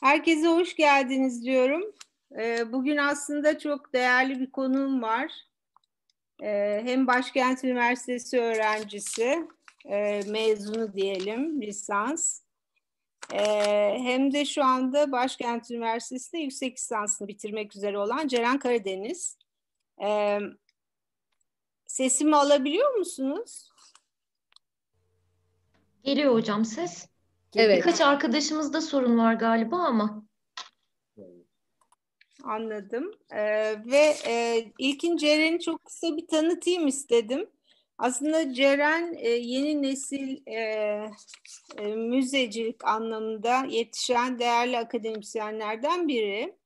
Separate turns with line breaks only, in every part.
Herkese hoş geldiniz diyorum. Ee, bugün aslında çok değerli bir konuğum var. Ee, hem Başkent Üniversitesi öğrencisi, e, mezunu diyelim, lisans. Ee, hem de şu anda Başkent Üniversitesi'nde yüksek lisansını bitirmek üzere olan Ceren Karadeniz. Sesimi alabiliyor musunuz?
Geliyor hocam ses. Evet. Birkaç arkadaşımızda sorun var galiba ama.
Anladım. Ee, ve e, ilkin Ceren'i çok kısa bir tanıtayım istedim. Aslında Ceren e, yeni nesil e, e, müzecilik anlamında yetişen değerli akademisyenlerden biri.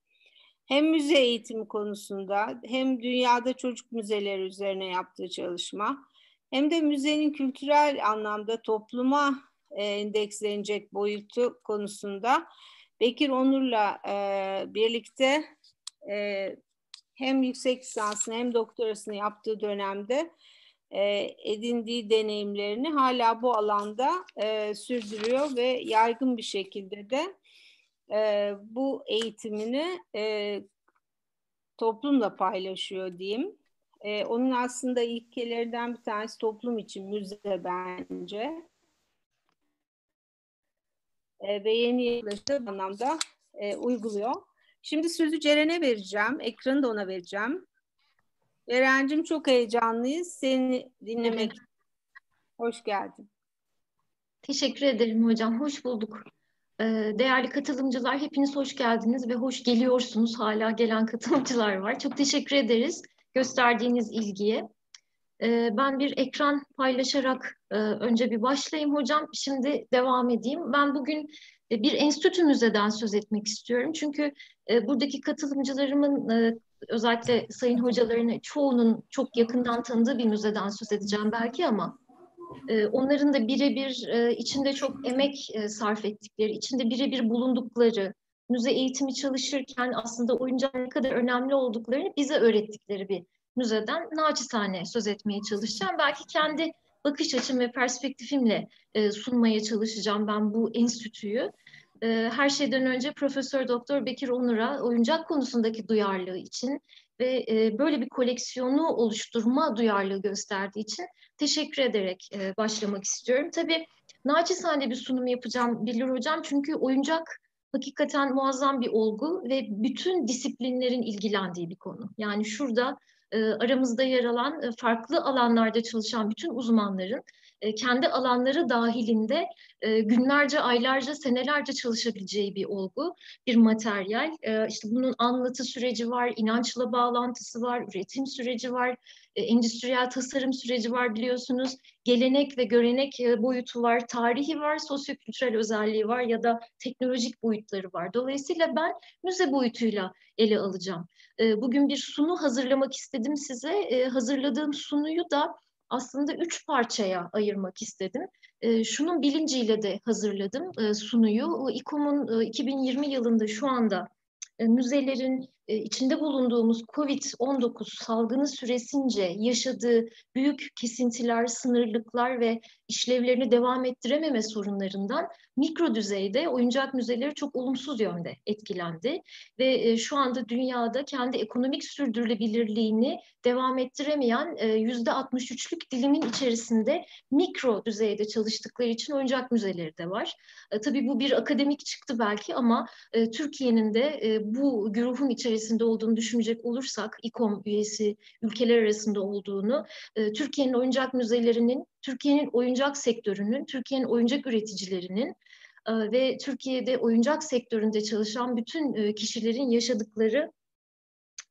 Hem müze eğitimi konusunda hem dünyada çocuk müzeleri üzerine yaptığı çalışma hem de müzenin kültürel anlamda topluma e, endekslenecek boyutu konusunda Bekir Onur'la e, birlikte e, hem yüksek lisansını hem doktorasını yaptığı dönemde e, edindiği deneyimlerini hala bu alanda e, sürdürüyor ve yaygın bir şekilde de e, bu eğitimini e, toplumla paylaşıyor diyeyim. E, onun aslında ilkelerinden bir tanesi toplum için müze bence e, ve yeni yaklaşım anlamda e, uyguluyor. Şimdi sözü Ceren'e vereceğim. Ekranı da ona vereceğim. Ceren'cim çok heyecanlıyız. Seni dinlemek. Hoş geldin.
Teşekkür ederim hocam. Hoş bulduk. Ee, değerli katılımcılar hepiniz hoş geldiniz ve hoş geliyorsunuz. Hala gelen katılımcılar var. Çok teşekkür ederiz gösterdiğiniz ilgiye. Ee, ben bir ekran paylaşarak e, önce bir başlayayım hocam. Şimdi devam edeyim. Ben bugün e, bir enstitü müzeden söz etmek istiyorum. Çünkü e, buradaki katılımcılarımın özellikle sayın hocalarını çoğunun çok yakından tanıdığı bir müzeden söz edeceğim belki ama onların da birebir içinde çok emek sarf ettikleri, içinde birebir bulundukları, müze eğitimi çalışırken aslında oyuncağın ne kadar önemli olduklarını bize öğrettikleri bir müzeden naçizane söz etmeye çalışacağım. Belki kendi bakış açım ve perspektifimle e, sunmaya çalışacağım ben bu enstitüyü. E, her şeyden önce Profesör Doktor Bekir Onur'a oyuncak konusundaki duyarlılığı için ve e, böyle bir koleksiyonu oluşturma duyarlılığı gösterdiği için teşekkür ederek e, başlamak istiyorum. Tabii naçizane bir sunum yapacağım Bilir Hocam çünkü oyuncak hakikaten muazzam bir olgu ve bütün disiplinlerin ilgilendiği bir konu. Yani şurada aramızda yer alan e, farklı alanlarda çalışan bütün uzmanların e, kendi alanları dahilinde günlerce, aylarca, senelerce çalışabileceği bir olgu, bir materyal. İşte bunun anlatı süreci var, inançla bağlantısı var, üretim süreci var, endüstriyel tasarım süreci var biliyorsunuz. Gelenek ve görenek boyutu var, tarihi var, sosyokültürel özelliği var ya da teknolojik boyutları var. Dolayısıyla ben müze boyutuyla ele alacağım. Bugün bir sunu hazırlamak istedim size. Hazırladığım sunuyu da aslında üç parçaya ayırmak istedim. Şunun bilinciyle de hazırladım sunuyu. İKOM'un 2020 yılında şu anda müzelerin e, içinde bulunduğumuz COVID-19 salgını süresince yaşadığı büyük kesintiler, sınırlıklar ve işlevlerini devam ettirememe sorunlarından mikro düzeyde oyuncak müzeleri çok olumsuz yönde etkilendi ve e, şu anda dünyada kendi ekonomik sürdürülebilirliğini devam ettiremeyen e, yüzde 63'lük dilimin içerisinde mikro düzeyde çalıştıkları için oyuncak müzeleri de var. Tabii bu bir akademik çıktı belki ama Türkiye'nin de bu güruhun içerisinde olduğunu düşünecek olursak, İKOM üyesi ülkeler arasında olduğunu, e, Türkiye'nin oyuncak müzelerinin, Türkiye'nin oyuncak sektörünün, Türkiye'nin oyuncak üreticilerinin e, ve Türkiye'de oyuncak sektöründe çalışan bütün e, kişilerin yaşadıkları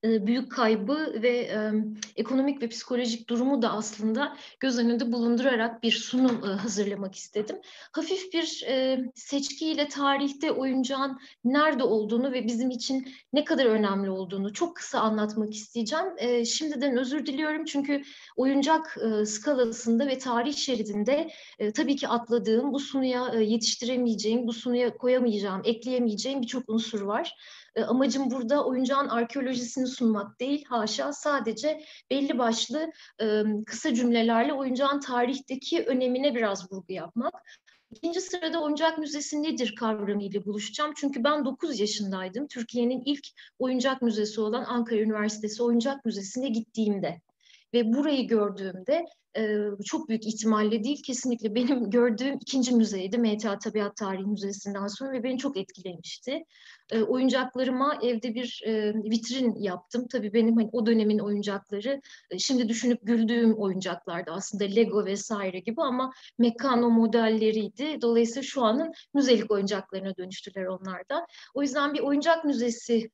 büyük kaybı ve e, ekonomik ve psikolojik durumu da aslında göz önünde bulundurarak bir sunum e, hazırlamak istedim. Hafif bir e, seçkiyle tarihte oyuncağın nerede olduğunu ve bizim için ne kadar önemli olduğunu çok kısa anlatmak isteyeceğim. E, şimdiden özür diliyorum çünkü oyuncak e, skalasında ve tarih şeridinde e, tabii ki atladığım, bu sunuya e, yetiştiremeyeceğim, bu sunuya koyamayacağım, ekleyemeyeceğim birçok unsur var. E, amacım burada oyuncağın arkeolojisini sunmak değil, haşa sadece belli başlı e, kısa cümlelerle oyuncağın tarihteki önemine biraz vurgu yapmak. İkinci sırada oyuncak müzesi nedir kavramıyla buluşacağım. Çünkü ben 9 yaşındaydım. Türkiye'nin ilk oyuncak müzesi olan Ankara Üniversitesi Oyuncak Müzesi'ne gittiğimde. Ve burayı gördüğümde çok büyük ihtimalle değil kesinlikle benim gördüğüm ikinci müzeydi MTA Tabiat Tarihi Müzesi'nden sonra ve beni çok etkilemişti. Oyuncaklarıma evde bir vitrin yaptım. Tabii benim hani o dönemin oyuncakları şimdi düşünüp güldüğüm oyuncaklardı aslında Lego vesaire gibi ama mekano modelleriydi. Dolayısıyla şu anın müzelik oyuncaklarına dönüştüler onlar da. O yüzden bir oyuncak müzesi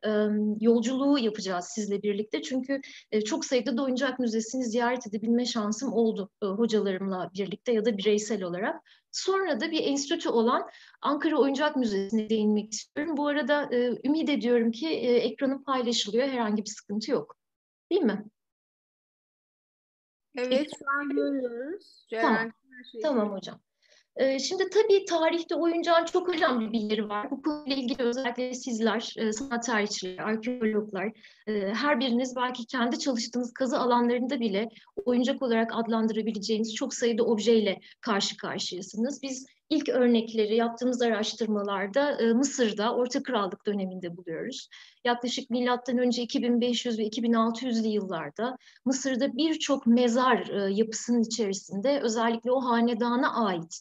yolculuğu yapacağız sizle birlikte. Çünkü çok sayıda da oyuncak müzesini ziyaret edebilme şansım oldu e, hocalarımla birlikte ya da bireysel olarak. Sonra da bir enstitü olan Ankara Oyuncak Müzesi'ne değinmek istiyorum. Bu arada e, ümit ediyorum ki e, ekranım paylaşılıyor. Herhangi bir sıkıntı yok. Değil mi?
Evet, şu an görüyoruz.
Tamam. Şey tamam hocam. Ee, şimdi tabii tarihte oyuncağın çok önemli bir yeri var. Bu konuyla ilgili özellikle sizler, e, sanat tarihçiler, arkeologlar, e, her biriniz belki kendi çalıştığınız kazı alanlarında bile oyuncak olarak adlandırabileceğiniz çok sayıda objeyle karşı karşıyasınız. Biz ilk örnekleri yaptığımız araştırmalarda e, Mısır'da Orta Krallık döneminde buluyoruz. Yaklaşık milattan önce 2500 ve 2600'lü yıllarda Mısır'da birçok mezar yapısının içerisinde özellikle o hanedana ait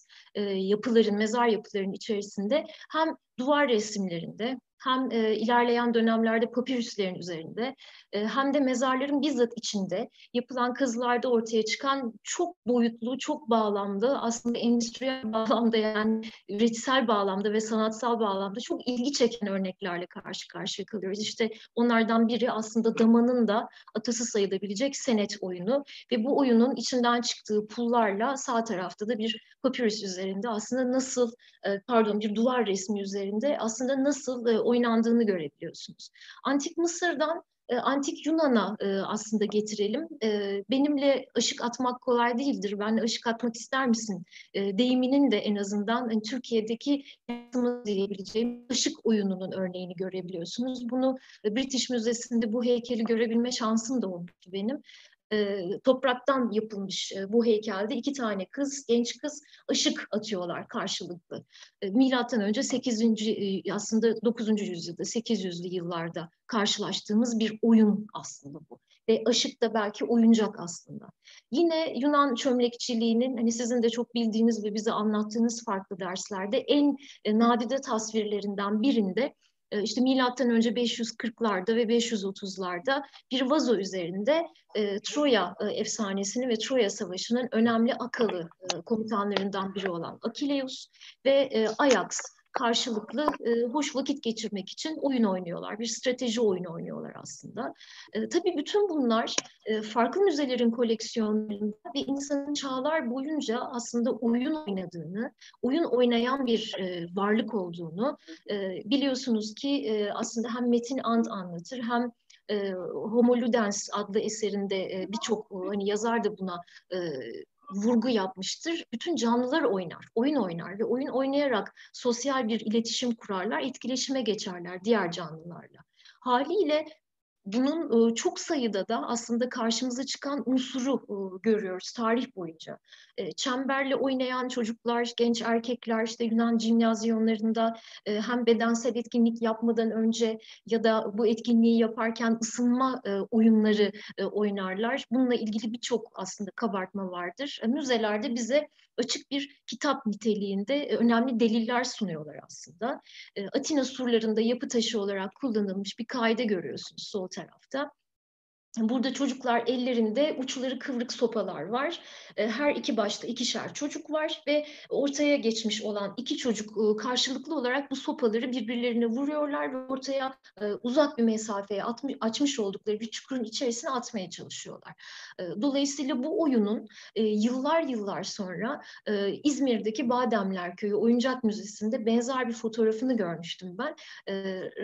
yapıların, mezar yapılarının içerisinde hem duvar resimlerinde hem e, ilerleyen dönemlerde papirüslerin üzerinde e, hem de mezarların bizzat içinde yapılan kazılarda ortaya çıkan çok boyutlu, çok bağlamda aslında endüstriyel bağlamda yani üretsel bağlamda ve sanatsal bağlamda çok ilgi çeken örneklerle karşı karşıya kalıyoruz. İşte onlardan biri aslında Daman'ın da atası sayılabilecek senet oyunu ve bu oyunun içinden çıktığı pullarla sağ tarafta da bir papirüs üzerinde aslında nasıl e, pardon bir duvar resmi üzerinde aslında nasıl e, oynandığını görebiliyorsunuz. Antik Mısır'dan e, antik Yunan'a aslında getirelim. benimle ışık atmak kolay değildir. Ben ışık atmak ister misin? deyiminin de en azından hani, Türkiye'deki diyebileceğim ışık oyununun örneğini görebiliyorsunuz. Bunu British Müzesi'nde bu heykeli görebilme şansım da olmuştu benim e, topraktan yapılmış e, bu heykelde iki tane kız, genç kız ışık atıyorlar karşılıklı. E, milattan önce 8. E, aslında 9. yüzyılda 800'lü yıllarda karşılaştığımız bir oyun aslında bu. Ve ışık da belki oyuncak aslında. Yine Yunan çömlekçiliğinin hani sizin de çok bildiğiniz ve bize anlattığınız farklı derslerde en e, nadide tasvirlerinden birinde işte milattan önce 540'larda ve 530'larda bir vazo üzerinde e, Troya e, efsanesini ve Troya Savaşı'nın önemli akalı e, komutanlarından biri olan Akileus ve e, Ajax karşılıklı e, hoş vakit geçirmek için oyun oynuyorlar. Bir strateji oyunu oynuyorlar aslında. E, tabii bütün bunlar e, farklı müzelerin koleksiyonlarında ve insanın çağlar boyunca aslında oyun oynadığını, oyun oynayan bir e, varlık olduğunu e, biliyorsunuz ki e, aslında hem Metin Ant anlatır hem e, Homo Ludens adlı eserinde e, birçok hani yazar da buna e, vurgu yapmıştır. Bütün canlılar oynar, oyun oynar ve oyun oynayarak sosyal bir iletişim kurarlar, etkileşime geçerler diğer canlılarla. Haliyle bunun çok sayıda da aslında karşımıza çıkan unsuru görüyoruz tarih boyunca. Çemberle oynayan çocuklar, genç erkekler işte Yunan jimnazyonlarında hem bedensel etkinlik yapmadan önce ya da bu etkinliği yaparken ısınma oyunları oynarlar. Bununla ilgili birçok aslında kabartma vardır. Müzelerde bize açık bir kitap niteliğinde önemli deliller sunuyorlar aslında. Atina surlarında yapı taşı olarak kullanılmış bir kaide görüyorsunuz sol tarafta. Burada çocuklar ellerinde uçları kıvrık sopalar var. E, her iki başta ikişer çocuk var ve ortaya geçmiş olan iki çocuk e, karşılıklı olarak bu sopaları birbirlerine vuruyorlar ve ortaya e, uzak bir mesafeye açmış oldukları bir çukurun içerisine atmaya çalışıyorlar. Dolayısıyla bu oyunun yıllar yıllar sonra İzmir'deki Bademler Köyü Oyuncak Müzesi'nde benzer bir fotoğrafını görmüştüm ben.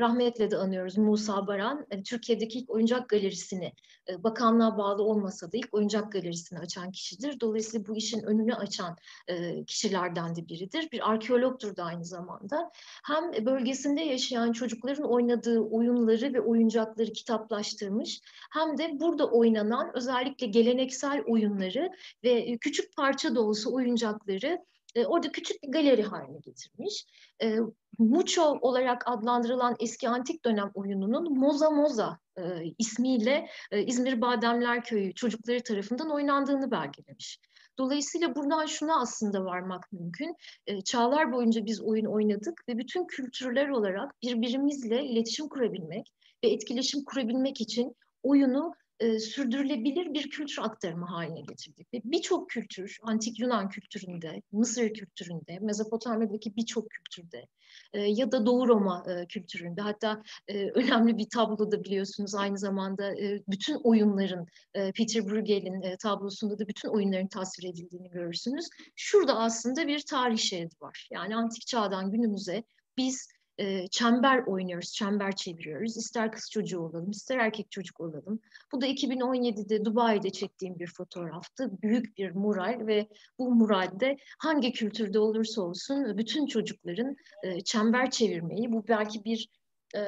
Rahmetle de anıyoruz Musa Baran, Türkiye'deki ilk oyuncak galerisini e, bakanlığa bağlı olmasa da ilk oyuncak galerisini açan kişidir. Dolayısıyla bu işin önünü açan e, kişilerden de biridir. Bir arkeologdur da aynı zamanda. Hem bölgesinde yaşayan çocukların oynadığı oyunları ve oyuncakları kitaplaştırmış hem de burada oynanan özellikle geleneksel oyunları ve küçük parça dolusu oyuncakları e, orada küçük bir galeri haline getirmiş. E, Mucho olarak adlandırılan eski antik dönem oyununun Moza Moza e, ismiyle e, İzmir Bademler Köyü çocukları tarafından oynandığını belgelemiş. Dolayısıyla buradan şuna aslında varmak mümkün. E, çağlar boyunca biz oyun oynadık ve bütün kültürler olarak birbirimizle iletişim kurabilmek ve etkileşim kurabilmek için oyunu e, sürdürülebilir bir kültür aktarımı haline getirdik. Ve birçok kültür, antik Yunan kültüründe, Mısır kültüründe, Mezopotamya'daki birçok kültürde e, ya da Doğu Roma e, kültüründe hatta e, önemli bir tabloda biliyorsunuz aynı zamanda e, bütün oyunların e, Peter Bruegel'in e, tablosunda da bütün oyunların tasvir edildiğini görürsünüz. Şurada aslında bir tarih şeridi var. Yani antik çağdan günümüze biz e, çember oynuyoruz, çember çeviriyoruz. İster kız çocuğu olalım, ister erkek çocuk olalım. Bu da 2017'de Dubai'de çektiğim bir fotoğraftı. Büyük bir mural ve bu muralde hangi kültürde olursa olsun bütün çocukların e, çember çevirmeyi, bu belki bir e,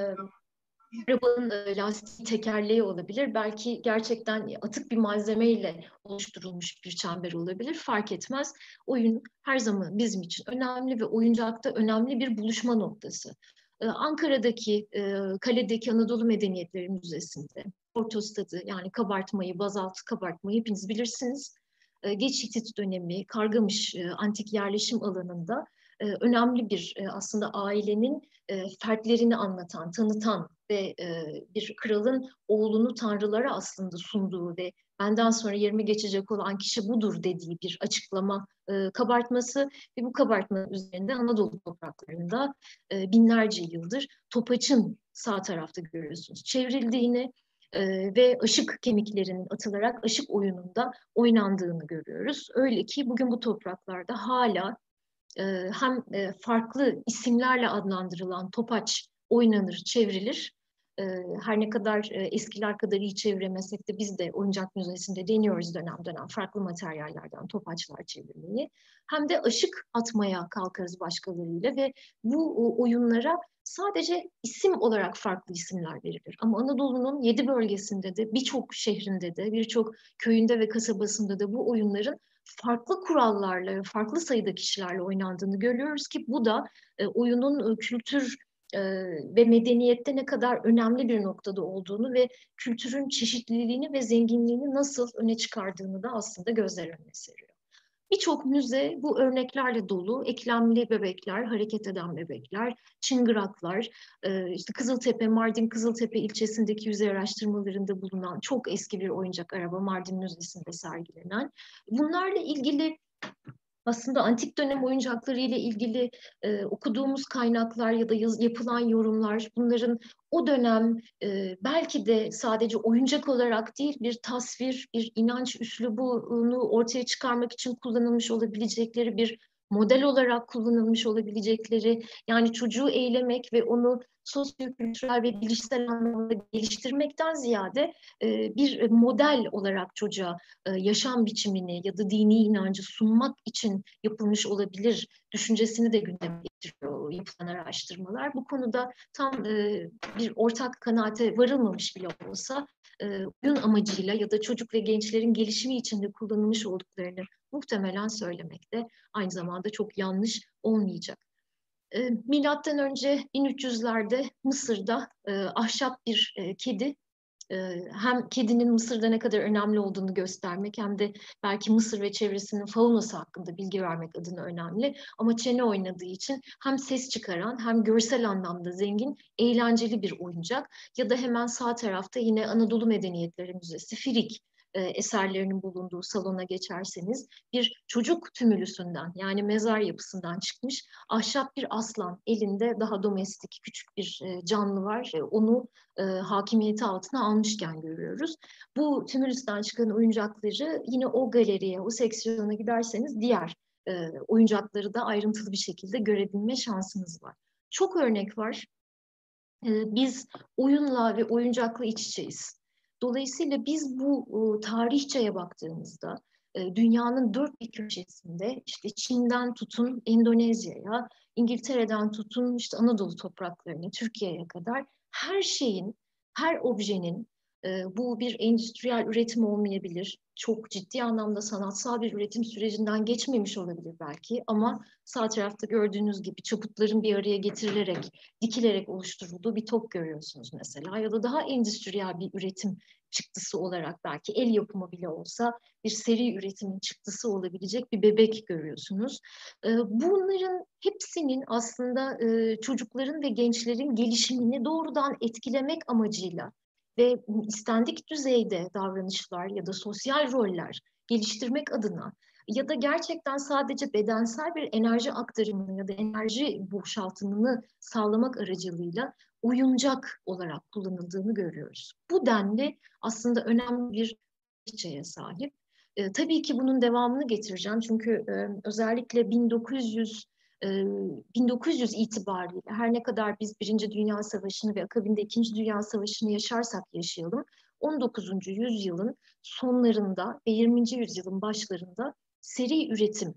arabanın lastiği tekerleği olabilir. Belki gerçekten atık bir malzemeyle oluşturulmuş bir çember olabilir. Fark etmez. Oyun her zaman bizim için önemli ve oyuncakta önemli bir buluşma noktası. Ee, Ankara'daki e, kaledeki Anadolu Medeniyetleri Müzesi'nde ortostadı yani kabartmayı, bazalt kabartmayı hepiniz bilirsiniz. Ee, Geç Hitit dönemi, Kargamış e, antik yerleşim alanında e, önemli bir aslında ailenin fertlerini anlatan, tanıtan ve bir kralın oğlunu tanrılara aslında sunduğu ve benden sonra yerime geçecek olan kişi budur dediği bir açıklama kabartması ve bu kabartmanın üzerinde Anadolu topraklarında binlerce yıldır topaçın sağ tarafta görüyorsunuz çevrildiğini ve aşık kemiklerinin atılarak aşık oyununda oynandığını görüyoruz. Öyle ki bugün bu topraklarda hala hem farklı isimlerle adlandırılan topaç oynanır, çevrilir. Her ne kadar eskiler kadar iyi çeviremesek de biz de oyuncak müzesinde deniyoruz dönem dönem farklı materyallerden topaçlar çevirmeyi. Hem de aşık atmaya kalkarız başkalarıyla ve bu oyunlara sadece isim olarak farklı isimler verilir. Ama Anadolu'nun yedi bölgesinde de birçok şehrinde de birçok köyünde ve kasabasında da bu oyunların farklı kurallarla, farklı sayıda kişilerle oynandığını görüyoruz ki bu da e, oyunun e, kültür e, ve medeniyette ne kadar önemli bir noktada olduğunu ve kültürün çeşitliliğini ve zenginliğini nasıl öne çıkardığını da aslında gözler önüne seriyor. Birçok müze bu örneklerle dolu. Eklemli bebekler, hareket eden bebekler, çıngıraklar, e, işte Kızıltepe, Mardin Kızıltepe ilçesindeki yüzey araştırmalarında bulunan çok eski bir oyuncak araba Mardin Müzesi'nde sergilenen. Bunlarla ilgili aslında antik dönem oyuncakları ile ilgili e, okuduğumuz kaynaklar ya da yaz, yapılan yorumlar bunların o dönem e, belki de sadece oyuncak olarak değil bir tasvir, bir inanç üslubunu ortaya çıkarmak için kullanılmış olabilecekleri bir model olarak kullanılmış olabilecekleri yani çocuğu eylemek ve onu sosyokültürel ve bilişsel anlamda geliştirmekten ziyade e, bir model olarak çocuğa e, yaşam biçimini ya da dini inancı sunmak için yapılmış olabilir düşüncesini de gündeme getiriyor yapılan araştırmalar. Bu konuda tam e, bir ortak kanaate varılmamış bile olsa e, oyun amacıyla ya da çocuk ve gençlerin gelişimi için de kullanılmış olduklarını muhtemelen söylemekte aynı zamanda çok yanlış olmayacak. E, milattan önce 1300'lerde Mısır'da e, ahşap bir e, kedi e, hem kedinin Mısır'da ne kadar önemli olduğunu göstermek hem de belki Mısır ve çevresinin faunası hakkında bilgi vermek adına önemli. Ama çene oynadığı için hem ses çıkaran hem görsel anlamda zengin, eğlenceli bir oyuncak. Ya da hemen sağ tarafta yine Anadolu Medeniyetleri Müzesi, Firik eserlerinin bulunduğu salona geçerseniz bir çocuk tümülüsünden yani mezar yapısından çıkmış ahşap bir aslan elinde daha domestik küçük bir e, canlı var. E, onu e, hakimiyeti altına almışken görüyoruz. Bu tümülüsten çıkan oyuncakları yine o galeriye, o seksiyona giderseniz diğer e, oyuncakları da ayrıntılı bir şekilde görebilme şansınız var. Çok örnek var. E, biz oyunla ve oyuncakla iç içeyiz. Dolayısıyla biz bu tarihçeye baktığımızda e, dünyanın dört bir köşesinde işte Çin'den tutun Endonezya'ya, İngiltere'den tutun işte Anadolu topraklarına, Türkiye'ye kadar her şeyin, her objenin e, bu bir endüstriyel üretim olmayabilir. Çok ciddi anlamda sanatsal bir üretim sürecinden geçmemiş olabilir belki ama sağ tarafta gördüğünüz gibi çaputların bir araya getirilerek, dikilerek oluşturulduğu bir top görüyorsunuz mesela ya da daha endüstriyel bir üretim çıktısı olarak belki el yapımı bile olsa bir seri üretimin çıktısı olabilecek bir bebek görüyorsunuz. Ee, bunların hepsinin aslında e, çocukların ve gençlerin gelişimini doğrudan etkilemek amacıyla ve istendik düzeyde davranışlar ya da sosyal roller geliştirmek adına ya da gerçekten sadece bedensel bir enerji aktarımını ya da enerji boşaltımını sağlamak aracılığıyla oyuncak olarak kullanıldığını görüyoruz. Bu denli aslında önemli bir içeye sahip. E, tabii ki bunun devamını getireceğim çünkü e, özellikle 1900 e, 1900 itibariyle her ne kadar biz Birinci Dünya Savaşı'nı ve akabinde İkinci Dünya Savaşı'nı yaşarsak yaşayalım, 19. yüzyılın sonlarında ve 20. yüzyılın başlarında seri üretim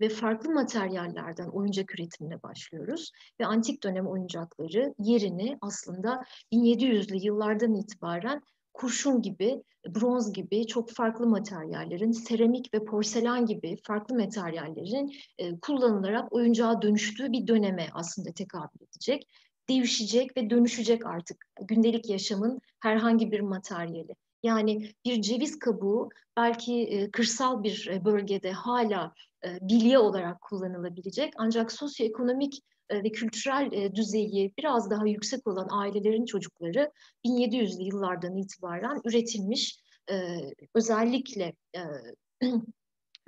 ve farklı materyallerden oyuncak üretimine başlıyoruz. Ve antik dönem oyuncakları yerini aslında 1700'lü yıllardan itibaren kurşun gibi, bronz gibi çok farklı materyallerin, seramik ve porselen gibi farklı materyallerin e, kullanılarak oyuncağa dönüştüğü bir döneme aslında tekabül edecek. Değişecek ve dönüşecek artık gündelik yaşamın herhangi bir materyali. Yani bir ceviz kabuğu belki e, kırsal bir e, bölgede hala e, bilye olarak kullanılabilecek ancak sosyoekonomik ve kültürel e, düzeyi biraz daha yüksek olan ailelerin çocukları 1700'lü yıllardan itibaren üretilmiş e, özellikle e,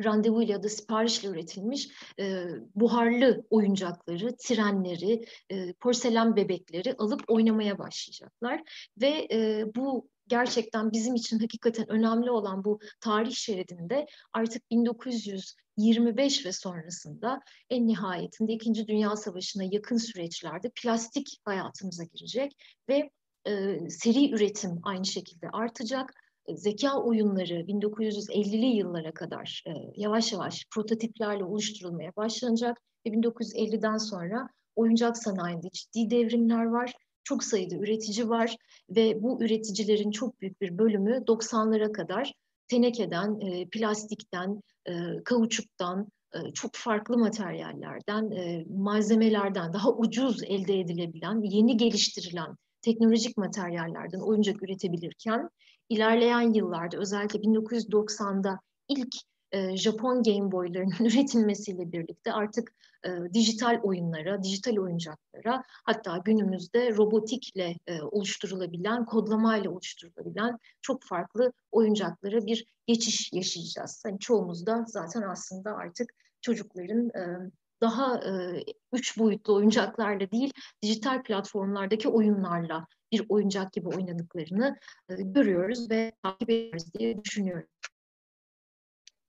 randevuyla ya da siparişle üretilmiş e, buharlı oyuncakları, trenleri, e, porselen bebekleri alıp oynamaya başlayacaklar. Ve e, bu gerçekten bizim için hakikaten önemli olan bu tarih şeridinde artık 1925 ve sonrasında en nihayetinde İkinci Dünya Savaşı'na yakın süreçlerde plastik hayatımıza girecek ve e, seri üretim aynı şekilde artacak. E, zeka oyunları 1950'li yıllara kadar e, yavaş yavaş prototiplerle oluşturulmaya başlanacak ve 1950'den sonra oyuncak sanayinde ciddi devrimler var çok sayıda üretici var ve bu üreticilerin çok büyük bir bölümü 90'lara kadar tenekeden, e, plastikten, e, kauçuktan, e, çok farklı materyallerden, e, malzemelerden daha ucuz elde edilebilen, yeni geliştirilen teknolojik materyallerden oyuncak üretebilirken ilerleyen yıllarda özellikle 1990'da ilk e, Japon Game Boy'ların üretilmesiyle birlikte artık e, dijital oyunlara, dijital oyuncaklara hatta günümüzde robotikle e, oluşturulabilen, kodlamayla oluşturulabilen çok farklı oyuncaklara bir geçiş yaşayacağız. Hani çoğumuz da zaten aslında artık çocukların e, daha e, üç boyutlu oyuncaklarla değil, dijital platformlardaki oyunlarla bir oyuncak gibi oynadıklarını e, görüyoruz ve takip ediyoruz diye düşünüyorum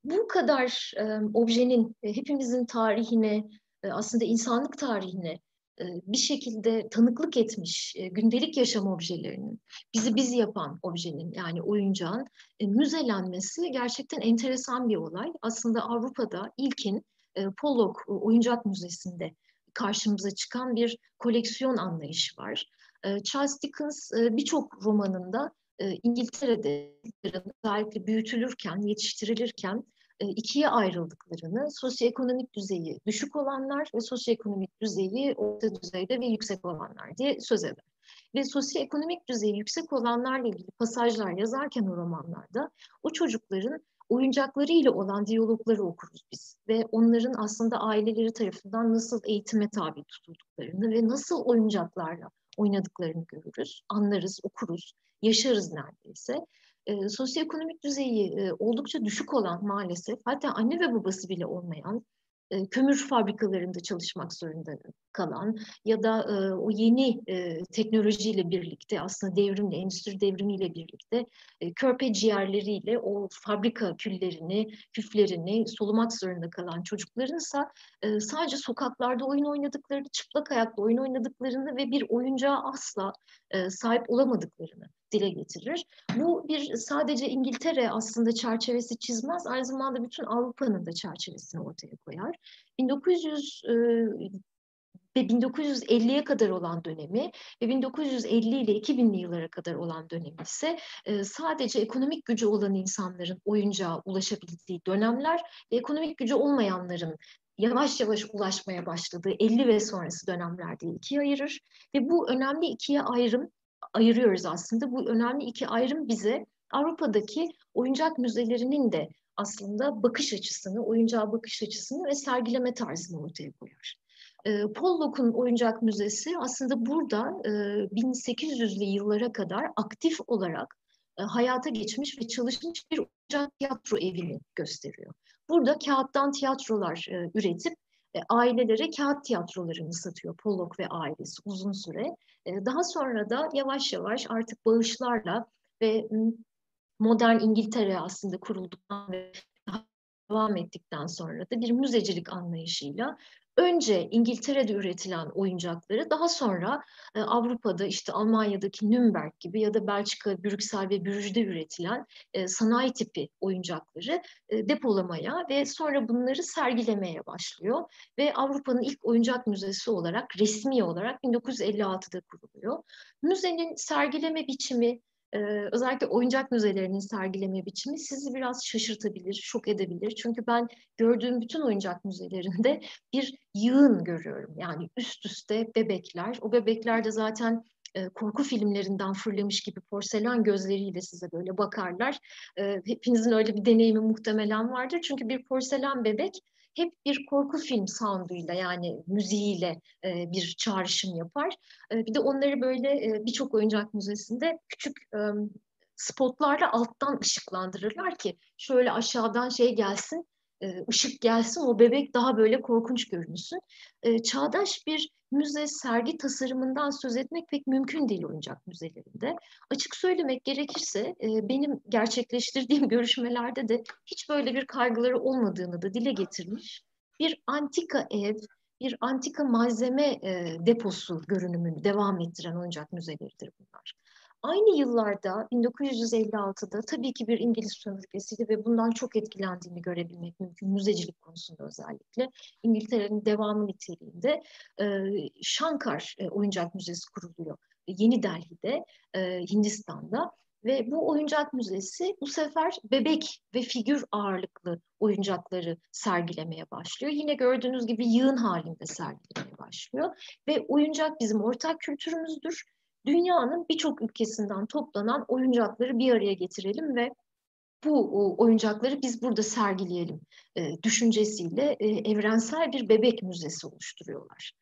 bu kadar e, objenin e, hepimizin tarihine, e, aslında insanlık tarihine e, bir şekilde tanıklık etmiş e, gündelik yaşam objelerinin, bizi biz yapan objenin yani oyuncağın e, müzelenmesi gerçekten enteresan bir olay. Aslında Avrupa'da ilkin e, Pollock Oyuncak Müzesi'nde karşımıza çıkan bir koleksiyon anlayışı var. E, Charles Dickens e, birçok romanında e, İngiltere'de özellikle büyütülürken, yetiştirilirken e, ikiye ayrıldıklarını, sosyoekonomik düzeyi düşük olanlar ve sosyoekonomik düzeyi orta düzeyde ve yüksek olanlar diye söz eder. Ve sosyoekonomik düzeyi yüksek olanlarla ilgili pasajlar yazarken o romanlarda o çocukların oyuncaklarıyla olan diyalogları okuruz biz. Ve onların aslında aileleri tarafından nasıl eğitime tabi tutulduklarını ve nasıl oyuncaklarla oynadıklarını görürüz, anlarız, okuruz, yaşarız neredeyse. E, sosyoekonomik düzeyi e, oldukça düşük olan maalesef hatta anne ve babası bile olmayan e, kömür fabrikalarında çalışmak zorunda kalan ya da e, o yeni e, teknolojiyle birlikte aslında devrimle, endüstri devrimiyle birlikte e, körpe ciğerleriyle o fabrika küllerini, küflerini solumak zorunda kalan çocuklarınsa e, sadece sokaklarda oyun oynadıklarını, çıplak ayakla oyun oynadıklarını ve bir oyuncağa asla e, sahip olamadıklarını dile getirir. Bu bir sadece İngiltere aslında çerçevesi çizmez, aynı zamanda bütün Avrupa'nın da çerçevesini ortaya koyar. 1900 ve 1950'ye kadar olan dönemi ve 1950 ile 2000'li yıllara kadar olan dönemi ise e, sadece ekonomik gücü olan insanların oyuncağa ulaşabildiği dönemler ve ekonomik gücü olmayanların yavaş yavaş ulaşmaya başladığı 50 ve sonrası dönemlerde ikiye ayırır ve bu önemli ikiye ayrım ayırıyoruz aslında. Bu önemli iki ayrım bize Avrupa'daki oyuncak müzelerinin de aslında bakış açısını, oyuncağa bakış açısını ve sergileme tarzını ortaya koyar. E, Pollock'un oyuncak müzesi aslında burada e, 1800'lü yıllara kadar aktif olarak e, hayata geçmiş ve çalışmış bir oyuncak tiyatro evini gösteriyor. Burada kağıttan tiyatrolar e, üretip e, ailelere kağıt tiyatrolarını satıyor Pollock ve ailesi uzun süre. E, daha sonra da yavaş yavaş artık bağışlarla ve modern İngiltere aslında kurulduktan ve devam ettikten sonra da bir müzecilik anlayışıyla önce İngiltere'de üretilen oyuncakları daha sonra e, Avrupa'da işte Almanya'daki Nürnberg gibi ya da Belçika, Brüksel ve Brüj'de üretilen e, sanayi tipi oyuncakları e, depolamaya ve sonra bunları sergilemeye başlıyor. Ve Avrupa'nın ilk oyuncak müzesi olarak resmi olarak 1956'da kuruluyor. Müzenin sergileme biçimi ee, özellikle oyuncak müzelerinin sergileme biçimi sizi biraz şaşırtabilir, şok edebilir. Çünkü ben gördüğüm bütün oyuncak müzelerinde bir yığın görüyorum. Yani üst üste bebekler. O bebekler de zaten e, korku filmlerinden fırlamış gibi porselen gözleriyle size böyle bakarlar. E, hepinizin öyle bir deneyimi muhtemelen vardır. Çünkü bir porselen bebek hep bir korku film sounduyla yani müziğiyle e, bir çağrışım yapar. E, bir de onları böyle e, birçok oyuncak müzesinde küçük e, spotlarla alttan ışıklandırırlar ki şöyle aşağıdan şey gelsin ışık gelsin o bebek daha böyle korkunç görünsün. E, çağdaş bir müze sergi tasarımından söz etmek pek mümkün değil oyuncak müzelerinde. Açık söylemek gerekirse e, benim gerçekleştirdiğim görüşmelerde de hiç böyle bir kaygıları olmadığını da dile getirmiş. Bir antika ev, bir antika malzeme deposu görünümünü devam ettiren oyuncak müzeleridir bunlar. Aynı yıllarda 1956'da tabii ki bir İngiliz sömürgesiydi ve bundan çok etkilendiğini görebilmek mümkün müzecilik konusunda özellikle. İngiltere'nin devamı niteliğinde e, Shankar e, Oyuncak Müzesi kuruluyor. Yeni Delhi'de, e, Hindistan'da ve bu oyuncak müzesi bu sefer bebek ve figür ağırlıklı oyuncakları sergilemeye başlıyor. Yine gördüğünüz gibi yığın halinde sergilemeye başlıyor. Ve oyuncak bizim ortak kültürümüzdür dünyanın birçok ülkesinden toplanan oyuncakları bir araya getirelim ve bu oyuncakları biz burada sergileyelim e, düşüncesiyle e, evrensel bir bebek müzesi oluşturuyorlar.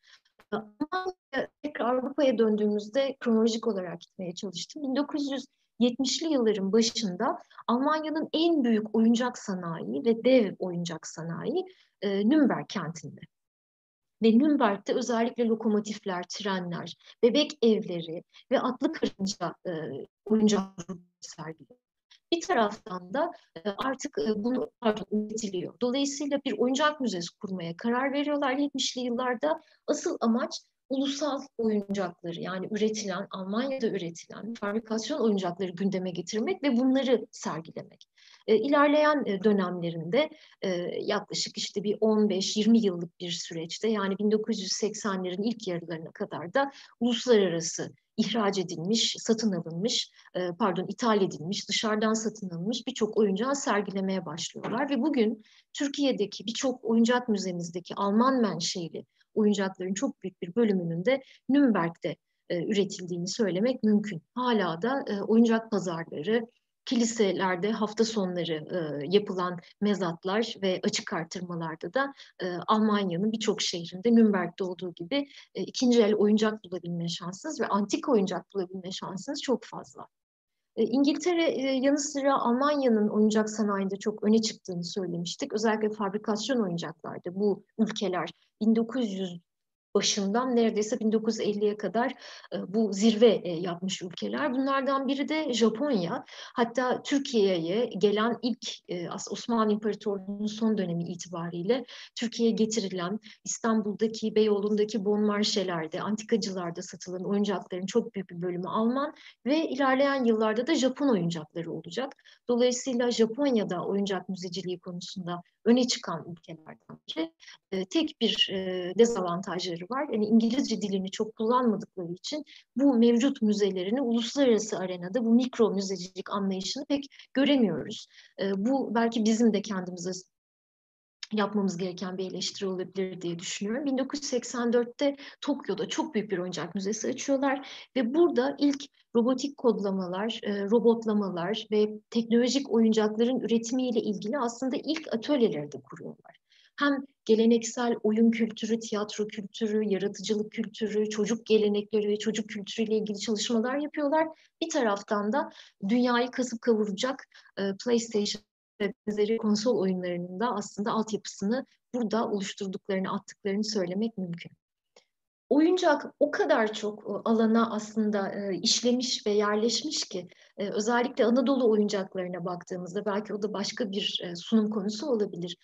Ama tekrar Avrupa'ya döndüğümüzde kronolojik olarak gitmeye çalıştım. 1970'li yılların başında Almanya'nın en büyük oyuncak sanayi ve dev oyuncak sanayi e, Nürnberg kentinde. Ve Nürnberg'de özellikle lokomotifler, trenler, bebek evleri ve atlı karınca e, oyuncakları sergiliyor. Bir taraftan da e, artık e, bunu üretiliyor. Dolayısıyla bir oyuncak müzesi kurmaya karar veriyorlar 70'li yıllarda. Asıl amaç ulusal oyuncakları yani üretilen, Almanya'da üretilen fabrikasyon oyuncakları gündeme getirmek ve bunları sergilemek. E, ilerleyen e, dönemlerinde e, yaklaşık işte bir 15-20 yıllık bir süreçte yani 1980'lerin ilk yarılarına kadar da uluslararası ihraç edilmiş, satın alınmış, pardon ithal edilmiş, dışarıdan satın alınmış birçok oyuncağı sergilemeye başlıyorlar. Ve bugün Türkiye'deki birçok oyuncak müzemizdeki Alman menşeli oyuncakların çok büyük bir bölümünün de Nürnberg'de üretildiğini söylemek mümkün. Hala da oyuncak pazarları, kiliselerde hafta sonları e, yapılan mezatlar ve açık artırmalarda da e, Almanya'nın birçok şehrinde Nürnberg'de olduğu gibi e, ikinci el oyuncak bulabilme şansınız ve antik oyuncak bulabilme şansınız çok fazla. İngiltere yanı sıra Almanya'nın oyuncak sanayinde çok öne çıktığını söylemiştik. Özellikle fabrikasyon oyuncaklarda bu ülkeler 1900 başından neredeyse 1950'ye kadar e, bu zirve e, yapmış ülkeler. Bunlardan biri de Japonya. Hatta Türkiye'ye gelen ilk e, Osmanlı İmparatorluğu'nun son dönemi itibariyle Türkiye'ye getirilen İstanbul'daki, Beyoğlu'ndaki bon marşelerde, antikacılarda satılan oyuncakların çok büyük bir bölümü Alman ve ilerleyen yıllarda da Japon oyuncakları olacak. Dolayısıyla Japonya'da oyuncak müzeciliği konusunda öne çıkan ülkelerden biri. E, tek bir e, dezavantajları var. Yani İngilizce dilini çok kullanmadıkları için bu mevcut müzelerini uluslararası arenada bu mikro müzecilik anlayışını pek göremiyoruz. E, bu belki bizim de kendimize yapmamız gereken bir eleştiri olabilir diye düşünüyorum. 1984'te Tokyo'da çok büyük bir oyuncak müzesi açıyorlar ve burada ilk robotik kodlamalar, e, robotlamalar ve teknolojik oyuncakların üretimiyle ilgili aslında ilk atölyeleri de kuruyorlar. Hem geleneksel oyun kültürü, tiyatro kültürü, yaratıcılık kültürü, çocuk gelenekleri ve çocuk kültürüyle ilgili çalışmalar yapıyorlar. Bir taraftan da dünyayı kasıp kavuracak e, PlayStation ve benzeri konsol oyunlarının da aslında altyapısını burada oluşturduklarını, attıklarını söylemek mümkün. Oyuncak o kadar çok e, alana aslında e, işlemiş ve yerleşmiş ki e, özellikle Anadolu oyuncaklarına baktığımızda belki o da başka bir sunum konusu olabilir.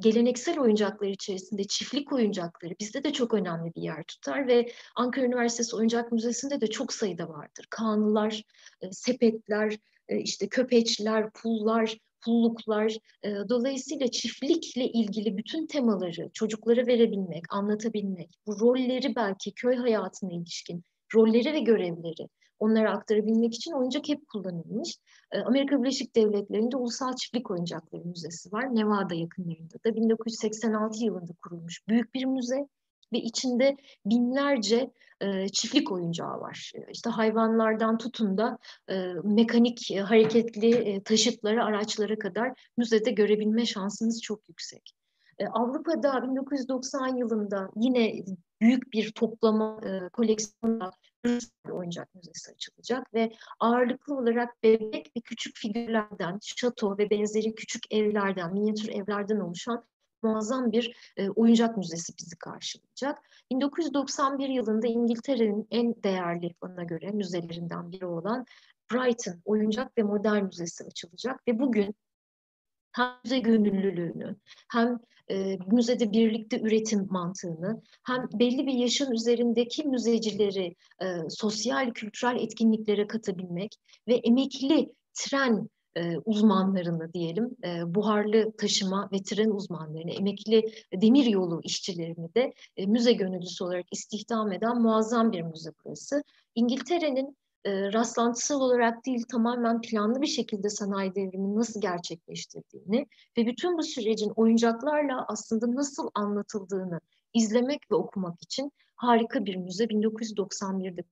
Geleneksel oyuncaklar içerisinde çiftlik oyuncakları bizde de çok önemli bir yer tutar ve Ankara Üniversitesi Oyuncak Müzesi'nde de çok sayıda vardır. Kanlılar, sepetler, e, işte köpeçler, pullar, pulluklar. E, dolayısıyla çiftlikle ilgili bütün temaları çocuklara verebilmek, anlatabilmek, bu rolleri belki köy hayatına ilişkin rolleri ve görevleri onlara aktarabilmek için oyuncak hep kullanılmış. E, Amerika Birleşik Devletleri'nde Ulusal Çiftlik Oyuncakları Müzesi var. Nevada yakınlarında da 1986 yılında kurulmuş büyük bir müze ve içinde binlerce e, çiftlik oyuncağı var. İşte hayvanlardan tutun da e, mekanik e, hareketli e, taşıtlara, araçlara kadar müzede görebilme şansınız çok yüksek. E, Avrupa'da 1990 yılında yine büyük bir toplama e, koleksiyonla oyuncak müzesi açılacak ve ağırlıklı olarak bebek ve küçük figürlerden, şato ve benzeri küçük evlerden, minyatür evlerden oluşan muazzam bir e, oyuncak müzesi bizi karşılayacak. 1991 yılında İngiltere'nin en değerli bana göre müzelerinden biri olan Brighton Oyuncak ve Modern Müzesi açılacak ve bugün hem müze gönüllülüğünü, hem e, müzede birlikte üretim mantığını, hem belli bir yaşın üzerindeki müzecileri e, sosyal, kültürel etkinliklere katabilmek ve emekli tren e, uzmanlarını diyelim, e, buharlı taşıma ve tren uzmanlarını, emekli demir yolu işçilerini de e, müze gönüllüsü olarak istihdam eden muazzam bir müze burası. İngiltere'nin rastlantısal olarak değil tamamen planlı bir şekilde sanayi devrimini nasıl gerçekleştirdiğini ve bütün bu sürecin oyuncaklarla aslında nasıl anlatıldığını izlemek ve okumak için harika bir müze 1991'de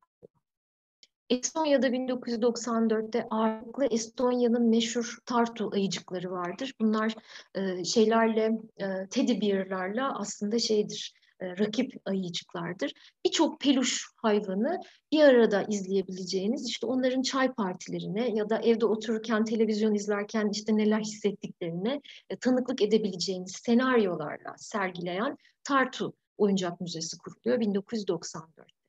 Estonya'da 1994'te ağırlıklı Estonya'nın meşhur Tartu ayıcıkları vardır. Bunlar e, şeylerle, e, teddy bear'larla aslında şeydir, e, rakip ayıcıklardır. Birçok peluş hayvanı bir arada izleyebileceğiniz işte onların çay partilerine ya da evde otururken televizyon izlerken işte neler hissettiklerine e, tanıklık edebileceğiniz senaryolarla sergileyen Tartu Oyuncak Müzesi kuruluyor 1994.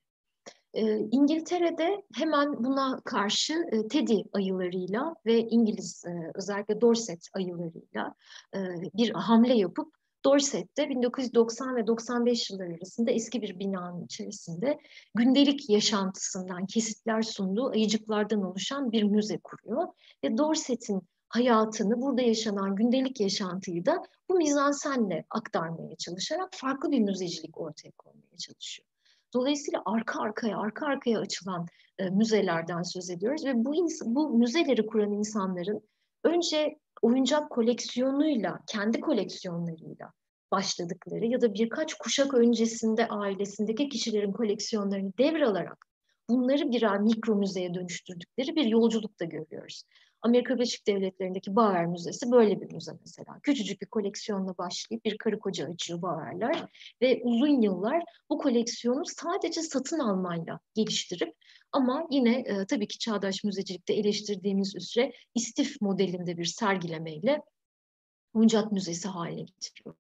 E, İngiltere'de hemen buna karşı e, Teddy ayılarıyla ve İngiliz e, özellikle Dorset ayılarıyla e, bir hamle yapıp Dorset'te 1990 ve 95 yılları arasında eski bir binanın içerisinde gündelik yaşantısından kesitler sunduğu ayıcıklardan oluşan bir müze kuruyor. Ve Dorset'in hayatını, burada yaşanan gündelik yaşantıyı da bu mizansenle aktarmaya çalışarak farklı bir müzecilik ortaya koymaya çalışıyor. Dolayısıyla arka arkaya, arka arkaya açılan e, müzelerden söz ediyoruz ve bu, bu müzeleri kuran insanların önce oyuncak koleksiyonuyla, kendi koleksiyonlarıyla başladıkları ya da birkaç kuşak öncesinde ailesindeki kişilerin koleksiyonlarını devralarak bunları birer mikro müzeye dönüştürdükleri bir yolculukta görüyoruz. Amerika Birleşik Devletleri'ndeki Bauer Müzesi böyle bir müze mesela. Küçücük bir koleksiyonla başlayıp bir karı koca açıyor Bauer'ler ve uzun yıllar bu koleksiyonu sadece satın almayla geliştirip ama yine e, tabii ki çağdaş müzecilikte eleştirdiğimiz üzere istif modelinde bir sergilemeyle oyuncak müzesi haline getiriyor.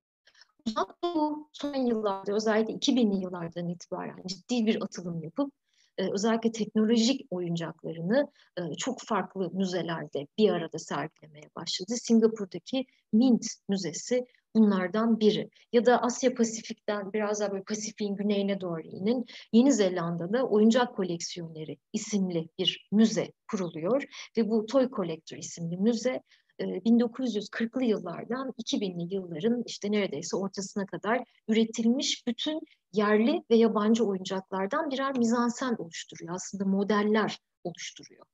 Uzak Doğu son yıllarda özellikle 2000'li yıllardan itibaren ciddi bir atılım yapıp özellikle teknolojik oyuncaklarını çok farklı müzelerde bir arada sergilemeye başladı. Singapur'daki Mint Müzesi bunlardan biri. Ya da Asya Pasifik'ten biraz daha böyle Pasifik'in güneyine doğru inin Yeni Zelanda'da oyuncak koleksiyonları isimli bir müze kuruluyor ve bu Toy Collector isimli müze 1940'lı yıllardan 2000'li yılların işte neredeyse ortasına kadar üretilmiş bütün yerli ve yabancı oyuncaklardan birer mizansen oluşturuyor. Aslında modeller oluşturuyor.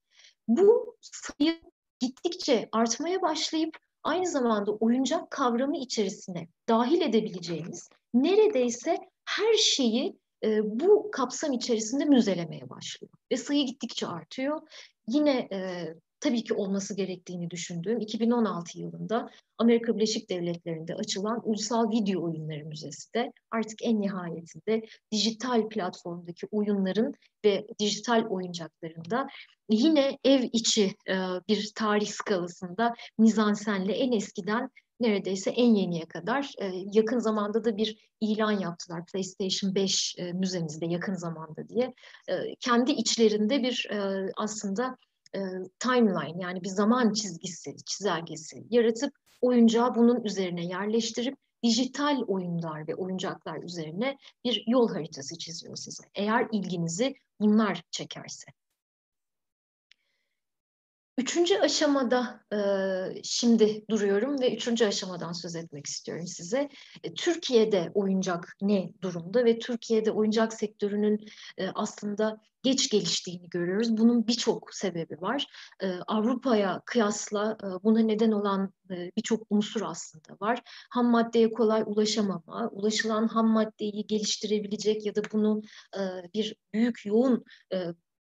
Bu sayı gittikçe artmaya başlayıp aynı zamanda oyuncak kavramı içerisine dahil edebileceğimiz neredeyse her şeyi e, bu kapsam içerisinde müzelemeye başlıyor. Ve sayı gittikçe artıyor. Yine e, tabii ki olması gerektiğini düşündüğüm 2016 yılında Amerika Birleşik Devletleri'nde açılan Ulusal Video Oyunları Müzesi de artık en nihayetinde dijital platformdaki oyunların ve dijital oyuncaklarında yine ev içi e, bir tarih skalasında mizansenle en eskiden neredeyse en yeniye kadar e, yakın zamanda da bir ilan yaptılar PlayStation 5 e, müzemizde yakın zamanda diye. kendi içlerinde bir aslında timeline yani bir zaman çizgisi, çizelgesi yaratıp oyuncağı bunun üzerine yerleştirip dijital oyunlar ve oyuncaklar üzerine bir yol haritası çiziyor size. Eğer ilginizi bunlar çekerse. Üçüncü aşamada e, şimdi duruyorum ve üçüncü aşamadan söz etmek istiyorum size. E, Türkiye'de oyuncak ne durumda ve Türkiye'de oyuncak sektörünün e, aslında geç geliştiğini görüyoruz. Bunun birçok sebebi var. E, Avrupa'ya kıyasla e, buna neden olan e, birçok unsur aslında var. Ham maddeye kolay ulaşamama, ulaşılan ham maddeyi geliştirebilecek ya da bunu e, bir büyük yoğun e,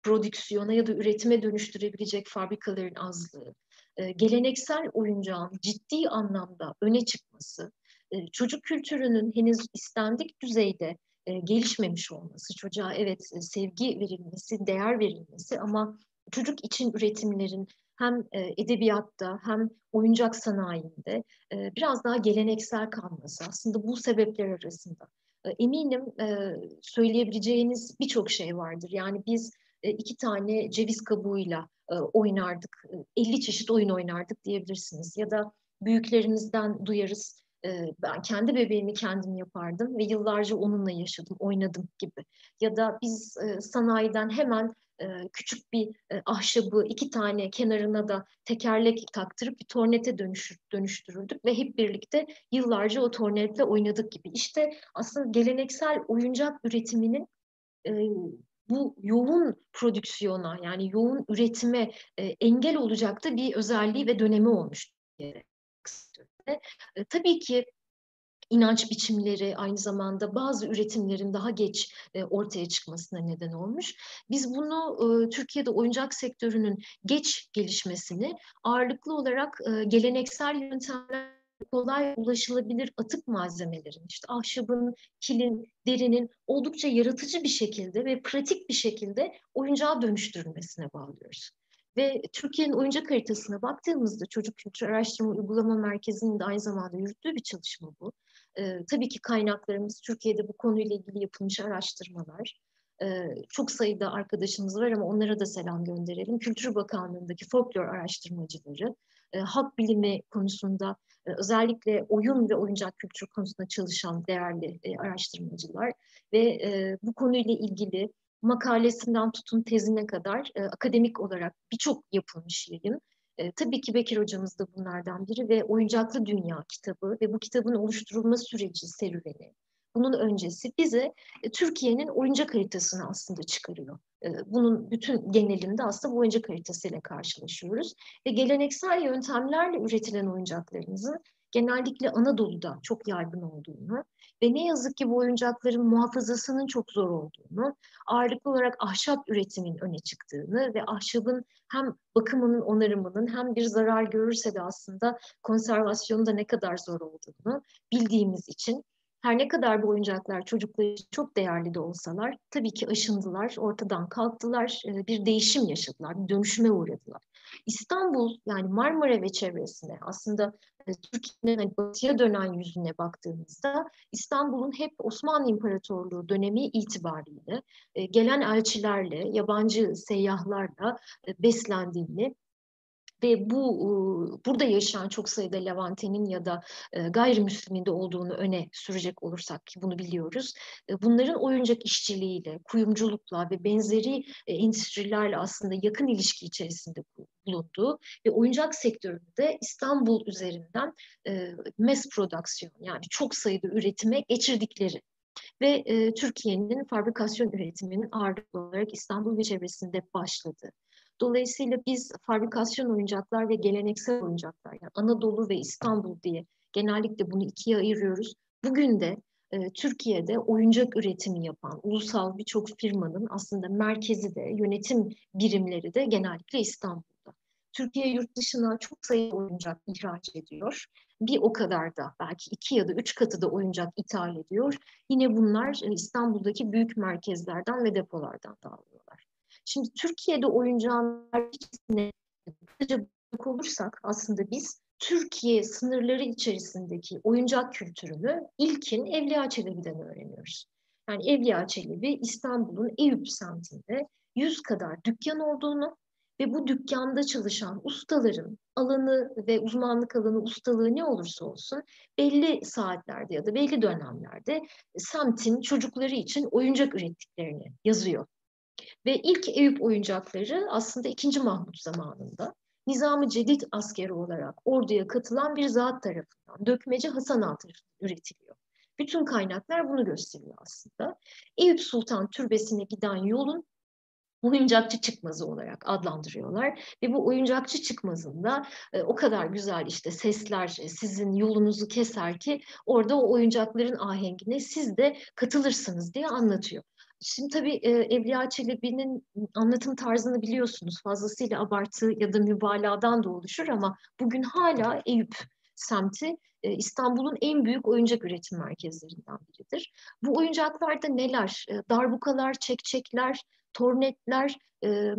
prodüksiyona ya da üretime dönüştürebilecek fabrikaların azlığı, e, geleneksel oyuncağın ciddi anlamda öne çıkması, e, çocuk kültürünün henüz istendik düzeyde e, gelişmemiş olması, çocuğa evet sevgi verilmesi, değer verilmesi ama çocuk için üretimlerin hem edebiyatta hem oyuncak sanayinde biraz daha geleneksel kalması aslında bu sebepler arasında. Eminim söyleyebileceğiniz birçok şey vardır. Yani biz iki tane ceviz kabuğuyla e, oynardık. 50 e, çeşit oyun oynardık diyebilirsiniz. Ya da büyüklerimizden duyarız. Ben kendi bebeğimi kendim yapardım ve yıllarca onunla yaşadım, oynadım gibi. Ya da biz sanayiden hemen küçük bir ahşabı iki tane kenarına da tekerlek taktırıp bir tornete dönüşür, dönüştürürdük ve hep birlikte yıllarca o tornetle oynadık gibi. İşte aslında geleneksel oyuncak üretiminin bu yoğun prodüksiyona yani yoğun üretime e, engel olacaktı bir özelliği ve dönemi olmuş. E, tabii ki inanç biçimleri aynı zamanda bazı üretimlerin daha geç e, ortaya çıkmasına neden olmuş. Biz bunu e, Türkiye'de oyuncak sektörünün geç gelişmesini ağırlıklı olarak e, geleneksel yöntemler kolay ulaşılabilir atık malzemelerin, işte ahşabın, kilin, derinin oldukça yaratıcı bir şekilde ve pratik bir şekilde oyuncağa dönüştürülmesine bağlıyoruz. Ve Türkiye'nin oyuncak haritasına baktığımızda Çocuk Kültür Araştırma Uygulama Merkezi'nin de aynı zamanda yürüttüğü bir çalışma bu. Ee, tabii ki kaynaklarımız Türkiye'de bu konuyla ilgili yapılmış araştırmalar. Ee, çok sayıda arkadaşımız var ama onlara da selam gönderelim. Kültür Bakanlığı'ndaki folklor araştırmacıları, e, halk bilimi konusunda e, özellikle oyun ve oyuncak kültürü konusunda çalışan değerli e, araştırmacılar ve e, bu konuyla ilgili makalesinden tutun tezine kadar e, akademik olarak birçok yapılmış yayın. E, tabii ki Bekir hocamız da bunlardan biri ve Oyuncaklı Dünya kitabı ve bu kitabın oluşturulma süreci, serüveni, bunun öncesi bize e, Türkiye'nin oyuncak haritasını aslında çıkarıyor. E, bunun bütün genelinde aslında bu oyuncak haritasıyla karşılaşıyoruz. Ve geleneksel yöntemlerle üretilen oyuncaklarımızın genellikle Anadolu'da çok yaygın olduğunu ve ne yazık ki bu oyuncakların muhafazasının çok zor olduğunu, ağırlıklı olarak ahşap üretimin öne çıktığını ve ahşabın hem bakımının, onarımının hem bir zarar görürse de aslında konservasyonu da ne kadar zor olduğunu bildiğimiz için her ne kadar bu oyuncaklar çocuklar için çok değerli de olsalar tabii ki aşındılar, ortadan kalktılar, e, bir değişim yaşadılar, bir dönüşüme uğradılar. İstanbul yani Marmara ve çevresine aslında e, Türkiye'nin hani batıya dönen yüzüne baktığımızda İstanbul'un hep Osmanlı İmparatorluğu dönemi itibariyle e, gelen elçilerle, yabancı seyyahlarla beslendiğini ve bu burada yaşayan çok sayıda Levante'nin ya da gayrimüsliminde olduğunu öne sürecek olursak ki bunu biliyoruz. Bunların oyuncak işçiliğiyle, kuyumculukla ve benzeri endüstrilerle aslında yakın ilişki içerisinde bulunduğu ve oyuncak sektöründe İstanbul üzerinden mass production yani çok sayıda üretime geçirdikleri ve e, Türkiye'nin fabrikasyon üretiminin ağırlıklı olarak İstanbul ve çevresinde başladı. Dolayısıyla biz fabrikasyon oyuncaklar ve geleneksel oyuncaklar, yani Anadolu ve İstanbul diye genellikle bunu ikiye ayırıyoruz. Bugün de e, Türkiye'de oyuncak üretimi yapan ulusal birçok firmanın aslında merkezi de yönetim birimleri de genellikle İstanbul'da. Türkiye yurt dışına çok sayıda oyuncak ihraç ediyor. Bir o kadar da belki iki ya da üç katı da oyuncak ithal ediyor. Yine bunlar e, İstanbul'daki büyük merkezlerden ve depolardan dağılıyorlar. Şimdi Türkiye'de oyuncağın bakacak olursak aslında biz Türkiye sınırları içerisindeki oyuncak kültürünü ilkin Evliya Çelebi'den öğreniyoruz. Yani Evliya Çelebi İstanbul'un Eyüp semtinde 100 kadar dükkan olduğunu ve bu dükkanda çalışan ustaların alanı ve uzmanlık alanı ustalığı ne olursa olsun belli saatlerde ya da belli dönemlerde semtin çocukları için oyuncak ürettiklerini yazıyor. Ve ilk Eyüp oyuncakları aslında 2. Mahmut zamanında Nizami Cedid askeri olarak orduya katılan bir zat tarafından Dökmeci Hasan Ağa tarafından üretiliyor. Bütün kaynaklar bunu gösteriyor aslında. Eyüp Sultan Türbesi'ne giden yolun oyuncakçı çıkmazı olarak adlandırıyorlar. Ve bu oyuncakçı çıkmazında e, o kadar güzel işte sesler e, sizin yolunuzu keser ki orada o oyuncakların ahengine siz de katılırsınız diye anlatıyor. Şimdi tabii e, Evliya Çelebi'nin anlatım tarzını biliyorsunuz. Fazlasıyla abartı ya da mübalağadan da oluşur ama bugün hala Eyüp semti e, İstanbul'un en büyük oyuncak üretim merkezlerinden biridir. Bu oyuncaklarda neler? E, darbukalar, çekçekler, tornetler, e,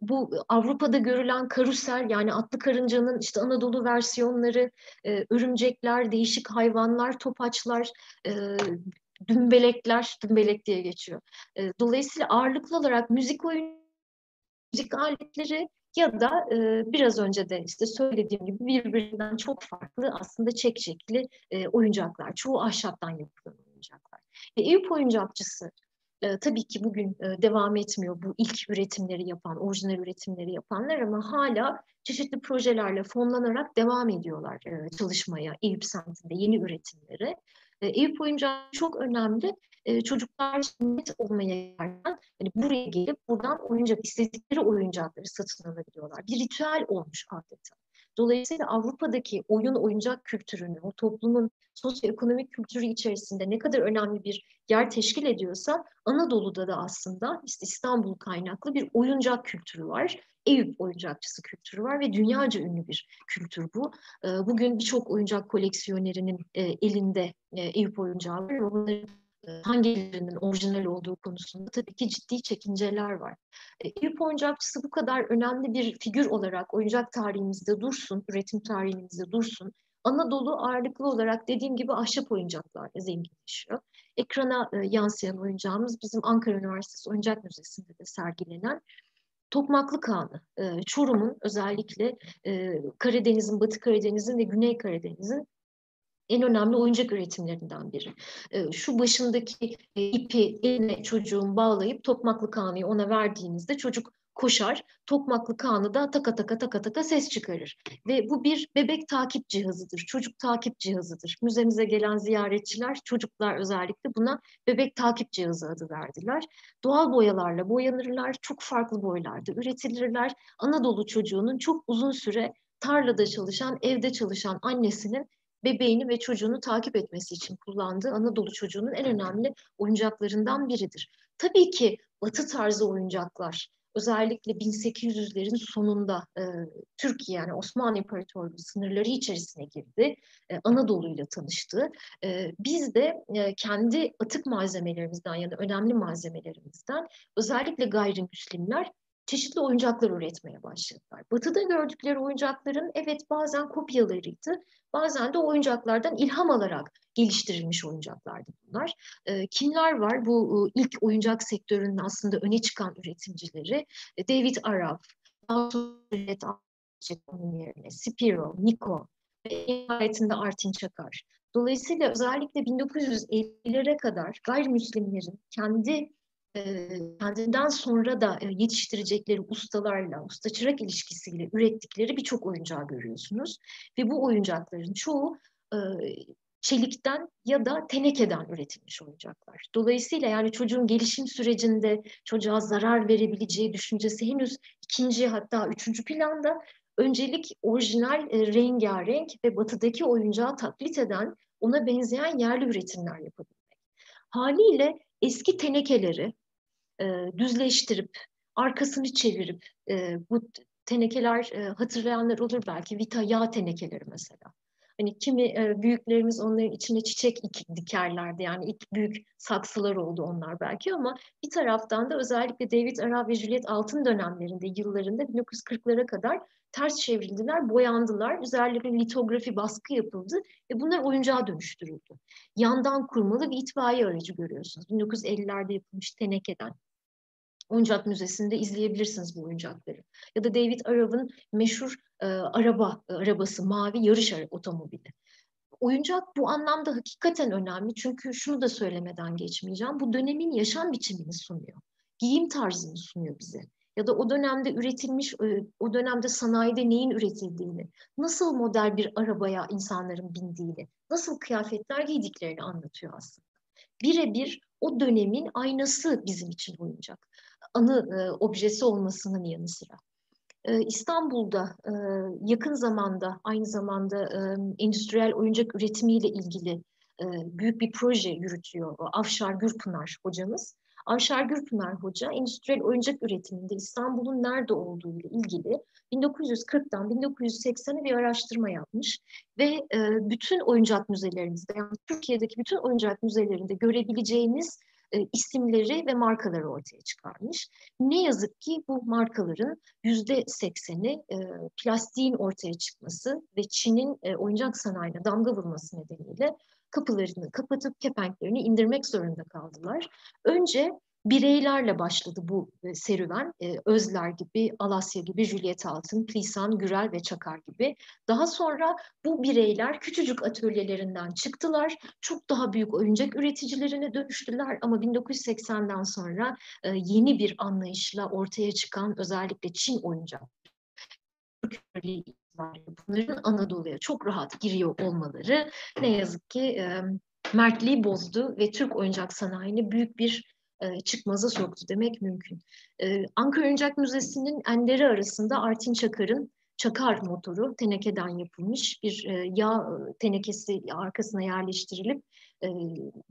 bu Avrupa'da görülen karusel yani atlı karıncanın işte Anadolu versiyonları, e, örümcekler, değişik hayvanlar, topaçlar, e, dümbelekler, dümbelek diye geçiyor. E, dolayısıyla ağırlıklı olarak müzik oyun, müzik aletleri ya da e, biraz önce de işte söylediğim gibi birbirinden çok farklı aslında çekçekli e, oyuncaklar. Çoğu ahşaptan yapılan oyuncaklar. Ve Eyüp oyuncakçısı e, tabii ki bugün e, devam etmiyor bu ilk üretimleri yapan, orijinal üretimleri yapanlar ama hala çeşitli projelerle fonlanarak devam ediyorlar e, çalışmaya Eyüp semtinde yeni üretimleri. Eyüp oyuncağı çok önemli. E, çocuklar sünnet olmaya yerden yani buraya gelip buradan oyuncak istedikleri oyuncakları satın alabiliyorlar. Bir ritüel olmuş adeta. Dolayısıyla Avrupa'daki oyun oyuncak kültürünü, o toplumun sosyoekonomik kültürü içerisinde ne kadar önemli bir yer teşkil ediyorsa Anadolu'da da aslında işte İstanbul kaynaklı bir oyuncak kültürü var. Eyüp oyuncakçısı kültürü var ve dünyaca ünlü bir kültür bu. Ee, bugün birçok oyuncak koleksiyonerinin e, elinde e, Eyüp oyuncağı var ve hangilerinin orijinal olduğu konusunda tabii ki ciddi çekinceler var. Eyüp oyuncakçısı bu kadar önemli bir figür olarak oyuncak tarihimizde dursun, üretim tarihimizde dursun. Anadolu ağırlıklı olarak dediğim gibi ahşap oyuncaklarla zenginleşiyor. Ekrana yansıyan oyuncağımız bizim Ankara Üniversitesi Oyuncak Müzesi'nde de sergilenen Tokmaklı Kağanı, Çorum'un özellikle Karadeniz'in, Batı Karadeniz'in ve Güney Karadeniz'in en önemli oyuncak üretimlerinden biri. Şu başındaki ipi eline çocuğun bağlayıp Tokmaklı Kağan'ı ona verdiğinizde çocuk koşar, tokmaklı kanı da taka taka taka taka ses çıkarır. Ve bu bir bebek takip cihazıdır, çocuk takip cihazıdır. Müzemize gelen ziyaretçiler, çocuklar özellikle buna bebek takip cihazı adı verdiler. Doğal boyalarla boyanırlar, çok farklı boylarda üretilirler. Anadolu çocuğunun çok uzun süre tarlada çalışan, evde çalışan annesinin bebeğini ve çocuğunu takip etmesi için kullandığı Anadolu çocuğunun en önemli oyuncaklarından biridir. Tabii ki batı tarzı oyuncaklar, özellikle 1800'lerin sonunda e, Türkiye yani Osmanlı İmparatorluğu sınırları içerisine girdi. E, Anadolu ile tanıştı. E, biz de e, kendi atık malzemelerimizden ya da önemli malzemelerimizden özellikle gayrimüslimler çeşitli oyuncaklar üretmeye başladılar. Batı'da gördükleri oyuncakların evet bazen kopyalarıydı, bazen de oyuncaklardan ilham alarak geliştirilmiş oyuncaklardı bunlar. E, kimler var? Bu e, ilk oyuncak sektörünün aslında öne çıkan üretimcileri. E, David Araf, onun yerine. Spiro, Niko ve nihayetinde Artin Çakar. Dolayısıyla özellikle 1950'lere kadar gayrimüslimlerin kendi kendinden sonra da e, yetiştirecekleri ustalarla, usta çırak ilişkisiyle ürettikleri birçok oyuncağı görüyorsunuz. Ve bu oyuncakların çoğu e, çelikten ya da tenekeden üretilmiş oyuncaklar. Dolayısıyla yani çocuğun gelişim sürecinde çocuğa zarar verebileceği düşüncesi henüz ikinci hatta üçüncü planda. Öncelik orijinal e, rengarenk ve batıdaki oyuncağı taklit eden ona benzeyen yerli üretimler yapabilmek. Haliyle eski tenekeleri e, düzleştirip arkasını çevirip e, bu tenekeler e, hatırlayanlar olur belki vita yağ tenekeleri mesela. Hani kimi e, büyüklerimiz onların içine çiçek dikerlerdi. Yani ilk büyük saksılar oldu onlar belki ama bir taraftan da özellikle David Ara ve Juliet Altın dönemlerinde, yıllarında 1940'lara kadar ters çevrildiler, boyandılar. Üzerlerine litografi baskı yapıldı ve bunlar oyuncağa dönüştürüldü. Yandan kurmalı bir itfaiye aracı görüyorsunuz. 1950'lerde yapılmış tenekeden. Oyuncak Müzesi'nde izleyebilirsiniz bu oyuncakları. Ya da David Arav'ın meşhur e, araba e, arabası mavi yarış otomobili. Oyuncak bu anlamda hakikaten önemli çünkü şunu da söylemeden geçmeyeceğim. Bu dönemin yaşam biçimini sunuyor. Giyim tarzını sunuyor bize. Ya da o dönemde üretilmiş, e, o dönemde sanayide neyin üretildiğini, nasıl model bir arabaya insanların bindiğini, nasıl kıyafetler giydiklerini anlatıyor aslında. Birebir o dönemin aynası bizim için oyuncak. Anı e, objesi olmasının yanı sıra. E, İstanbul'da e, yakın zamanda aynı zamanda e, endüstriyel oyuncak üretimiyle ilgili e, büyük bir proje yürütüyor Avşar Gürpınar hocamız. Avşar Gürpınar Hoca endüstriyel oyuncak üretiminde İstanbul'un nerede olduğu ile ilgili 1940'tan 1980'e bir araştırma yapmış ve e, bütün oyuncak müzelerimizde yani Türkiye'deki bütün oyuncak müzelerinde görebileceğiniz e, isimleri ve markaları ortaya çıkarmış. Ne yazık ki bu markaların yüzde sekseni e, plastiğin ortaya çıkması ve Çin'in e, oyuncak sanayine damga vurması nedeniyle kapılarını kapatıp kepenklerini indirmek zorunda kaldılar. Önce bireylerle başladı bu e, serüven. E, Özler gibi, Alasya gibi, Juliet Altın, Plisan, Gürel ve Çakar gibi. Daha sonra bu bireyler küçücük atölyelerinden çıktılar. Çok daha büyük oyuncak üreticilerine dönüştüler ama 1980'den sonra e, yeni bir anlayışla ortaya çıkan özellikle Çin oyuncak bunların Anadolu'ya çok rahat giriyor olmaları ne yazık ki mertliği bozdu ve Türk oyuncak sanayini büyük bir e, çıkmaza soktu demek mümkün. E, Ankara Oyuncak Müzesi'nin enleri arasında Artin Çakar'ın Çakar motoru tenekeden yapılmış bir e, yağ tenekesi arkasına yerleştirilip e,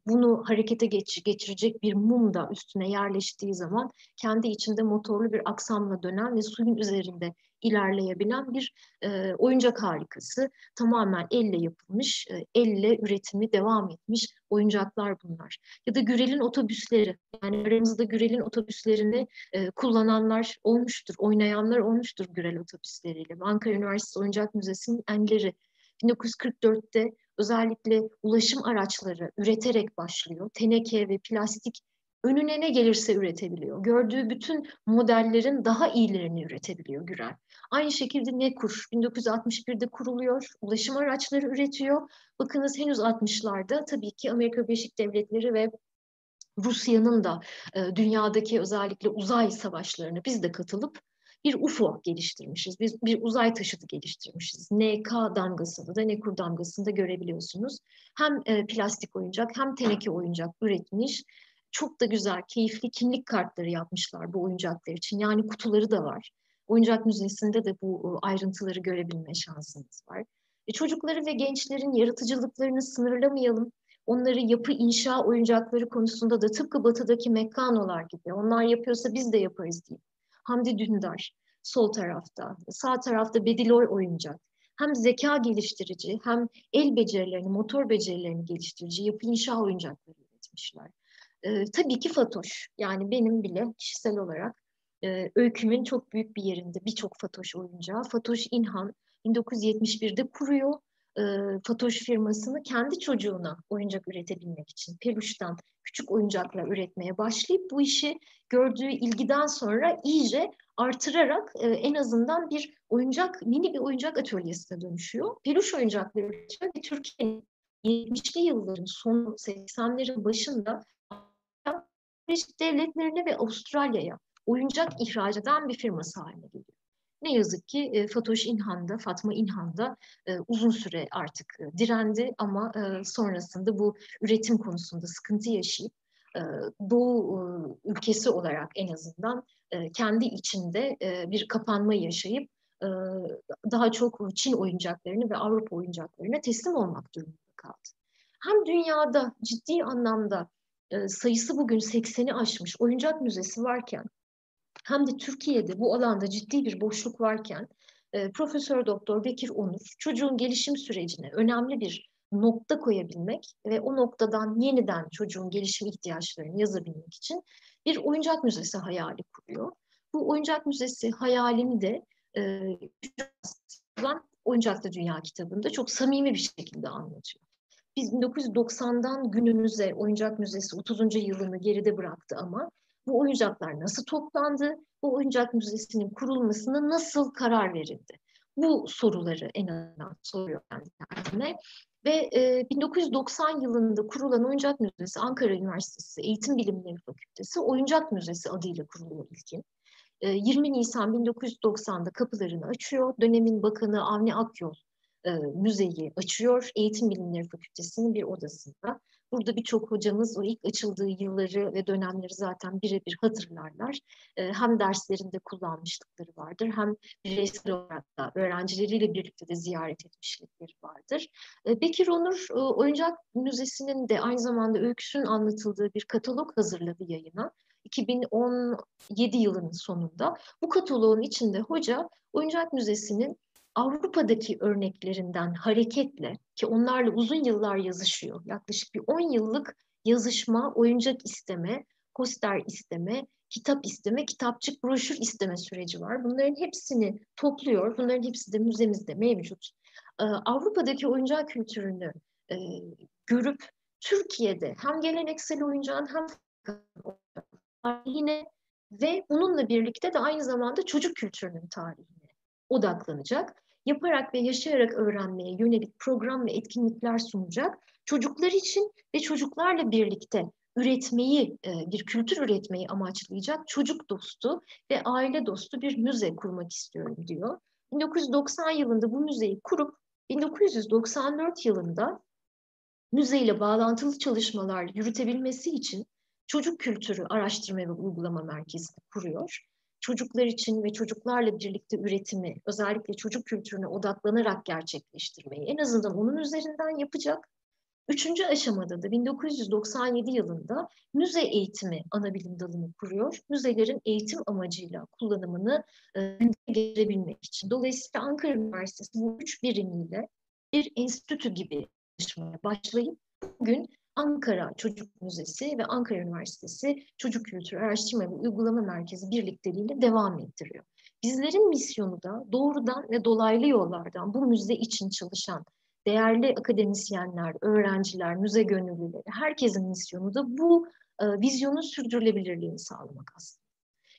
bunu harekete geç, geçirecek bir mum da üstüne yerleştiği zaman kendi içinde motorlu bir aksamla dönen ve suyun üzerinde ilerleyebilen bir e, oyuncak harikası. Tamamen elle yapılmış, e, elle üretimi devam etmiş oyuncaklar bunlar. Ya da Gürel'in otobüsleri, yani aramızda Gürel'in otobüslerini e, kullananlar olmuştur, oynayanlar olmuştur Gürel otobüsleriyle. Ankara Üniversitesi Oyuncak Müzesi'nin enleri 1944'te özellikle ulaşım araçları üreterek başlıyor. Teneke ve plastik önüne ne gelirse üretebiliyor. Gördüğü bütün modellerin daha iyilerini üretebiliyor Gürel. Aynı şekilde Nekur 1961'de kuruluyor, ulaşım araçları üretiyor. Bakınız henüz 60'larda tabii ki Amerika Birleşik Devletleri ve Rusya'nın da e, dünyadaki özellikle uzay savaşlarına biz de katılıp bir UFO geliştirmişiz. Biz bir uzay taşıtı geliştirmişiz. NK damgasında da Nekur damgasında görebiliyorsunuz. Hem e, plastik oyuncak hem teneke oyuncak üretmiş. Çok da güzel, keyifli kimlik kartları yapmışlar bu oyuncaklar için. Yani kutuları da var. Oyuncak Müzesi'nde de bu e, ayrıntıları görebilme şansınız var. E, çocukları ve gençlerin yaratıcılıklarını sınırlamayalım. Onları yapı inşa oyuncakları konusunda da tıpkı batıdaki Mekkanolar gibi onlar yapıyorsa biz de yaparız diye. Hamdi Dündar sol tarafta, sağ tarafta Bediloy oyuncak. Hem zeka geliştirici hem el becerilerini, motor becerilerini geliştirici yapı inşa oyuncakları üretmişler. Ee, tabii ki Fatoş. Yani benim bile kişisel olarak e, öykümün çok büyük bir yerinde birçok Fatoş oyuncağı. Fatoş İnhan 1971'de kuruyor. e, Fatoş firmasını kendi çocuğuna oyuncak üretebilmek için peluştan küçük oyuncaklar üretmeye başlayıp bu işi gördüğü ilgiden sonra iyice artırarak e, en azından bir oyuncak, mini bir oyuncak atölyesine dönüşüyor. Peluş oyuncakları üretiyor ve Türkiye'nin 70'li yılların sonu 80'lerin başında Birleşik Devletleri'ne ve Avustralya'ya oyuncak ihraç eden bir firması haline geliyor. Ne yazık ki e, Fatoş İnhan Fatma İnhan da e, uzun süre artık e, direndi ama e, sonrasında bu üretim konusunda sıkıntı yaşayıp e, Doğu e, ülkesi olarak en azından e, kendi içinde e, bir kapanma yaşayıp e, daha çok Çin oyuncaklarını ve Avrupa oyuncaklarına teslim olmak durumunda kaldı. Hem dünyada ciddi anlamda e, sayısı bugün 80'i aşmış oyuncak müzesi varken hem de Türkiye'de bu alanda ciddi bir boşluk varken e, Profesör Doktor Bekir Onur çocuğun gelişim sürecine önemli bir nokta koyabilmek ve o noktadan yeniden çocuğun gelişim ihtiyaçlarını yazabilmek için bir oyuncak müzesi hayali kuruyor. Bu oyuncak müzesi hayalini de e, Oyuncaklı Dünya kitabında çok samimi bir şekilde anlatıyor. Biz 1990'dan günümüze Oyuncak Müzesi 30. yılını geride bıraktı ama bu oyuncaklar nasıl toplandı? Bu oyuncak müzesinin kurulmasına nasıl karar verildi? Bu soruları en azından soruyor kendine. Ve e, 1990 yılında kurulan Oyuncak Müzesi Ankara Üniversitesi Eğitim Bilimleri Fakültesi Oyuncak Müzesi adıyla kuruluyor ilkin. E, 20 Nisan 1990'da kapılarını açıyor. Dönemin Bakanı Avni Akyol e, müzeyi açıyor. Eğitim Bilimleri Fakültesi'nin bir odasında. Burada birçok hocamız o ilk açıldığı yılları ve dönemleri zaten birebir hatırlarlar. E, hem derslerinde kullanmışlıkları vardır hem bireysel olarak da öğrencileriyle birlikte de ziyaret etmişlikleri vardır. E, Bekir Onur Oyuncak Müzesi'nin de aynı zamanda öyküsünün anlatıldığı bir katalog hazırladı yayına. 2017 yılının sonunda. Bu kataloğun içinde hoca Oyuncak Müzesi'nin Avrupa'daki örneklerinden hareketle ki onlarla uzun yıllar yazışıyor. Yaklaşık bir 10 yıllık yazışma, oyuncak isteme, poster isteme, kitap isteme, kitapçık, broşür isteme süreci var. Bunların hepsini topluyor. Bunların hepsi de müzemizde mevcut. Ee, Avrupa'daki oyuncak kültürünü e, görüp Türkiye'de hem geleneksel oyuncağın hem tarihine ve bununla birlikte de aynı zamanda çocuk kültürünün tarihine odaklanacak yaparak ve yaşayarak öğrenmeye yönelik program ve etkinlikler sunacak. Çocuklar için ve çocuklarla birlikte üretmeyi, e, bir kültür üretmeyi amaçlayacak çocuk dostu ve aile dostu bir müze kurmak istiyorum diyor. 1990 yılında bu müzeyi kurup 1994 yılında müzeyle bağlantılı çalışmalar yürütebilmesi için Çocuk Kültürü Araştırma ve Uygulama Merkezi'ni kuruyor çocuklar için ve çocuklarla birlikte üretimi özellikle çocuk kültürüne odaklanarak gerçekleştirmeyi en azından onun üzerinden yapacak. Üçüncü aşamada da 1997 yılında müze eğitimi ana bilim dalını kuruyor. Müzelerin eğitim amacıyla kullanımını e, getirebilmek için. Dolayısıyla Ankara Üniversitesi bu üç birimiyle bir enstitü gibi başlayıp bugün Ankara Çocuk Müzesi ve Ankara Üniversitesi Çocuk Kültürü Araştırma ve Uygulama Merkezi birlikteliğiyle devam ettiriyor. Bizlerin misyonu da doğrudan ve dolaylı yollardan bu müze için çalışan değerli akademisyenler, öğrenciler, müze gönüllüleri, herkesin misyonu da bu e, vizyonun sürdürülebilirliğini sağlamak aslında.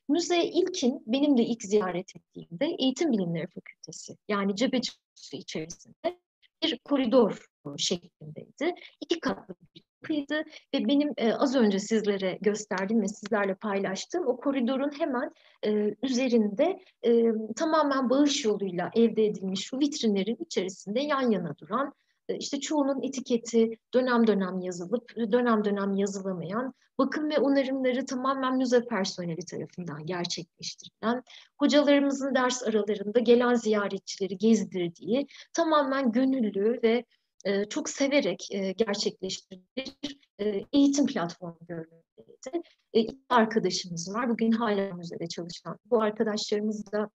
Müze ilkin benim de ilk ziyaret ettiğimde Eğitim Bilimleri Fakültesi yani Cebeci içerisinde bir koridor şeklindeydi. İki katlı bir yapıydı ve benim e, az önce sizlere gösterdiğim ve sizlerle paylaştığım o koridorun hemen e, üzerinde e, tamamen bağış yoluyla elde edilmiş şu vitrinlerin içerisinde yan yana duran e, işte çoğunun etiketi dönem dönem yazılıp dönem dönem yazılamayan, bakım ve onarımları tamamen müze personeli tarafından gerçekleştirilen, hocalarımızın ders aralarında gelen ziyaretçileri gezdirdiği, tamamen gönüllü ve çok severek e, eğitim platformu görülmektedir. E, arkadaşımız var. Bugün hala müzede çalışan. Bu arkadaşlarımız da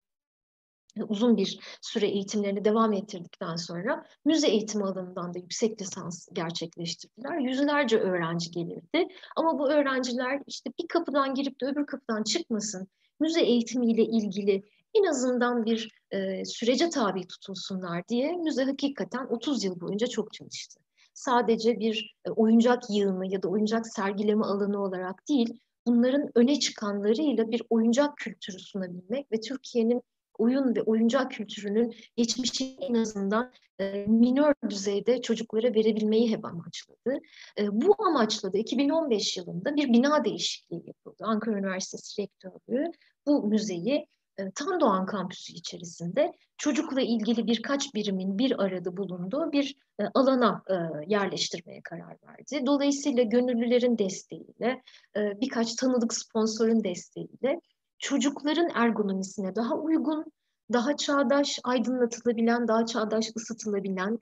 uzun bir süre eğitimlerini devam ettirdikten sonra müze eğitimi alanından da yüksek lisans gerçekleştirdiler. Yüzlerce öğrenci gelirdi ama bu öğrenciler işte bir kapıdan girip de öbür kapıdan çıkmasın, müze eğitimiyle ilgili en azından bir e, sürece tabi tutulsunlar diye müze hakikaten 30 yıl boyunca çok çalıştı. Sadece bir e, oyuncak yığını ya da oyuncak sergileme alanı olarak değil, bunların öne çıkanlarıyla bir oyuncak kültürü sunabilmek ve Türkiye'nin oyun ve oyuncak kültürünün geçmişi en azından e, minör düzeyde çocuklara verebilmeyi hep amaçladı. E, bu amaçla da 2015 yılında bir bina değişikliği yapıldı. Ankara Üniversitesi Rektörlüğü bu müzeyi e, Tam Doğan kampüsü içerisinde çocukla ilgili birkaç birimin bir arada bulunduğu bir e, alana e, yerleştirmeye karar verdi. Dolayısıyla gönüllülerin desteğiyle, e, birkaç tanıdık sponsorun desteğiyle çocukların ergonomisine daha uygun, daha çağdaş, aydınlatılabilen, daha çağdaş ısıtılabilen,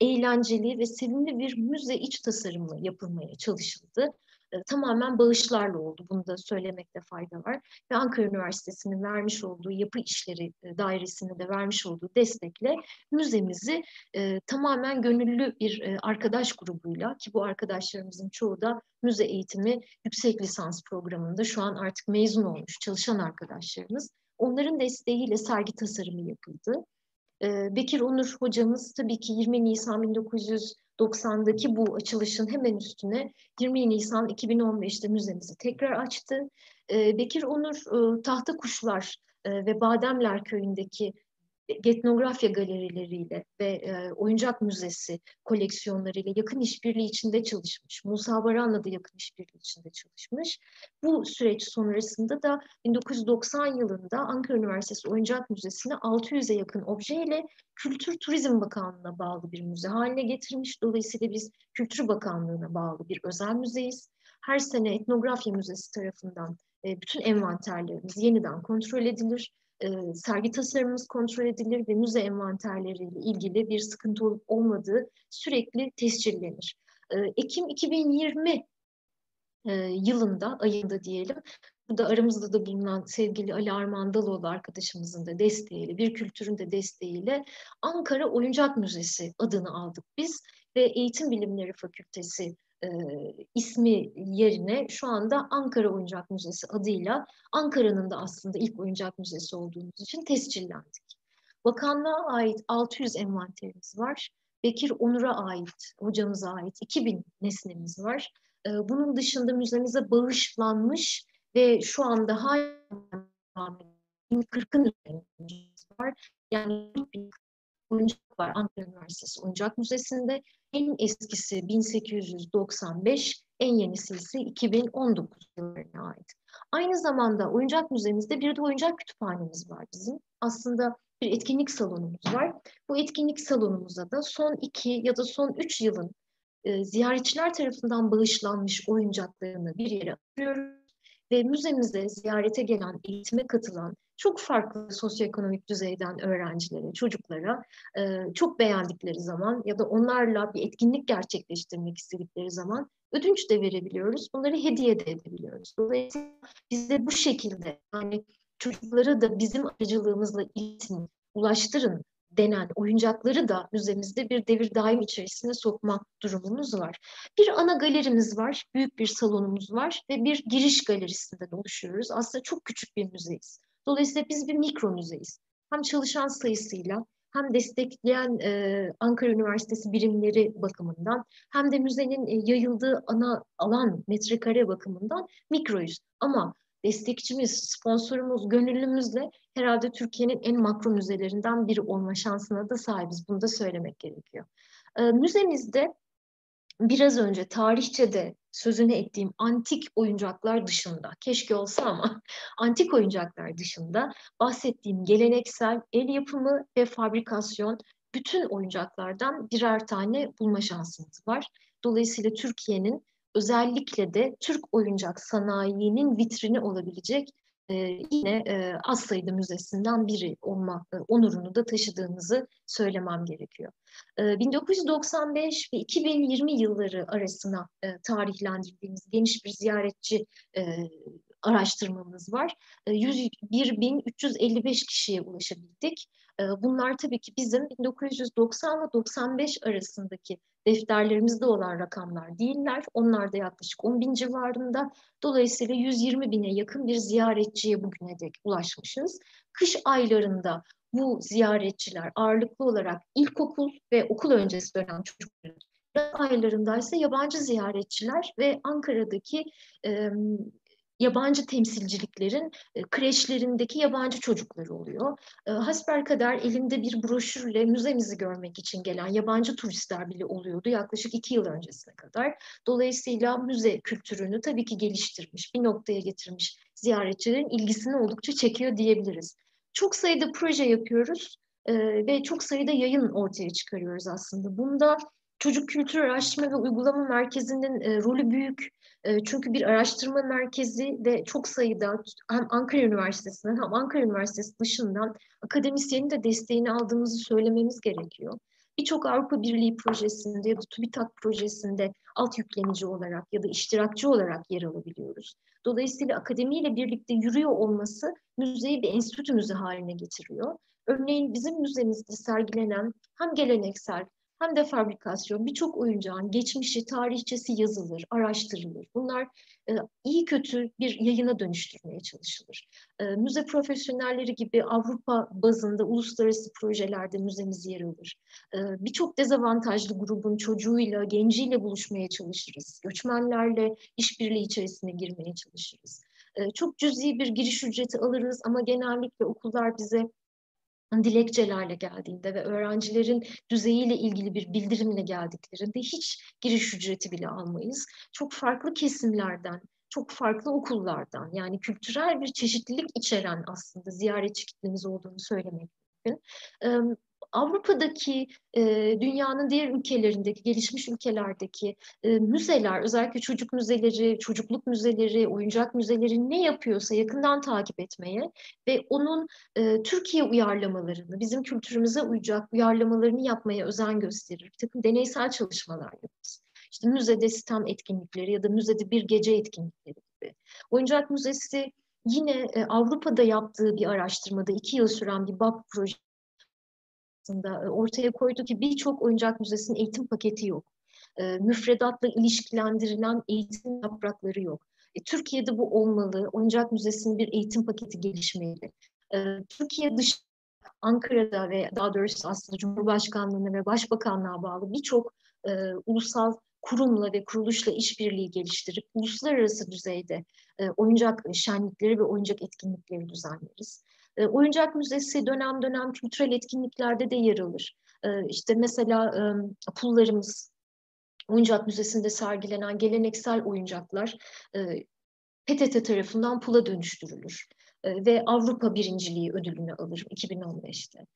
eğlenceli ve sevimli bir müze iç tasarımı yapılmaya çalışıldı. E, tamamen bağışlarla oldu. Bunu da söylemekte fayda var. Ve Ankara Üniversitesi'nin vermiş olduğu yapı işleri e, de vermiş olduğu destekle müzemizi e, tamamen gönüllü bir e, arkadaş grubuyla ki bu arkadaşlarımızın çoğu da müze eğitimi yüksek lisans programında şu an artık mezun olmuş çalışan arkadaşlarımız. Onların desteğiyle sergi tasarımı yapıldı. Bekir Onur hocamız tabii ki 20 Nisan 1900 90'daki bu açılışın hemen üstüne 20 Nisan 2015'te müzemizi tekrar açtı. Ee, Bekir Onur e, Tahta Kuşlar e, ve Bademler Köyü'ndeki etnografya galerileriyle ve e, oyuncak müzesi koleksiyonlarıyla yakın işbirliği içinde çalışmış. Musa Baran'la da yakın işbirliği içinde çalışmış. Bu süreç sonrasında da 1990 yılında Ankara Üniversitesi Oyuncak Müzesi'ni 600'e yakın objeyle Kültür Turizm Bakanlığı'na bağlı bir müze haline getirmiş. Dolayısıyla biz Kültür Bakanlığı'na bağlı bir özel müzeyiz. Her sene Etnografya Müzesi tarafından e, bütün envanterlerimiz yeniden kontrol edilir e, sergi tasarımımız kontrol edilir ve müze envanterleriyle ilgili bir sıkıntı olup olmadığı sürekli tescillenir. E, Ekim 2020 e, yılında, ayında diyelim, burada aramızda da bulunan sevgili Ali Armağan Daloğlu arkadaşımızın da desteğiyle, bir kültürün de desteğiyle Ankara Oyuncak Müzesi adını aldık biz ve Eğitim Bilimleri Fakültesi e, ismi yerine şu anda Ankara Oyuncak Müzesi adıyla Ankara'nın da aslında ilk oyuncak müzesi olduğumuz için tescillendik. Bakanlığa ait 600 envanterimiz var. Bekir Onur'a ait, hocamıza ait 2000 nesnemiz var. E, bunun dışında müzemize bağışlanmış ve şu anda hala 40'ın var. Yani oyuncak var Ankara Üniversitesi Oyuncak Müzesi'nde. En eskisi 1895, en yenisi ise 2019 yıllarına ait. Aynı zamanda oyuncak müzemizde bir de oyuncak kütüphanemiz var bizim. Aslında bir etkinlik salonumuz var. Bu etkinlik salonumuzda da son iki ya da son üç yılın e, ziyaretçiler tarafından bağışlanmış oyuncaklarını bir yere alıyoruz ve müzemize ziyarete gelen, eğitime katılan çok farklı sosyoekonomik düzeyden öğrencilere, çocuklara e, çok beğendikleri zaman ya da onlarla bir etkinlik gerçekleştirmek istedikleri zaman ödünç de verebiliyoruz. Bunları hediye de edebiliyoruz. Dolayısıyla biz de bu şekilde yani çocuklara da bizim aracılığımızla iletin, ulaştırın denen oyuncakları da müzemizde bir devir daim içerisine sokma durumumuz var. Bir ana galerimiz var, büyük bir salonumuz var ve bir giriş galerisinden oluşuyoruz. Aslında çok küçük bir müzeyiz. Dolayısıyla biz bir mikro müzeyiz. Hem çalışan sayısıyla hem destekleyen e, Ankara Üniversitesi birimleri bakımından hem de müzenin e, yayıldığı ana alan metrekare bakımından mikroyuz. Ama destekçimiz, sponsorumuz, gönüllümüzle herhalde Türkiye'nin en makro müzelerinden biri olma şansına da sahibiz. Bunu da söylemek gerekiyor. E, müzemizde biraz önce tarihçede sözünü ettiğim antik oyuncaklar dışında, keşke olsa ama antik oyuncaklar dışında bahsettiğim geleneksel el yapımı ve fabrikasyon bütün oyuncaklardan birer tane bulma şansımız var. Dolayısıyla Türkiye'nin özellikle de Türk oyuncak sanayinin vitrini olabilecek e, yine e, az sayıda müzesinden biri olma e, onurunu da taşıdığımızı söylemem gerekiyor. E, 1995 ve 2020 yılları arasına e, tarihlendirdiğimiz geniş bir ziyaretçi e, araştırmamız var. 101.355 kişiye ulaşabildik. Bunlar tabii ki bizim 1990 ile 95 arasındaki defterlerimizde olan rakamlar değiller. Onlar da yaklaşık 10 bin civarında. Dolayısıyla 120 bine yakın bir ziyaretçiye bugüne dek ulaşmışız. Kış aylarında bu ziyaretçiler ağırlıklı olarak ilkokul ve okul öncesi dönem çocukları aylarında ise yabancı ziyaretçiler ve Ankara'daki e, yabancı temsilciliklerin e, kreşlerindeki yabancı çocukları oluyor. E, hasbelkader elinde bir broşürle müzemizi görmek için gelen yabancı turistler bile oluyordu yaklaşık iki yıl öncesine kadar. Dolayısıyla müze kültürünü tabii ki geliştirmiş, bir noktaya getirmiş ziyaretçilerin ilgisini oldukça çekiyor diyebiliriz. Çok sayıda proje yapıyoruz e, ve çok sayıda yayın ortaya çıkarıyoruz aslında. Bunda Çocuk Kültür Araştırma ve Uygulama Merkezi'nin e, rolü büyük. E, çünkü bir araştırma merkezi de çok sayıda hem Ankara Üniversitesi'nden hem Ankara Üniversitesi dışından akademisyenin de desteğini aldığımızı söylememiz gerekiyor. Birçok Avrupa Birliği projesinde ya da TÜBİTAK projesinde alt yüklenici olarak ya da iştirakçı olarak yer alabiliyoruz. Dolayısıyla akademiyle birlikte yürüyor olması müzeyi bir enstitü müze haline getiriyor. Örneğin bizim müzemizde sergilenen hem geleneksel hem de fabrikasyon birçok oyuncağın geçmişi, tarihçesi yazılır, araştırılır. Bunlar e, iyi kötü bir yayına dönüştürmeye çalışılır. E, müze profesyonelleri gibi Avrupa bazında uluslararası projelerde müzemiz yer alır. E, birçok dezavantajlı grubun çocuğuyla, genciyle buluşmaya çalışırız. Göçmenlerle işbirliği içerisine girmeye çalışırız. E, çok cüzi bir giriş ücreti alırız ama genellikle okullar bize dilekçelerle geldiğinde ve öğrencilerin düzeyiyle ilgili bir bildirimle geldiklerinde hiç giriş ücreti bile almayız. Çok farklı kesimlerden, çok farklı okullardan yani kültürel bir çeşitlilik içeren aslında ziyaretçi kitlemiz olduğunu söylemek mümkün. Avrupa'daki, e, dünyanın diğer ülkelerindeki, gelişmiş ülkelerdeki e, müzeler, özellikle çocuk müzeleri, çocukluk müzeleri, oyuncak müzeleri ne yapıyorsa yakından takip etmeye ve onun e, Türkiye uyarlamalarını, bizim kültürümüze uyacak uyarlamalarını yapmaya özen gösterir. Bir takım deneysel çalışmalar yaparız. İşte müzede sistem etkinlikleri ya da müzede bir gece etkinlikleri gibi. Oyuncak Müzesi yine e, Avrupa'da yaptığı bir araştırmada iki yıl süren bir BAP projesi aslında e, ortaya koydu ki birçok oyuncak müzesinin eğitim paketi yok. E, müfredatla ilişkilendirilen eğitim yaprakları yok. E, Türkiye'de bu olmalı. Oyuncak müzesinin bir eğitim paketi gelişmeli. Türkiye dışı Ankara'da ve daha doğrusu aslında Cumhurbaşkanlığı'na ve Başbakanlığa bağlı birçok e, ulusal kurumla ve kuruluşla işbirliği geliştirip uluslararası düzeyde e, oyuncak şenlikleri ve oyuncak etkinlikleri düzenleriz. E, oyuncak Müzesi dönem dönem kültürel etkinliklerde de yer alır. E, işte mesela e, pullarımız, Oyuncak Müzesi'nde sergilenen geleneksel oyuncaklar e, PTT tarafından pula dönüştürülür ve Avrupa birinciliği ödülünü alır 2015'te.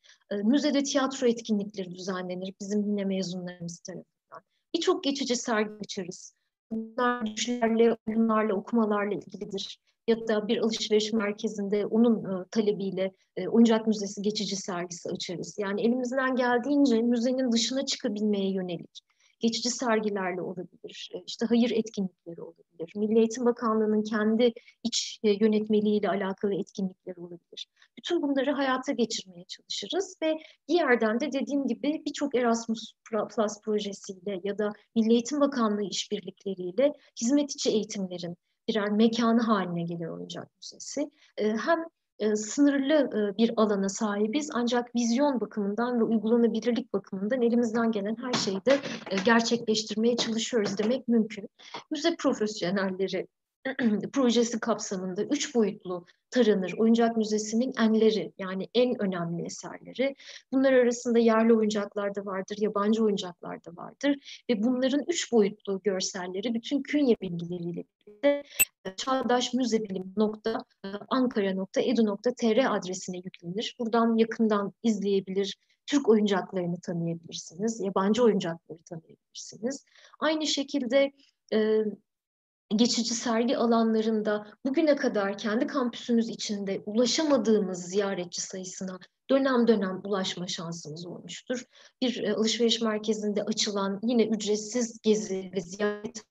Müzede tiyatro etkinlikleri düzenlenir bizim yine mezunlarımız tarafından. Birçok geçici sergi açarız. Bunlar düşlerle, oyunlarla, okumalarla ilgilidir ya da bir alışveriş merkezinde onun e, talebiyle e, oyuncak müzesi geçici sergisi açarız. Yani elimizden geldiğince müzenin dışına çıkabilmeye yönelik geçici sergilerle olabilir, e, işte hayır etkinlikleri olabilir, Milli Eğitim Bakanlığı'nın kendi iç yönetmeliğiyle alakalı etkinlikleri olabilir. Bütün bunları hayata geçirmeye çalışırız ve bir yerden de dediğim gibi birçok Erasmus Plus projesiyle ya da Milli Eğitim Bakanlığı işbirlikleriyle hizmet içi eğitimlerin birer mekanı haline geliyor oyuncak müzesi. E, hem e, sınırlı e, bir alana sahibiz ancak vizyon bakımından ve uygulanabilirlik bakımından elimizden gelen her şeyi de e, gerçekleştirmeye çalışıyoruz demek mümkün. Müze profesyonelleri projesi kapsamında üç boyutlu taranır. Oyuncak Müzesi'nin enleri yani en önemli eserleri. Bunlar arasında yerli oyuncaklar da vardır, yabancı oyuncaklar da vardır. Ve bunların üç boyutlu görselleri bütün künye bilgileriyle birlikte e, çağdaşmüzebilim.ankara.edu.tr adresine yüklenir. Buradan yakından izleyebilir, Türk oyuncaklarını tanıyabilirsiniz, yabancı oyuncakları tanıyabilirsiniz. Aynı şekilde e, geçici sergi alanlarında bugüne kadar kendi kampüsünüz içinde ulaşamadığımız ziyaretçi sayısına dönem dönem ulaşma şansımız olmuştur. Bir e, alışveriş merkezinde açılan yine ücretsiz gezi ve ziyaret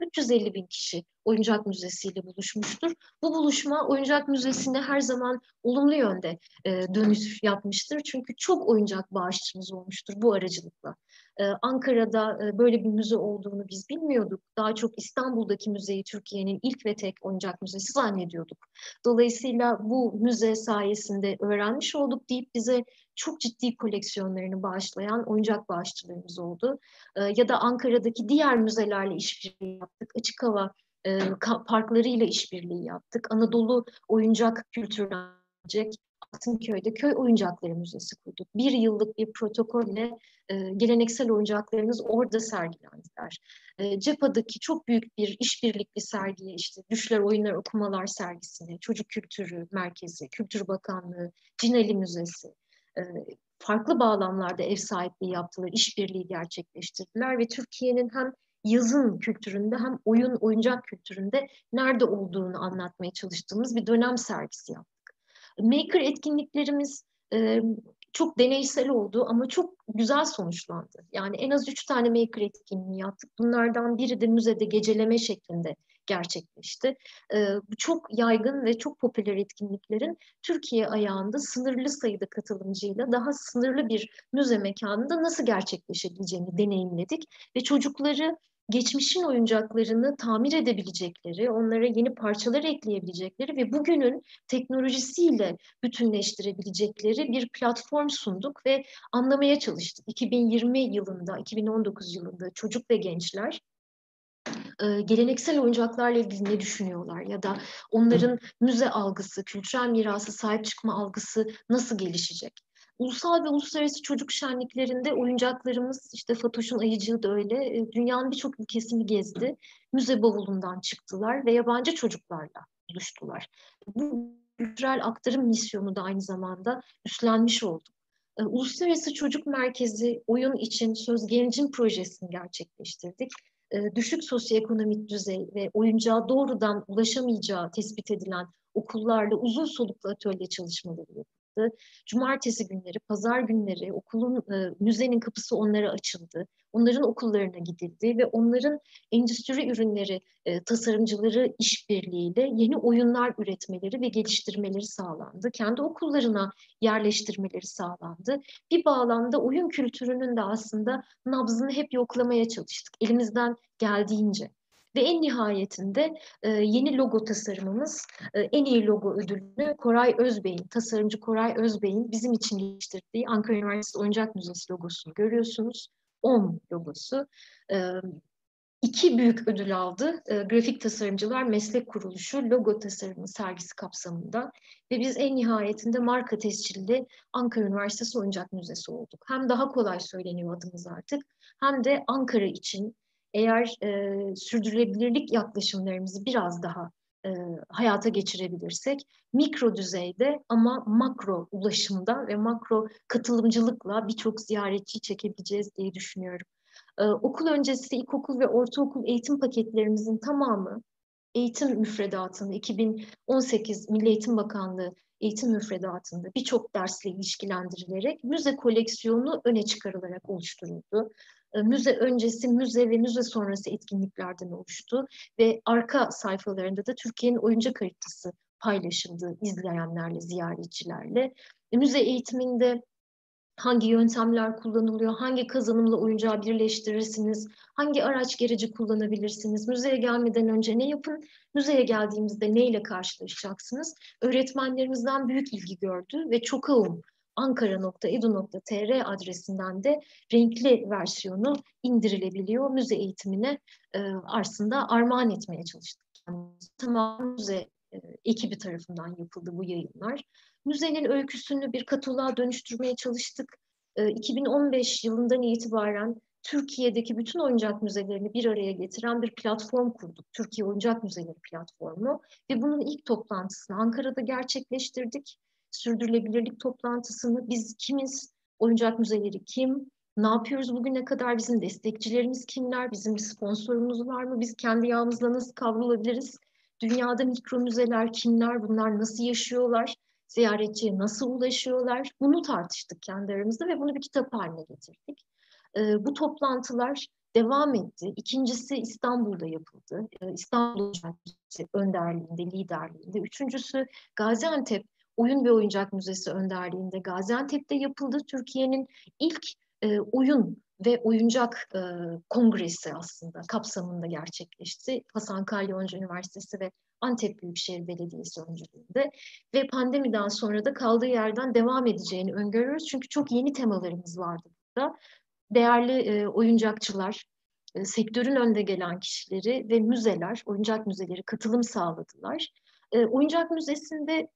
350 bin kişi Oyuncak Müzesi ile buluşmuştur. Bu buluşma Oyuncak Müzesi'ne her zaman olumlu yönde e, dönüş yapmıştır. Çünkü çok oyuncak bağışçımız olmuştur bu aracılıkla. E, Ankara'da e, böyle bir müze olduğunu biz bilmiyorduk. Daha çok İstanbul'daki müzeyi Türkiye'nin ilk ve tek oyuncak müzesi zannediyorduk. Dolayısıyla bu müze sayesinde öğrenmiş olduk deyip bize çok ciddi koleksiyonlarını bağışlayan oyuncak bağışçılarımız oldu. E, ya da Ankara'daki diğer müzelerle işbirliği yaptık. Açık hava e, parklarıyla işbirliği yaptık. Anadolu oyuncak kültürlenecek Altınköy'de köy oyuncakları müzesi kurduk. Bir yıllık bir protokolle e, geleneksel oyuncaklarımız orada sergilendiler. E, Cepa'daki çok büyük bir işbirlikli sergiye işte Düşler Oyunlar Okumalar sergisine, Çocuk Kültürü Merkezi, Kültür Bakanlığı, Cineli Müzesi, farklı bağlamlarda ev sahipliği yaptılar, işbirliği gerçekleştirdiler ve Türkiye'nin hem yazın kültüründe hem oyun oyuncak kültüründe nerede olduğunu anlatmaya çalıştığımız bir dönem sergisi yaptık. Maker etkinliklerimiz e, çok deneysel oldu ama çok güzel sonuçlandı. Yani en az üç tane maker etkinliği yaptık. Bunlardan biri de müzede geceleme şeklinde gerçekleşti. E, bu çok yaygın ve çok popüler etkinliklerin Türkiye ayağında sınırlı sayıda katılımcıyla daha sınırlı bir müze mekanında nasıl gerçekleşebileceğini deneyimledik ve çocukları geçmişin oyuncaklarını tamir edebilecekleri, onlara yeni parçalar ekleyebilecekleri ve bugünün teknolojisiyle bütünleştirebilecekleri bir platform sunduk ve anlamaya çalıştık. 2020 yılında, 2019 yılında çocuk ve gençler geleneksel oyuncaklarla ilgili ne düşünüyorlar ya da onların müze algısı, kültürel mirası sahip çıkma algısı nasıl gelişecek? Ulusal ve uluslararası çocuk şenliklerinde oyuncaklarımız işte Fatoş'un ayıcığı da öyle e, dünyanın birçok ülkesini gezdi. Müze bavulundan çıktılar ve yabancı çocuklarla buluştular. Bu kültürel aktarım misyonu da aynı zamanda üstlenmiş olduk. E, uluslararası Çocuk Merkezi oyun için Söz Gencin projesini gerçekleştirdik. E, düşük sosyoekonomik düzey ve oyuncağa doğrudan ulaşamayacağı tespit edilen okullarla uzun soluklu atölye çalışmaları yapıldı yapıldı. Cumartesi günleri, pazar günleri okulun, e, müzenin kapısı onlara açıldı. Onların okullarına gidildi ve onların endüstri ürünleri e, tasarımcıları işbirliğiyle yeni oyunlar üretmeleri ve geliştirmeleri sağlandı. Kendi okullarına yerleştirmeleri sağlandı. Bir bağlamda oyun kültürünün de aslında nabzını hep yoklamaya çalıştık elimizden geldiğince. Ve en nihayetinde e, yeni logo tasarımımız, e, en iyi logo ödülünü Koray Özbey'in, tasarımcı Koray Özbey'in bizim için geliştirdiği Ankara Üniversitesi Oyuncak Müzesi logosunu görüyorsunuz. 10 logosu. E, iki büyük ödül aldı. E, Grafik Tasarımcılar Meslek Kuruluşu logo tasarımı sergisi kapsamında ve biz en nihayetinde marka tescilli Ankara Üniversitesi Oyuncak Müzesi olduk. Hem daha kolay söyleniyor adımız artık hem de Ankara için eğer e, sürdürülebilirlik yaklaşımlarımızı biraz daha e, hayata geçirebilirsek mikro düzeyde ama makro ulaşımda ve makro katılımcılıkla birçok ziyaretçi çekebileceğiz diye düşünüyorum. Ee, okul öncesi ilkokul ve ortaokul eğitim paketlerimizin tamamı eğitim müfredatında 2018 Milli Eğitim Bakanlığı eğitim müfredatında birçok dersle ilişkilendirilerek müze koleksiyonu öne çıkarılarak oluşturuldu. E, müze öncesi, müze ve müze sonrası etkinliklerden oluştu ve arka sayfalarında da Türkiye'nin oyuncak haritası paylaşıldı izleyenlerle, ziyaretçilerle. E, müze eğitiminde hangi yöntemler kullanılıyor, hangi kazanımla oyuncağı birleştirirsiniz, hangi araç gereci kullanabilirsiniz, müzeye gelmeden önce ne yapın, müzeye geldiğimizde ne ile karşılaşacaksınız? Öğretmenlerimizden büyük ilgi gördü ve çok ağım ankara.edu.tr adresinden de renkli versiyonu indirilebiliyor. Müze eğitimine e, aslında armağan etmeye çalıştık. Yani, tamam müze e, ekibi tarafından yapıldı bu yayınlar. Müzenin öyküsünü bir kataloğa dönüştürmeye çalıştık. E, 2015 yılından itibaren Türkiye'deki bütün oyuncak müzelerini bir araya getiren bir platform kurduk. Türkiye Oyuncak Müzeleri platformu ve bunun ilk toplantısını Ankara'da gerçekleştirdik sürdürülebilirlik toplantısını biz kimiz, oyuncak müzeleri kim, ne yapıyoruz bugüne kadar, bizim destekçilerimiz kimler, bizim bir sponsorumuz var mı, biz kendi yağımızla nasıl kavrulabiliriz, dünyada mikro müzeler kimler, bunlar nasıl yaşıyorlar, ziyaretçiye nasıl ulaşıyorlar, bunu tartıştık kendi aramızda ve bunu bir kitap haline getirdik. E, bu toplantılar devam etti. İkincisi İstanbul'da yapıldı. E, İstanbul Müzesi önderliğinde, liderliğinde. Üçüncüsü Gaziantep Oyun ve Oyuncak Müzesi önderliğinde Gaziantep'te yapıldı. Türkiye'nin ilk e, oyun ve oyuncak e, kongresi aslında kapsamında gerçekleşti. Hasan Kalyoncu Üniversitesi ve Antep Büyükşehir Belediyesi öncülüğünde ve pandemiden sonra da kaldığı yerden devam edeceğini öngörüyoruz. Çünkü çok yeni temalarımız vardı burada. Değerli e, oyuncakçılar, e, sektörün önde gelen kişileri ve müzeler, oyuncak müzeleri katılım sağladılar. E, oyuncak Müzesi'nde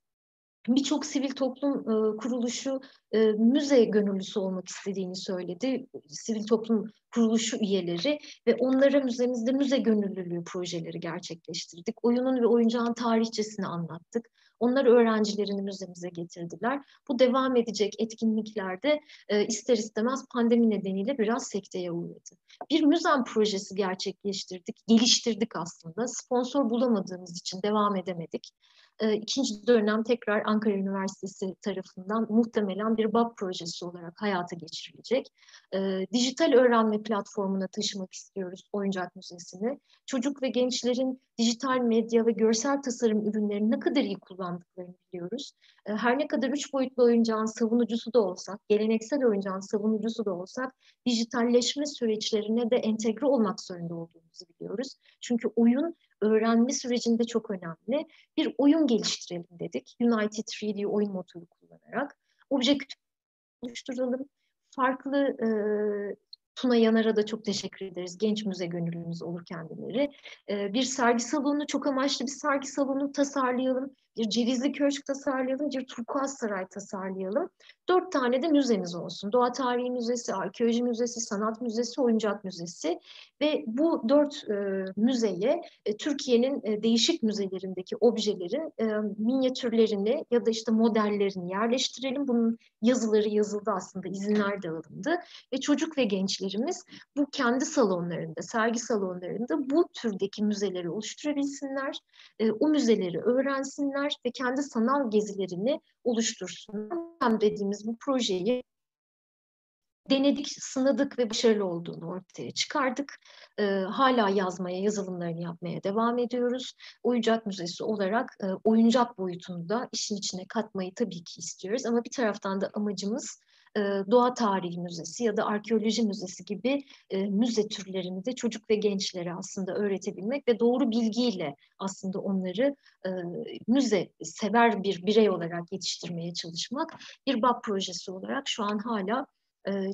birçok sivil toplum e, kuruluşu e, müze gönüllüsü olmak istediğini söyledi. Sivil toplum kuruluşu üyeleri ve onlara müzemizde müze gönüllülüğü projeleri gerçekleştirdik. Oyunun ve oyuncağın tarihçesini anlattık. Onlar öğrencilerini müzemize getirdiler. Bu devam edecek etkinliklerde e, ister istemez pandemi nedeniyle biraz sekteye uğradı. Bir müzen projesi gerçekleştirdik, geliştirdik aslında. Sponsor bulamadığımız için devam edemedik. E, ikinci dönem tekrar Ankara Üniversitesi tarafından muhtemelen bir BAP projesi olarak hayata geçirilecek. E, dijital öğrenme platformuna taşımak istiyoruz Oyuncak Müzesi'ni. Çocuk ve gençlerin dijital medya ve görsel tasarım ürünlerini ne kadar iyi kullandıklarını biliyoruz. E, her ne kadar üç boyutlu oyuncağın savunucusu da olsak, geleneksel oyuncağın savunucusu da olsak, dijitalleşme süreçlerine de entegre olmak zorunda olduğumuzu biliyoruz. Çünkü oyun öğrenme sürecinde çok önemli. Bir oyun geliştirelim dedik. United 3D oyun motoru kullanarak. Obje oluşturalım. Farklı e, Tuna Yanar'a da çok teşekkür ederiz. Genç müze gönüllümüz olur kendileri. E, bir sergi salonu, çok amaçlı bir sergi salonu tasarlayalım bir Cevizli Köşk tasarlayalım, bir Turkuaz Saray tasarlayalım. Dört tane de müzemiz olsun. Doğa Tarihi Müzesi, Arkeoloji Müzesi, Sanat Müzesi, Oyuncak Müzesi ve bu dört e, müzeye e, Türkiye'nin e, değişik müzelerindeki objelerin e, minyatürlerini ya da işte modellerini yerleştirelim. Bunun yazıları yazıldı aslında, izinler de alındı ve çocuk ve gençlerimiz bu kendi salonlarında, sergi salonlarında bu türdeki müzeleri oluşturabilsinler, e, o müzeleri öğrensinler getirsinler ve kendi sanal gezilerini oluştursunlar. Hem dediğimiz bu projeyi denedik, sınadık ve başarılı olduğunu ortaya çıkardık. E, hala yazmaya, yazılımlarını yapmaya devam ediyoruz. Oyuncak Müzesi olarak e, oyuncak boyutunu da işin içine katmayı tabii ki istiyoruz. Ama bir taraftan da amacımız e, doğa tarihi müzesi ya da arkeoloji müzesi gibi e, müze türlerini de çocuk ve gençlere aslında öğretebilmek ve doğru bilgiyle aslında onları e, müze sever bir birey olarak yetiştirmeye çalışmak bir BAP projesi olarak şu an hala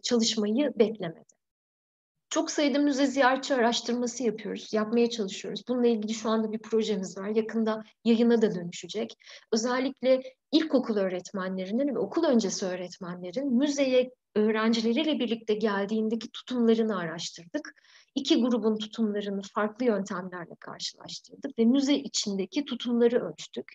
çalışmayı beklemedi. Çok sayıda müze ziyaretçi araştırması yapıyoruz, yapmaya çalışıyoruz. Bununla ilgili şu anda bir projemiz var. Yakında yayına da dönüşecek. Özellikle ilkokul öğretmenlerinin ve okul öncesi öğretmenlerin müzeye öğrencileriyle birlikte geldiğindeki tutumlarını araştırdık. İki grubun tutumlarını farklı yöntemlerle karşılaştırdık ve müze içindeki tutumları ölçtük.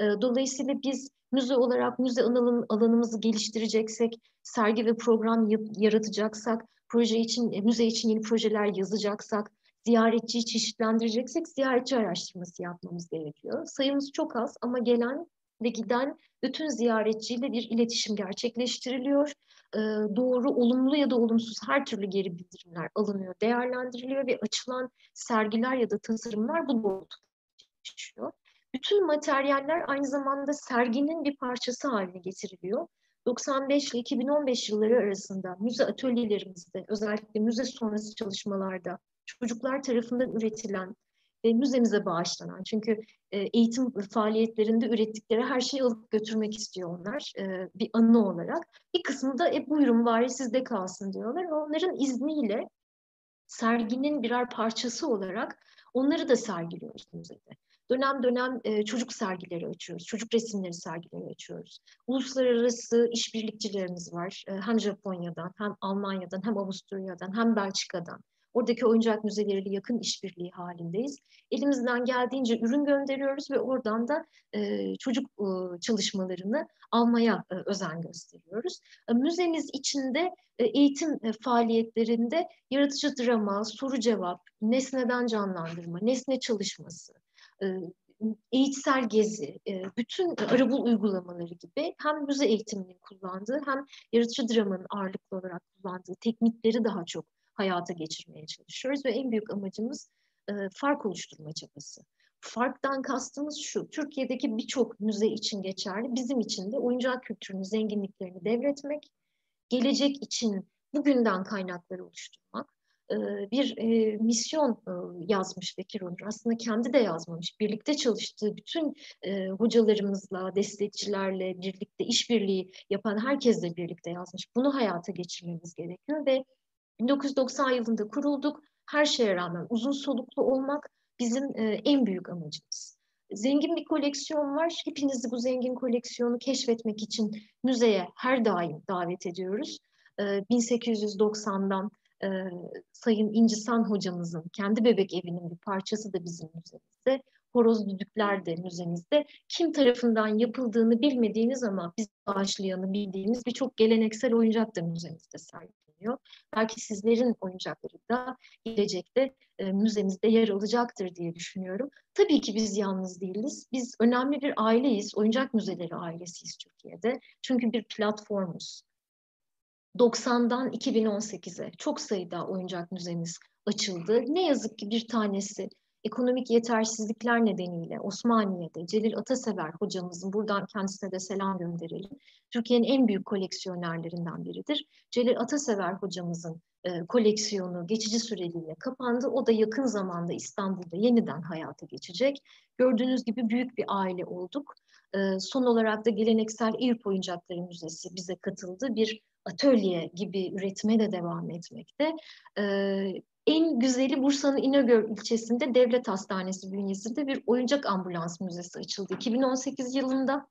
Dolayısıyla biz müze olarak müze alanımızı geliştireceksek, sergi ve program yaratacaksak, proje için, e, müze için yeni projeler yazacaksak, ziyaretçiyi çeşitlendireceksek ziyaretçi araştırması yapmamız gerekiyor. Sayımız çok az ama gelen ve giden bütün ziyaretçiyle bir iletişim gerçekleştiriliyor. Ee, doğru, olumlu ya da olumsuz her türlü geri bildirimler alınıyor, değerlendiriliyor ve açılan sergiler ya da tasarımlar bu doğrultuda çalışıyor. Bütün materyaller aynı zamanda serginin bir parçası haline getiriliyor 95 ile 2015 yılları arasında müze atölyelerimizde özellikle müze sonrası çalışmalarda çocuklar tarafından üretilen ve müzemize bağışlanan çünkü e, eğitim faaliyetlerinde ürettikleri her şeyi alıp götürmek istiyor onlar e, bir anı olarak. Bir kısmı da e, buyurun bari sizde kalsın diyorlar. Onların izniyle serginin birer parçası olarak onları da sergiliyoruz müzede. Dönem dönem e, çocuk sergileri açıyoruz, çocuk resimleri sergileri açıyoruz. Uluslararası işbirlikçilerimiz var. E, hem Japonya'dan, hem Almanya'dan, hem Avusturya'dan, hem Belçika'dan. Oradaki oyuncak müzeleriyle yakın işbirliği halindeyiz. Elimizden geldiğince ürün gönderiyoruz ve oradan da e, çocuk e, çalışmalarını almaya e, özen gösteriyoruz. E, müzemiz içinde e, eğitim e, faaliyetlerinde yaratıcı drama, soru cevap, nesneden canlandırma, nesne çalışması, eğitsel gezi, e, bütün arabul uygulamaları gibi hem müze eğitiminin kullandığı hem yaratıcı dramanın ağırlıklı olarak kullandığı teknikleri daha çok hayata geçirmeye çalışıyoruz ve en büyük amacımız e, fark oluşturma çabası. Farktan kastımız şu, Türkiye'deki birçok müze için geçerli, bizim için de oyuncak kültürünün zenginliklerini devretmek, gelecek için bugünden kaynakları oluşturmak, e, bir misyon yazmış Bekir Onur. Aslında kendi de yazmamış. Birlikte çalıştığı bütün hocalarımızla, destekçilerle birlikte işbirliği yapan herkesle birlikte yazmış. Bunu hayata geçirmemiz gerekiyor ve 1990 yılında kurulduk. Her şeye rağmen uzun soluklu olmak bizim en büyük amacımız. Zengin bir koleksiyon var. Hepinizi bu zengin koleksiyonu keşfetmek için müzeye her daim davet ediyoruz. 1890'dan e, Sayın İncisan hocamızın kendi bebek evinin bir parçası da bizim müzemizde. Horoz düdükler de müzemizde. Kim tarafından yapıldığını bilmediğiniz ama biz bağışlayanı bildiğimiz birçok geleneksel oyuncak da müzemizde sergileniyor. Belki sizlerin oyuncakları da gelecekte e, müzemizde yer alacaktır diye düşünüyorum. Tabii ki biz yalnız değiliz. Biz önemli bir aileyiz. Oyuncak müzeleri ailesiyiz Türkiye'de. Çünkü bir platformuz. 90'dan 2018'e çok sayıda oyuncak müzemiz açıldı. Ne yazık ki bir tanesi ekonomik yetersizlikler nedeniyle Osmaniye'de Celil Atasever hocamızın buradan kendisine de selam gönderelim. Türkiye'nin en büyük koleksiyonerlerinden biridir. Celil Atasever hocamızın e, koleksiyonu geçici süreliğine kapandı. O da yakın zamanda İstanbul'da yeniden hayata geçecek. Gördüğünüz gibi büyük bir aile olduk. E, son olarak da geleneksel İrp Oyuncakları Müzesi bize katıldı. Bir atölye gibi üretime de devam etmekte. Ee, en güzeli Bursa'nın İnegöl ilçesinde Devlet Hastanesi bünyesinde bir oyuncak ambulans müzesi açıldı. 2018 yılında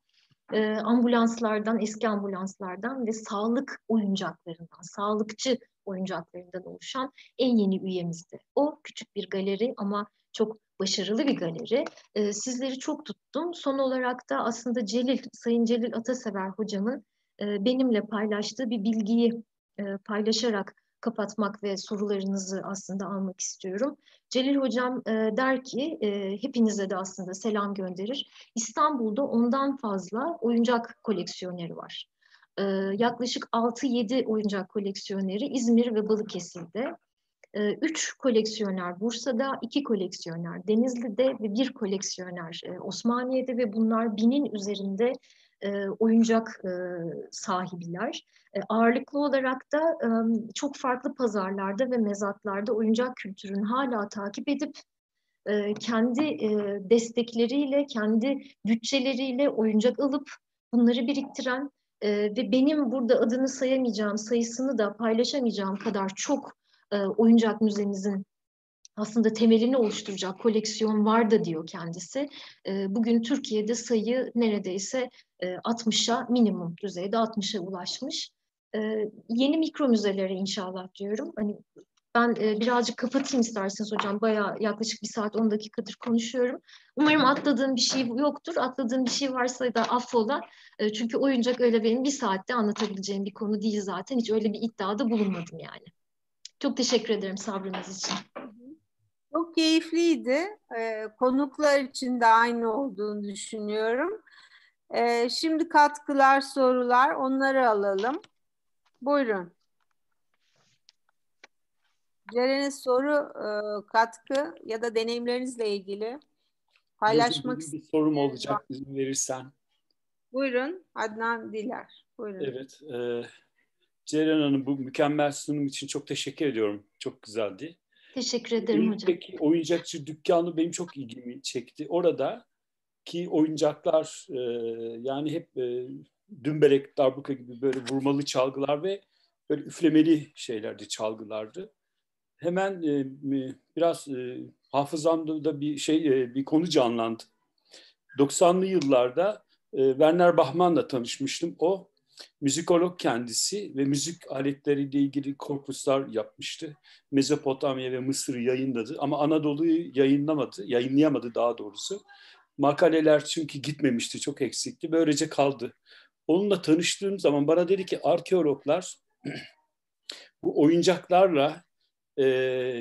e, ambulanslardan, eski ambulanslardan ve sağlık oyuncaklarından, sağlıkçı oyuncaklarından oluşan en yeni üyemizdi. O küçük bir galeri ama çok başarılı bir galeri. E, sizleri çok tuttum. Son olarak da aslında Celil, Sayın Celil Atasever hocamın e, benimle paylaştığı bir bilgiyi e, paylaşarak kapatmak ve sorularınızı aslında almak istiyorum. Celil Hocam e, der ki, hepinize de aslında selam gönderir. İstanbul'da ondan fazla oyuncak koleksiyoneri var. yaklaşık 6-7 oyuncak koleksiyoneri İzmir ve Balıkesir'de. Üç koleksiyoner Bursa'da, iki koleksiyoner Denizli'de ve bir koleksiyoner Osmaniye'de ve bunlar binin üzerinde e, oyuncak e, sahibiler. E, ağırlıklı olarak da e, çok farklı pazarlarda ve mezatlarda oyuncak kültürünü hala takip edip e, kendi e, destekleriyle, kendi bütçeleriyle oyuncak alıp bunları biriktiren e, ve benim burada adını sayamayacağım, sayısını da paylaşamayacağım kadar çok e, oyuncak müzemizin aslında temelini oluşturacak koleksiyon var da diyor kendisi. Bugün Türkiye'de sayı neredeyse 60'a minimum düzeyde 60'a ulaşmış. Yeni mikro müzelere inşallah diyorum. Hani ben birazcık kapatayım isterseniz hocam. Bayağı yaklaşık bir saat 10 dakikadır konuşuyorum. Umarım atladığım bir şey yoktur. Atladığım bir şey varsa da affola. Çünkü oyuncak öyle benim bir saatte anlatabileceğim bir konu değil zaten. Hiç öyle bir iddiada bulunmadım yani. Çok teşekkür ederim sabrınız için.
Çok keyifliydi. Ee, konuklar için de aynı olduğunu düşünüyorum. Ee, şimdi katkılar, sorular onları alalım. Buyurun. Ceren'in soru, e, katkı ya da deneyimlerinizle ilgili paylaşmak
istedim. Bir sorum olacak izin verirsen.
Buyurun Adnan Diler. Buyurun.
Evet. E, Ceren Hanım bu mükemmel sunum için çok teşekkür ediyorum. Çok güzeldi.
Teşekkür ederim hocam.
Peki oyuncakçı dükkanı benim çok ilgimi çekti. Orada ki oyuncaklar e, yani hep e, dümbelek, darbuka gibi böyle vurmalı çalgılar ve böyle üflemeli şeylerdi, çalgılardı. Hemen e, biraz e, hafızamda da bir şey, e, bir konu canlandı. 90'lı yıllarda e, Werner Bachmann'la tanışmıştım. O müzikolog kendisi ve müzik aletleriyle ilgili korpuslar yapmıştı. Mezopotamya ve Mısır'ı yayınladı ama Anadolu'yu yayınlamadı, yayınlayamadı daha doğrusu. Makaleler çünkü gitmemişti, çok eksikti. Böylece kaldı. Onunla tanıştığım zaman bana dedi ki arkeologlar bu oyuncaklarla e,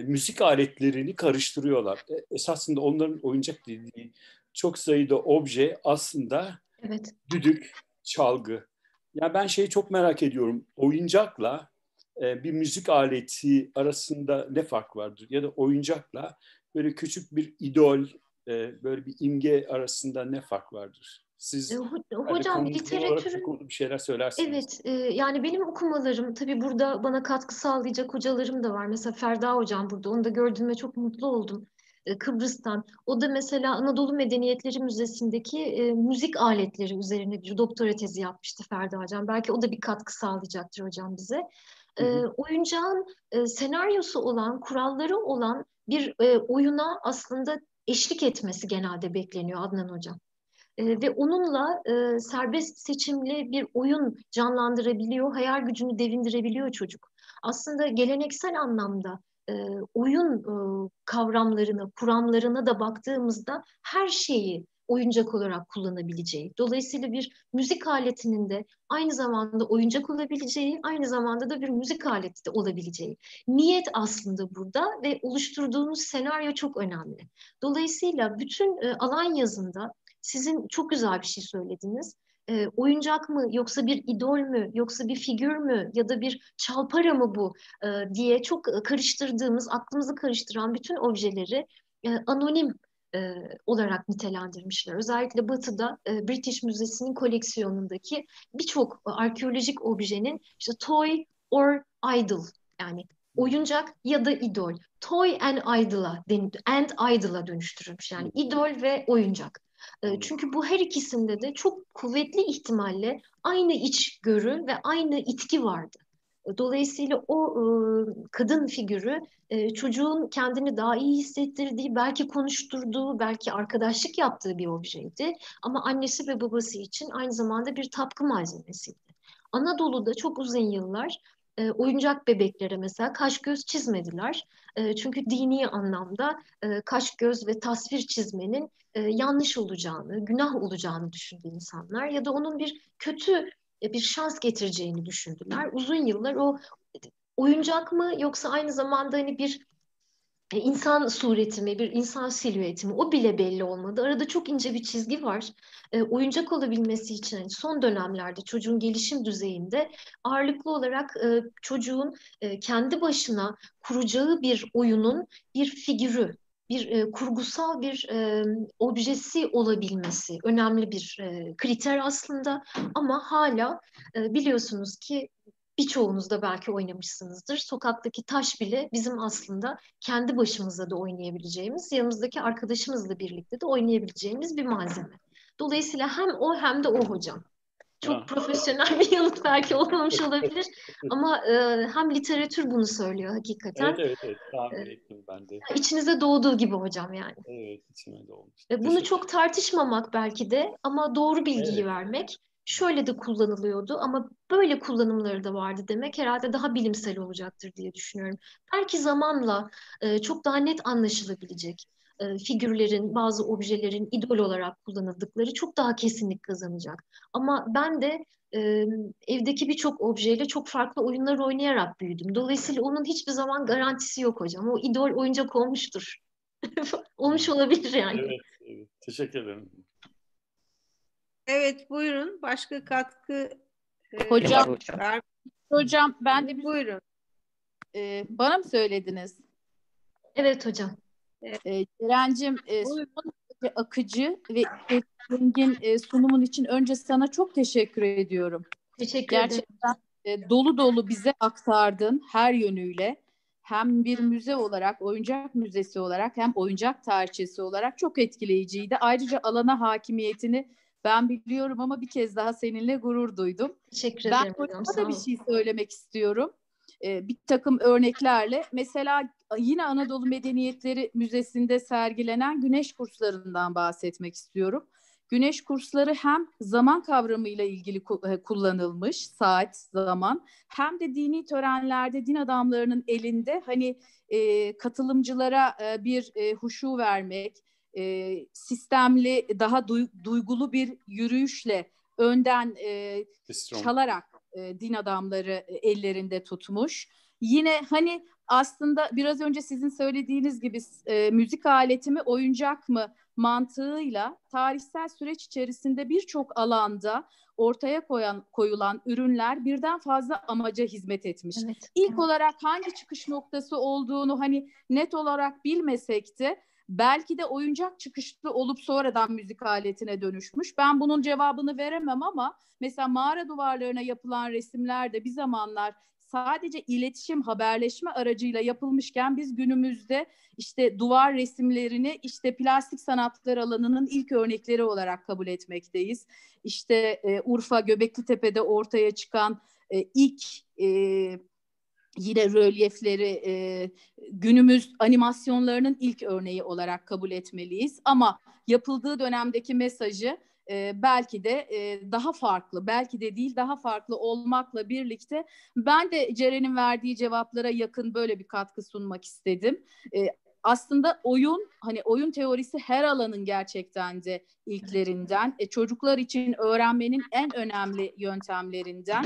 müzik aletlerini karıştırıyorlar. E, esasında onların oyuncak dediği çok sayıda obje aslında evet. düdük, çalgı, ya ben şeyi çok merak ediyorum. Oyuncakla e, bir müzik aleti arasında ne fark vardır? Ya da oyuncakla böyle küçük bir idol, e, böyle bir imge arasında ne fark vardır? Siz
e, hocam literatürün
bir şeyler söylersiniz.
Evet, e, yani benim okumalarım tabii burada bana katkı sağlayacak hocalarım da var. Mesela Ferda hocam burada. Onu da gördüğüme çok mutlu oldum. E, Kıbrıs'tan. O da mesela Anadolu Medeniyetleri Müzesi'ndeki e, müzik aletleri üzerine bir doktora tezi yapmıştı Ferda hocam. Belki o da bir katkı sağlayacaktır hocam bize. E, oyuncağın e, senaryosu olan, kuralları olan bir e, oyuna aslında eşlik etmesi genelde bekleniyor Adnan hocam. E, ve onunla e, serbest seçimli bir oyun canlandırabiliyor, hayal gücünü devindirebiliyor çocuk. Aslında geleneksel anlamda e, oyun e, kavramlarına, kuramlarına da baktığımızda her şeyi oyuncak olarak kullanabileceği. Dolayısıyla bir müzik aletinin de aynı zamanda oyuncak olabileceği, aynı zamanda da bir müzik aleti de olabileceği. Niyet aslında burada ve oluşturduğunuz senaryo çok önemli. Dolayısıyla bütün e, alan yazında sizin çok güzel bir şey söylediniz. E, oyuncak mı yoksa bir idol mü yoksa bir figür mü ya da bir çalpara mı bu e, diye çok karıştırdığımız, aklımızı karıştıran bütün objeleri e, anonim e, olarak nitelendirmişler. Özellikle Batı'da e, British Müzesi'nin koleksiyonundaki birçok arkeolojik objenin işte toy or idol yani oyuncak ya da idol. Toy and idol'a and idol'a dönüştürülmüş. Yani idol ve oyuncak. E, çünkü bu her ikisinde de çok kuvvetli ihtimalle aynı içgörü ve aynı itki vardı. Dolayısıyla o e, kadın figürü e, çocuğun kendini daha iyi hissettirdiği, belki konuşturduğu, belki arkadaşlık yaptığı bir objeydi. Ama annesi ve babası için aynı zamanda bir tapkı malzemesiydi. Anadolu'da çok uzun yıllar e, oyuncak bebeklere mesela kaş göz çizmediler. E, çünkü dini anlamda e, kaş göz ve tasvir çizmenin e, yanlış olacağını, günah olacağını düşündü insanlar. Ya da onun bir kötü e, bir şans getireceğini düşündüler. Uzun yıllar o oyuncak mı yoksa aynı zamanda hani bir insan sureti mi, bir insan silüeti mi o bile belli olmadı. Arada çok ince bir çizgi var. E, oyuncak olabilmesi için yani son dönemlerde çocuğun gelişim düzeyinde ağırlıklı olarak e, çocuğun e, kendi başına kuracağı bir oyunun bir figürü, bir e, kurgusal bir e, objesi olabilmesi önemli bir e, kriter aslında ama hala e, biliyorsunuz ki birçoğunuz da belki oynamışsınızdır. Sokaktaki taş bile bizim aslında kendi başımıza da oynayabileceğimiz, yanımızdaki arkadaşımızla birlikte de oynayabileceğimiz bir malzeme. Dolayısıyla hem o hem de o hocam. Çok ha. profesyonel bir yanıt belki olmamış olabilir ama e, hem literatür bunu söylüyor hakikaten.
Evet evet, evet. tahmin e, ettim ben de.
İçinize doğduğu gibi hocam yani.
Evet içime doğmuş.
Bunu çok tartışmamak belki de ama doğru bilgiyi evet. vermek şöyle de kullanılıyordu ama böyle kullanımları da vardı demek herhalde daha bilimsel olacaktır diye düşünüyorum. Belki zamanla e, çok daha net anlaşılabilecek e, figürlerin, bazı objelerin idol olarak kullanıldıkları çok daha kesinlik kazanacak. Ama ben de e, evdeki birçok objeyle çok farklı oyunlar oynayarak büyüdüm. Dolayısıyla onun hiçbir zaman garantisi yok hocam. O idol oyuncak olmuştur. Olmuş olabilir yani.
Evet, evet. Teşekkür ederim.
Evet buyurun. Başka katkı
e, hocam ver. hocam ben de bir buyurun. E, bana mı söylediniz?
Evet hocam.
E, Ceren'cim e, akıcı ve zengin e, sunumun için önce sana çok teşekkür ediyorum.
Teşekkür ederim.
Gerçekten e, dolu dolu bize aktardın her yönüyle. Hem bir müze olarak, oyuncak müzesi olarak hem oyuncak tarihçesi olarak çok etkileyiciydi. Ayrıca alana hakimiyetini ben biliyorum ama bir kez daha seninle gurur duydum.
Teşekkür ederim.
Ben hocama da bir şey söylemek istiyorum. Ee, bir takım örneklerle. Mesela yine Anadolu Medeniyetleri Müzesi'nde sergilenen güneş kurslarından bahsetmek istiyorum. Güneş kursları hem zaman kavramıyla ilgili e, kullanılmış saat zaman hem de dini törenlerde din adamlarının elinde hani e, katılımcılara e, bir e, huşu vermek, e, sistemli, daha duygulu bir yürüyüşle önden e, çalarak e, din adamları ellerinde tutmuş. Yine hani aslında biraz önce sizin söylediğiniz gibi e, müzik aleti mi oyuncak mı mantığıyla tarihsel süreç içerisinde birçok alanda ortaya koyan koyulan ürünler birden fazla amaca hizmet etmiş. Evet, İlk evet. olarak hangi çıkış noktası olduğunu hani net olarak bilmesek de belki de oyuncak çıkışlı olup sonradan müzik aletine dönüşmüş. Ben bunun cevabını veremem ama mesela mağara duvarlarına yapılan resimlerde bir zamanlar sadece iletişim, haberleşme aracıyla yapılmışken biz günümüzde işte duvar resimlerini işte plastik sanatlar alanının ilk örnekleri olarak kabul etmekteyiz. İşte e, Urfa Göbekli Tepe'de ortaya çıkan e, ilk e, yine rölyefleri e, günümüz animasyonlarının ilk örneği olarak kabul etmeliyiz. Ama yapıldığı dönemdeki mesajı e, belki de e, daha farklı, belki de değil daha farklı olmakla birlikte ben de Ceren'in verdiği cevaplara yakın böyle bir katkı sunmak istedim. E, aslında oyun hani oyun teorisi her alanın gerçekten de ilklerinden, e, çocuklar için öğrenmenin en önemli yöntemlerinden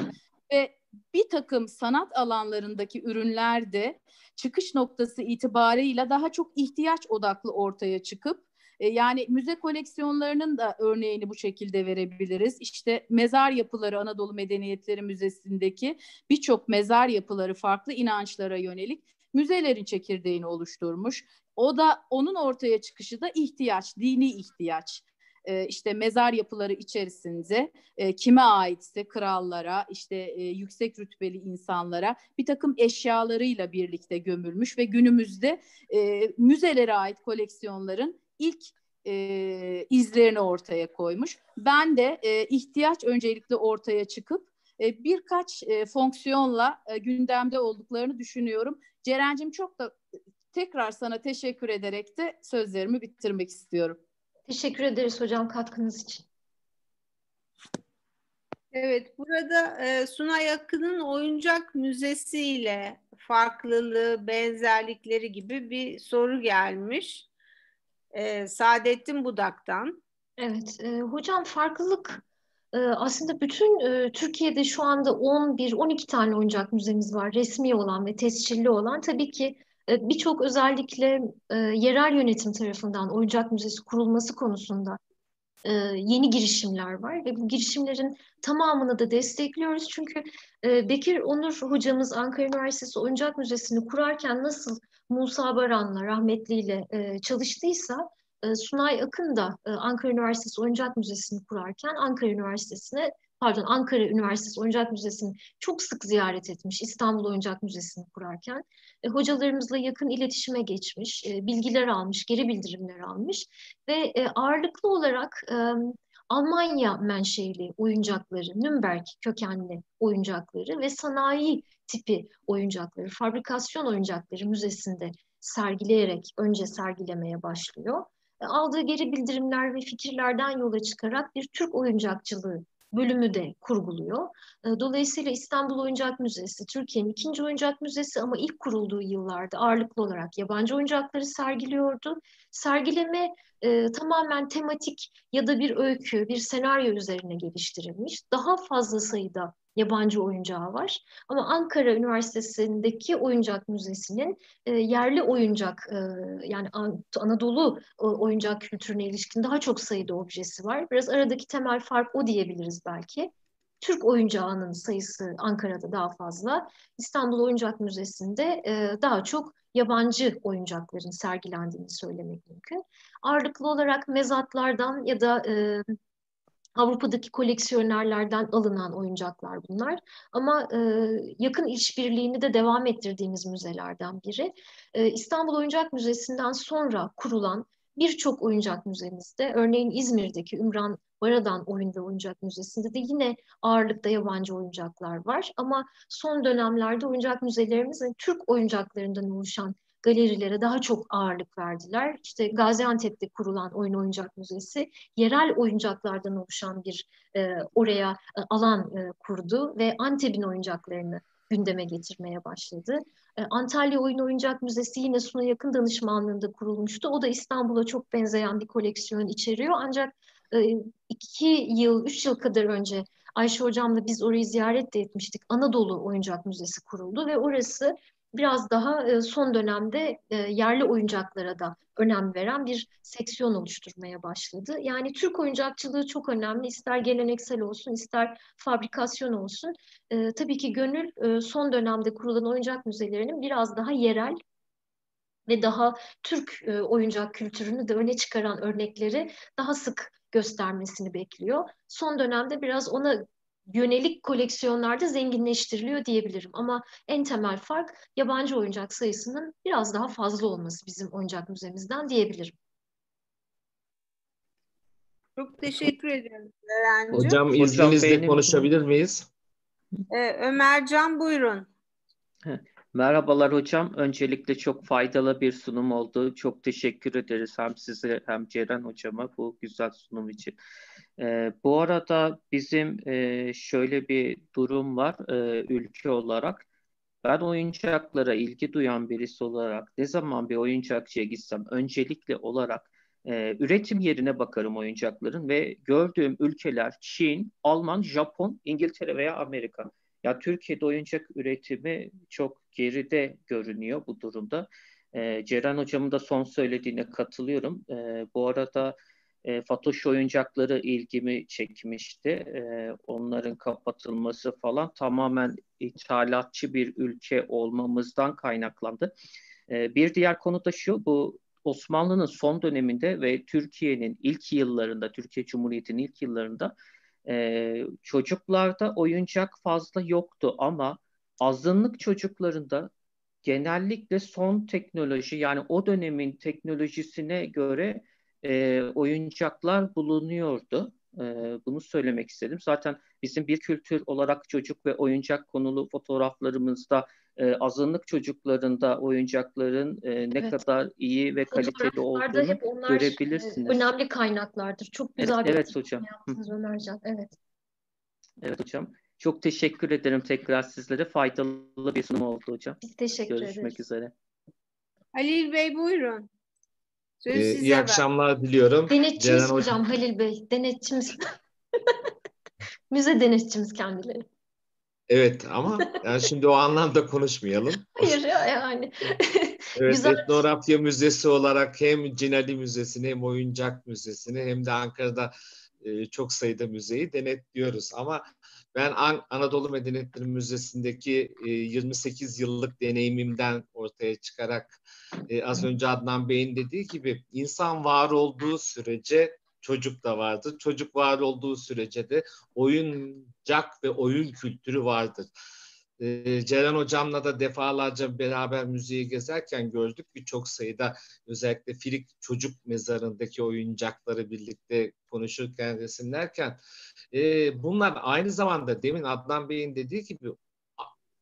ve bir takım sanat alanlarındaki ürünler de çıkış noktası itibarıyla daha çok ihtiyaç odaklı ortaya çıkıp e, yani müze koleksiyonlarının da örneğini bu şekilde verebiliriz. İşte mezar yapıları Anadolu Medeniyetleri Müzesi'ndeki birçok mezar yapıları farklı inançlara yönelik müzelerin çekirdeğini oluşturmuş. O da onun ortaya çıkışı da ihtiyaç, dini ihtiyaç e, işte mezar yapıları içerisinde e, kime aitse krallara, işte e, yüksek rütbeli insanlara bir takım eşyalarıyla birlikte gömülmüş ve günümüzde e, müzelere ait koleksiyonların ilk e, izlerini ortaya koymuş. Ben de e, ihtiyaç öncelikle ortaya çıkıp e, birkaç e, fonksiyonla e, gündemde olduklarını düşünüyorum. Ceren'cim çok da tekrar sana teşekkür ederek de sözlerimi bitirmek istiyorum.
Teşekkür ederiz hocam katkınız için.
Evet, burada e, Sunay Akın'ın oyuncak müzesiyle farklılığı, benzerlikleri gibi bir soru gelmiş. E, Saadettin Budak'tan.
Evet, e, hocam farklılık e, aslında bütün e, Türkiye'de şu anda 11-12 tane oyuncak müzemiz var. Resmi olan ve tescilli olan. Tabii ki birçok özellikle e, yerel yönetim tarafından oyuncak müzesi kurulması konusunda e, yeni girişimler var ve bu girişimlerin tamamını da destekliyoruz. Çünkü e, Bekir Onur hocamız Ankara Üniversitesi Oyuncak Müzesi'ni kurarken nasıl Musa Baran'la rahmetliyle e, çalıştıysa e, Sunay Akın da e, Ankara Üniversitesi Oyuncak Müzesi'ni kurarken Ankara Üniversitesi'ne pardon Ankara Üniversitesi Oyuncak Müzesi'ni çok sık ziyaret etmiş İstanbul Oyuncak Müzesi'ni kurarken. E, hocalarımızla yakın iletişime geçmiş, e, bilgiler almış, geri bildirimler almış ve e, ağırlıklı olarak e, Almanya menşeli oyuncakları, Nürnberg kökenli oyuncakları ve sanayi tipi oyuncakları, fabrikasyon oyuncakları müzesinde sergileyerek önce sergilemeye başlıyor. E, aldığı geri bildirimler ve fikirlerden yola çıkarak bir Türk oyuncakçılığı bölümü de kurguluyor. Ee, dolayısıyla İstanbul Oyuncak Müzesi Türkiye'nin ikinci oyuncak müzesi ama ilk kurulduğu yıllarda ağırlıklı olarak yabancı oyuncakları sergiliyordu. Sergileme e, tamamen tematik ya da bir öykü, bir senaryo üzerine geliştirilmiş. Daha fazla sayıda yabancı oyuncağı var. Ama Ankara Üniversitesi'ndeki oyuncak müzesinin e, yerli oyuncak e, yani Anadolu e, oyuncak kültürüne ilişkin daha çok sayıda objesi var. Biraz aradaki temel fark o diyebiliriz belki. Türk oyuncağının sayısı Ankara'da daha fazla. İstanbul Oyuncak Müzesi'nde e, daha çok yabancı oyuncakların sergilendiğini söylemek mümkün. Ağırlıklı olarak mezatlardan ya da e, Avrupa'daki koleksiyonerlerden alınan oyuncaklar bunlar. Ama e, yakın işbirliğini de devam ettirdiğimiz müzelerden biri. E, İstanbul Oyuncak Müzesi'nden sonra kurulan birçok oyuncak müzemizde, örneğin İzmir'deki Ümran Baradan Oyun ve Oyuncak Müzesi'nde de yine ağırlıkta yabancı oyuncaklar var. Ama son dönemlerde oyuncak müzelerimiz yani Türk oyuncaklarından oluşan galerilere daha çok ağırlık verdiler. İşte Gaziantep'te kurulan Oyun Oyuncak Müzesi yerel oyuncaklardan oluşan bir e, oraya e, alan e, kurdu ve Antep'in oyuncaklarını gündeme getirmeye başladı. E, Antalya Oyun Oyuncak Müzesi yine Suna yakın danışmanlığında kurulmuştu. O da İstanbul'a çok benzeyen bir koleksiyon içeriyor. Ancak e, iki yıl, üç yıl kadar önce Ayşe Hocam'la biz orayı ziyaret de etmiştik. Anadolu Oyuncak Müzesi kuruldu ve orası biraz daha e, son dönemde e, yerli oyuncaklara da önem veren bir seksiyon oluşturmaya başladı. Yani Türk oyuncakçılığı çok önemli. İster geleneksel olsun, ister fabrikasyon olsun. E, tabii ki gönül son dönemde kurulan oyuncak müzelerinin biraz daha yerel ve daha Türk oyuncak kültürünü de öne çıkaran örnekleri daha sık göstermesini bekliyor. Son dönemde biraz ona yönelik koleksiyonlarda zenginleştiriliyor diyebilirim. Ama en temel fark yabancı oyuncak sayısının biraz daha fazla olması bizim oyuncak müzemizden diyebilirim.
Çok teşekkür ederim Öğrenci.
Hocam izninizle konuşabilir miyiz?
Ee, Ömercan buyurun.
Merhabalar hocam. Öncelikle çok faydalı bir sunum oldu. Çok teşekkür ederiz hem size hem Ceren hocama bu güzel sunum için. Ee, bu arada bizim e, şöyle bir durum var e, ülke olarak. Ben oyuncaklara ilgi duyan birisi olarak ne zaman bir oyuncakçıya gitsem öncelikle olarak e, üretim yerine bakarım oyuncakların ve gördüğüm ülkeler Çin, Alman, Japon, İngiltere veya Amerika. Ya Türkiye'de oyuncak üretimi çok geride görünüyor bu durumda. E, Ceren hocamın da son söylediğine katılıyorum. E, bu arada e, Fatoş oyuncakları ilgimi çekmişti. E, onların kapatılması falan tamamen ithalatçı bir ülke olmamızdan kaynaklandı. E, bir diğer konu da şu, bu Osmanlı'nın son döneminde ve Türkiye'nin ilk yıllarında, Türkiye Cumhuriyeti'nin ilk yıllarında e, çocuklarda oyuncak fazla yoktu ama azınlık çocuklarında genellikle son teknoloji yani o dönemin teknolojisine göre e, oyuncaklar bulunuyordu. E, bunu söylemek istedim. Zaten bizim bir kültür olarak çocuk ve oyuncak konulu fotoğraflarımızda e, azınlık çocuklarında oyuncakların e, ne evet. kadar iyi ve kaliteli olduğunu hep onlar, görebilirsiniz.
Önemli kaynaklardır. Çok güzel evet, bir
evet hocam.
yaptınız Ömercan. Evet.
Evet hocam. Çok teşekkür ederim tekrar sizlere. Faydalı bir sunum oldu hocam.
Biz teşekkür
Görüşmek
ederiz.
Görüşmek üzere.
Halil Bey buyurun.
Söz ee, iyi akşamlar diliyorum.
Denetçimiz Ceren hocam Hoca... Halil Bey. Denetçimiz. Müze denetçimiz kendileri.
Evet ama yani şimdi o anlamda konuşmayalım.
Hayır ya yani.
evet, Güzel. Etnografya Müzesi olarak hem Cinali Müzesi'ni hem Oyuncak Müzesi'ni hem de Ankara'da e, çok sayıda müzeyi denetliyoruz. Ama ben An Anadolu Medeniyetleri Müzesi'ndeki e, 28 yıllık deneyimimden ortaya çıkarak e, az önce Adnan Bey'in dediği gibi insan var olduğu sürece çocuk da vardır. Çocuk var olduğu sürece de oyuncak ve oyun kültürü vardır. Ee, Ceren Hocam'la da defalarca beraber müziği gezerken gördük birçok sayıda özellikle Filik çocuk mezarındaki oyuncakları birlikte konuşurken resimlerken e, bunlar aynı zamanda demin Adnan Bey'in dediği gibi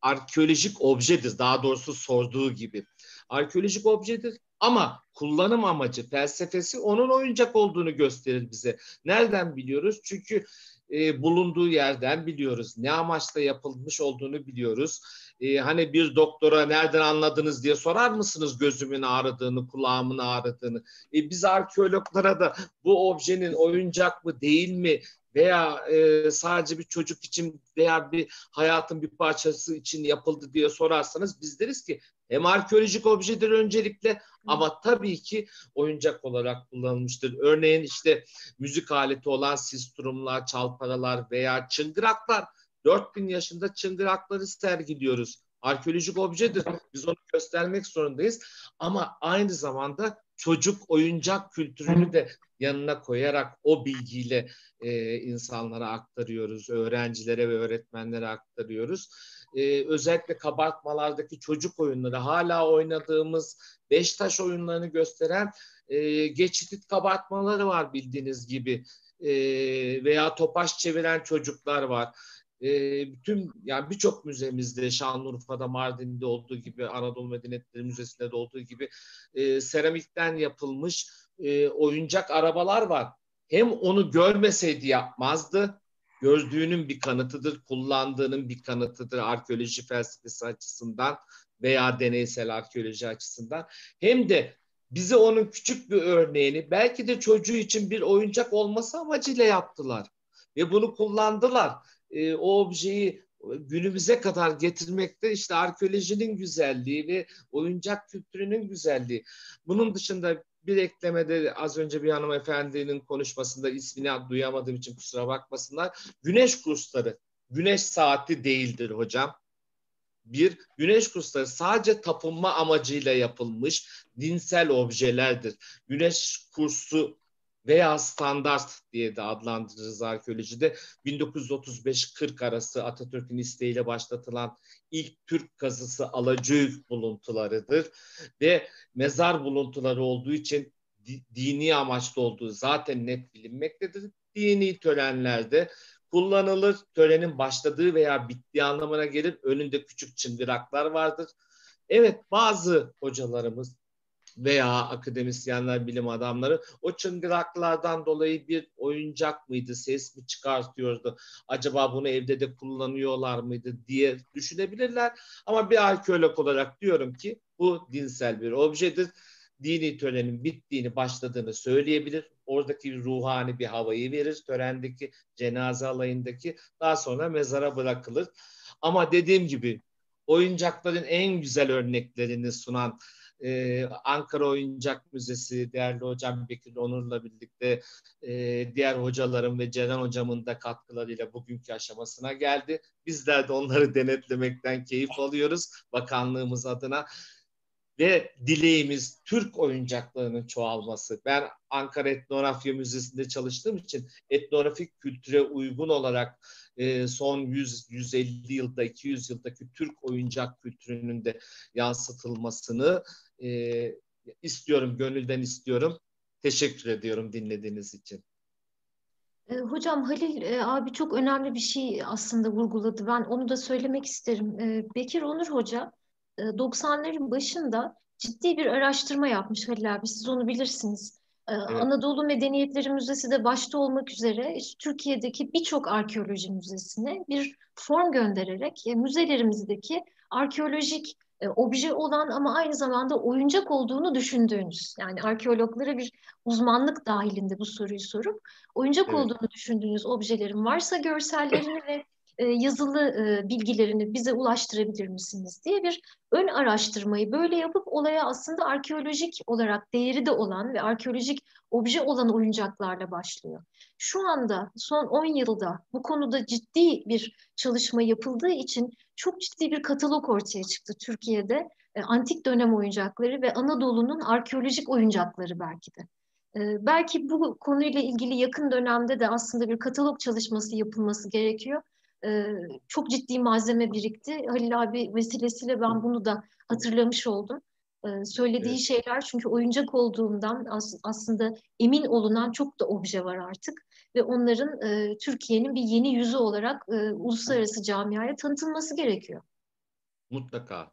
arkeolojik objedir. Daha doğrusu sorduğu gibi. Arkeolojik objedir ama kullanım amacı, felsefesi onun oyuncak olduğunu gösterir bize. Nereden biliyoruz? Çünkü e, bulunduğu yerden biliyoruz. Ne amaçla yapılmış olduğunu biliyoruz. E, hani bir doktora nereden anladınız diye sorar mısınız gözümün ağrıdığını, kulağımın ağrıdığını? E, biz arkeologlara da bu objenin oyuncak mı değil mi veya e, sadece bir çocuk için veya bir hayatın bir parçası için yapıldı diye sorarsanız biz deriz ki hem arkeolojik objedir öncelikle ama tabii ki oyuncak olarak kullanılmıştır. Örneğin işte müzik aleti olan sistrumlar, çalparalar veya çıngıraklar 4000 yaşında çıngırakları sergiliyoruz. Arkeolojik objedir. Biz onu göstermek zorundayız. Ama aynı zamanda çocuk oyuncak kültürünü de yanına koyarak o bilgiyle e, insanlara aktarıyoruz. Öğrencilere ve öğretmenlere aktarıyoruz. E, özellikle kabartmalardaki çocuk oyunları hala oynadığımız beş taş oyunlarını gösteren e, geçitit kabartmaları var bildiğiniz gibi. E, veya topaş çeviren çocuklar var e, bütün yani birçok müzemizde Şanlıurfa'da, Mardin'de olduğu gibi, Anadolu Medeniyetleri Müzesi'nde de olduğu gibi e, seramikten yapılmış e, oyuncak arabalar var. Hem onu görmeseydi yapmazdı, gördüğünün bir kanıtıdır, kullandığının bir kanıtıdır arkeoloji felsefesi açısından veya deneysel arkeoloji açısından. Hem de bize onun küçük bir örneğini belki de çocuğu için bir oyuncak olması amacıyla yaptılar ve bunu kullandılar e, o objeyi günümüze kadar getirmekte işte arkeolojinin güzelliği ve oyuncak kültürünün güzelliği. Bunun dışında bir eklemede az önce bir hanımefendinin konuşmasında ismini duyamadığım için kusura bakmasınlar. Güneş kursları, güneş saati değildir hocam. Bir, güneş kursları sadece tapınma amacıyla yapılmış dinsel objelerdir. Güneş kursu veya standart diye de adlandırırız arkeolojide. 1935-40 arası Atatürk'ün isteğiyle başlatılan ilk Türk kazısı Alacık buluntularıdır. Ve mezar buluntuları olduğu için dini amaçlı olduğu zaten net bilinmektedir. Dini törenlerde kullanılır. Törenin başladığı veya bittiği anlamına gelir. Önünde küçük çıngıraklar vardır. Evet bazı hocalarımız veya akademisyenler, bilim adamları o çıngıraklardan dolayı bir oyuncak mıydı, ses mi çıkartıyordu, acaba bunu evde de kullanıyorlar mıydı diye düşünebilirler. Ama bir arkeolog olarak diyorum ki bu dinsel bir objedir. Dini törenin bittiğini, başladığını söyleyebilir. Oradaki ruhani bir havayı verir. Törendeki cenaze alayındaki daha sonra mezara bırakılır. Ama dediğim gibi oyuncakların en güzel örneklerini sunan e, Ankara Oyuncak Müzesi değerli hocam Bekir Onur'la birlikte e, diğer hocalarım ve Ceren hocamın da katkılarıyla bugünkü aşamasına geldi. Bizler de onları denetlemekten keyif alıyoruz bakanlığımız adına ve dileğimiz Türk oyuncaklarının çoğalması. Ben Ankara Etnografya Müzesi'nde çalıştığım için etnografik kültüre uygun olarak e, son 100 150 yılda 200 yıldaki Türk oyuncak kültürünün de yansıtılmasını e, istiyorum, gönülden istiyorum. Teşekkür ediyorum dinlediğiniz için.
E, hocam Halil e, abi çok önemli bir şey aslında vurguladı. Ben onu da söylemek isterim. E, Bekir Onur Hoca 90'ların başında ciddi bir araştırma yapmış Halil abi. Siz onu bilirsiniz. Evet. Anadolu Medeniyetleri Müzesi de başta olmak üzere Türkiye'deki birçok arkeoloji müzesine bir form göndererek müzelerimizdeki arkeolojik e, obje olan ama aynı zamanda oyuncak olduğunu düşündüğünüz yani arkeologlara bir uzmanlık dahilinde bu soruyu sorup oyuncak evet. olduğunu düşündüğünüz objelerin varsa görsellerini ve e, yazılı e, bilgilerini bize ulaştırabilir misiniz diye bir ön araştırmayı böyle yapıp olaya aslında arkeolojik olarak değeri de olan ve arkeolojik obje olan oyuncaklarla başlıyor. Şu anda son 10 yılda bu konuda ciddi bir çalışma yapıldığı için çok ciddi bir katalog ortaya çıktı Türkiye'de. E, antik dönem oyuncakları ve Anadolu'nun arkeolojik oyuncakları belki de. belki bu konuyla ilgili yakın dönemde de aslında bir katalog çalışması yapılması gerekiyor çok ciddi malzeme birikti. Halil abi vesilesiyle ben bunu da hatırlamış oldum. söylediği evet. şeyler çünkü oyuncak olduğundan as, aslında emin olunan çok da obje var artık ve onların e, Türkiye'nin bir yeni yüzü olarak e, uluslararası camiaya tanıtılması gerekiyor.
Mutlaka.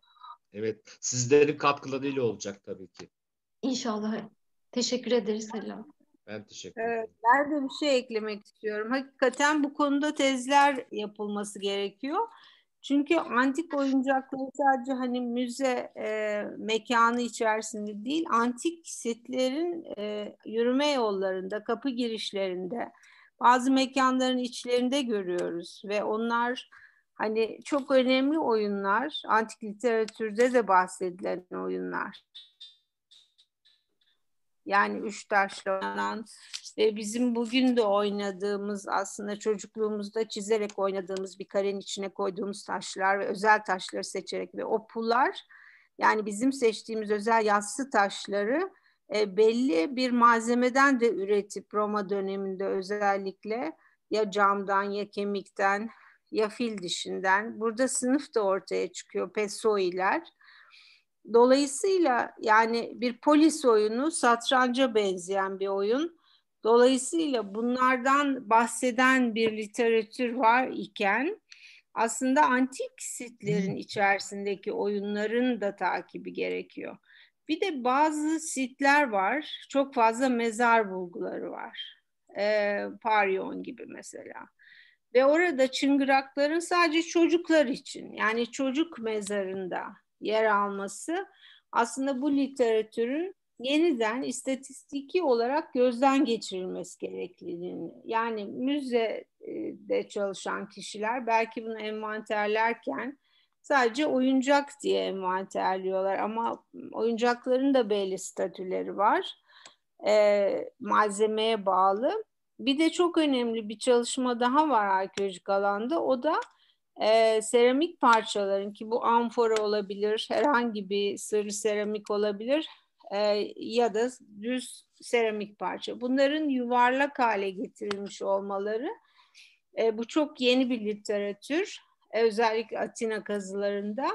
Evet. Sizlerin katkılarıyla olacak tabii ki.
İnşallah. Teşekkür ederiz abi.
Ben teşekkür ederim. Evet,
ben de bir şey eklemek istiyorum. Hakikaten bu konuda tezler yapılması gerekiyor. Çünkü antik oyuncakları sadece hani müze e, mekanı içerisinde değil, antik setlerin e, yürüme yollarında, kapı girişlerinde, bazı mekanların içlerinde görüyoruz ve onlar hani çok önemli oyunlar, antik literatürde de bahsedilen oyunlar. Yani üç taşla oynanan ve bizim bugün de oynadığımız aslında çocukluğumuzda çizerek oynadığımız bir karenin içine koyduğumuz taşlar ve özel taşları seçerek ve o pullar yani bizim seçtiğimiz özel yassı taşları e, belli bir malzemeden de üretip Roma döneminde özellikle ya camdan ya kemikten ya fil dişinden burada sınıf da ortaya çıkıyor pesoiler Dolayısıyla yani bir polis oyunu satranca benzeyen bir oyun. Dolayısıyla bunlardan bahseden bir literatür var iken aslında antik sitlerin içerisindeki oyunların da takibi gerekiyor. Bir de bazı sitler var, çok fazla mezar bulguları var. Ee, Paryon gibi mesela. Ve orada çıngırakların sadece çocuklar için, yani çocuk mezarında yer alması aslında bu literatürün yeniden istatistiki olarak gözden geçirilmesi gerektiğini yani müze e, de çalışan kişiler belki bunu envanterlerken sadece oyuncak diye envanterliyorlar ama oyuncakların da belli statüleri var. E, malzemeye bağlı. Bir de çok önemli bir çalışma daha var arkeolojik alanda. O da e, seramik parçaların ki bu amfora olabilir, herhangi bir sırrı seramik olabilir e, ya da düz seramik parça. Bunların yuvarlak hale getirilmiş olmaları e, bu çok yeni bir literatür. E, özellikle Atina kazılarında.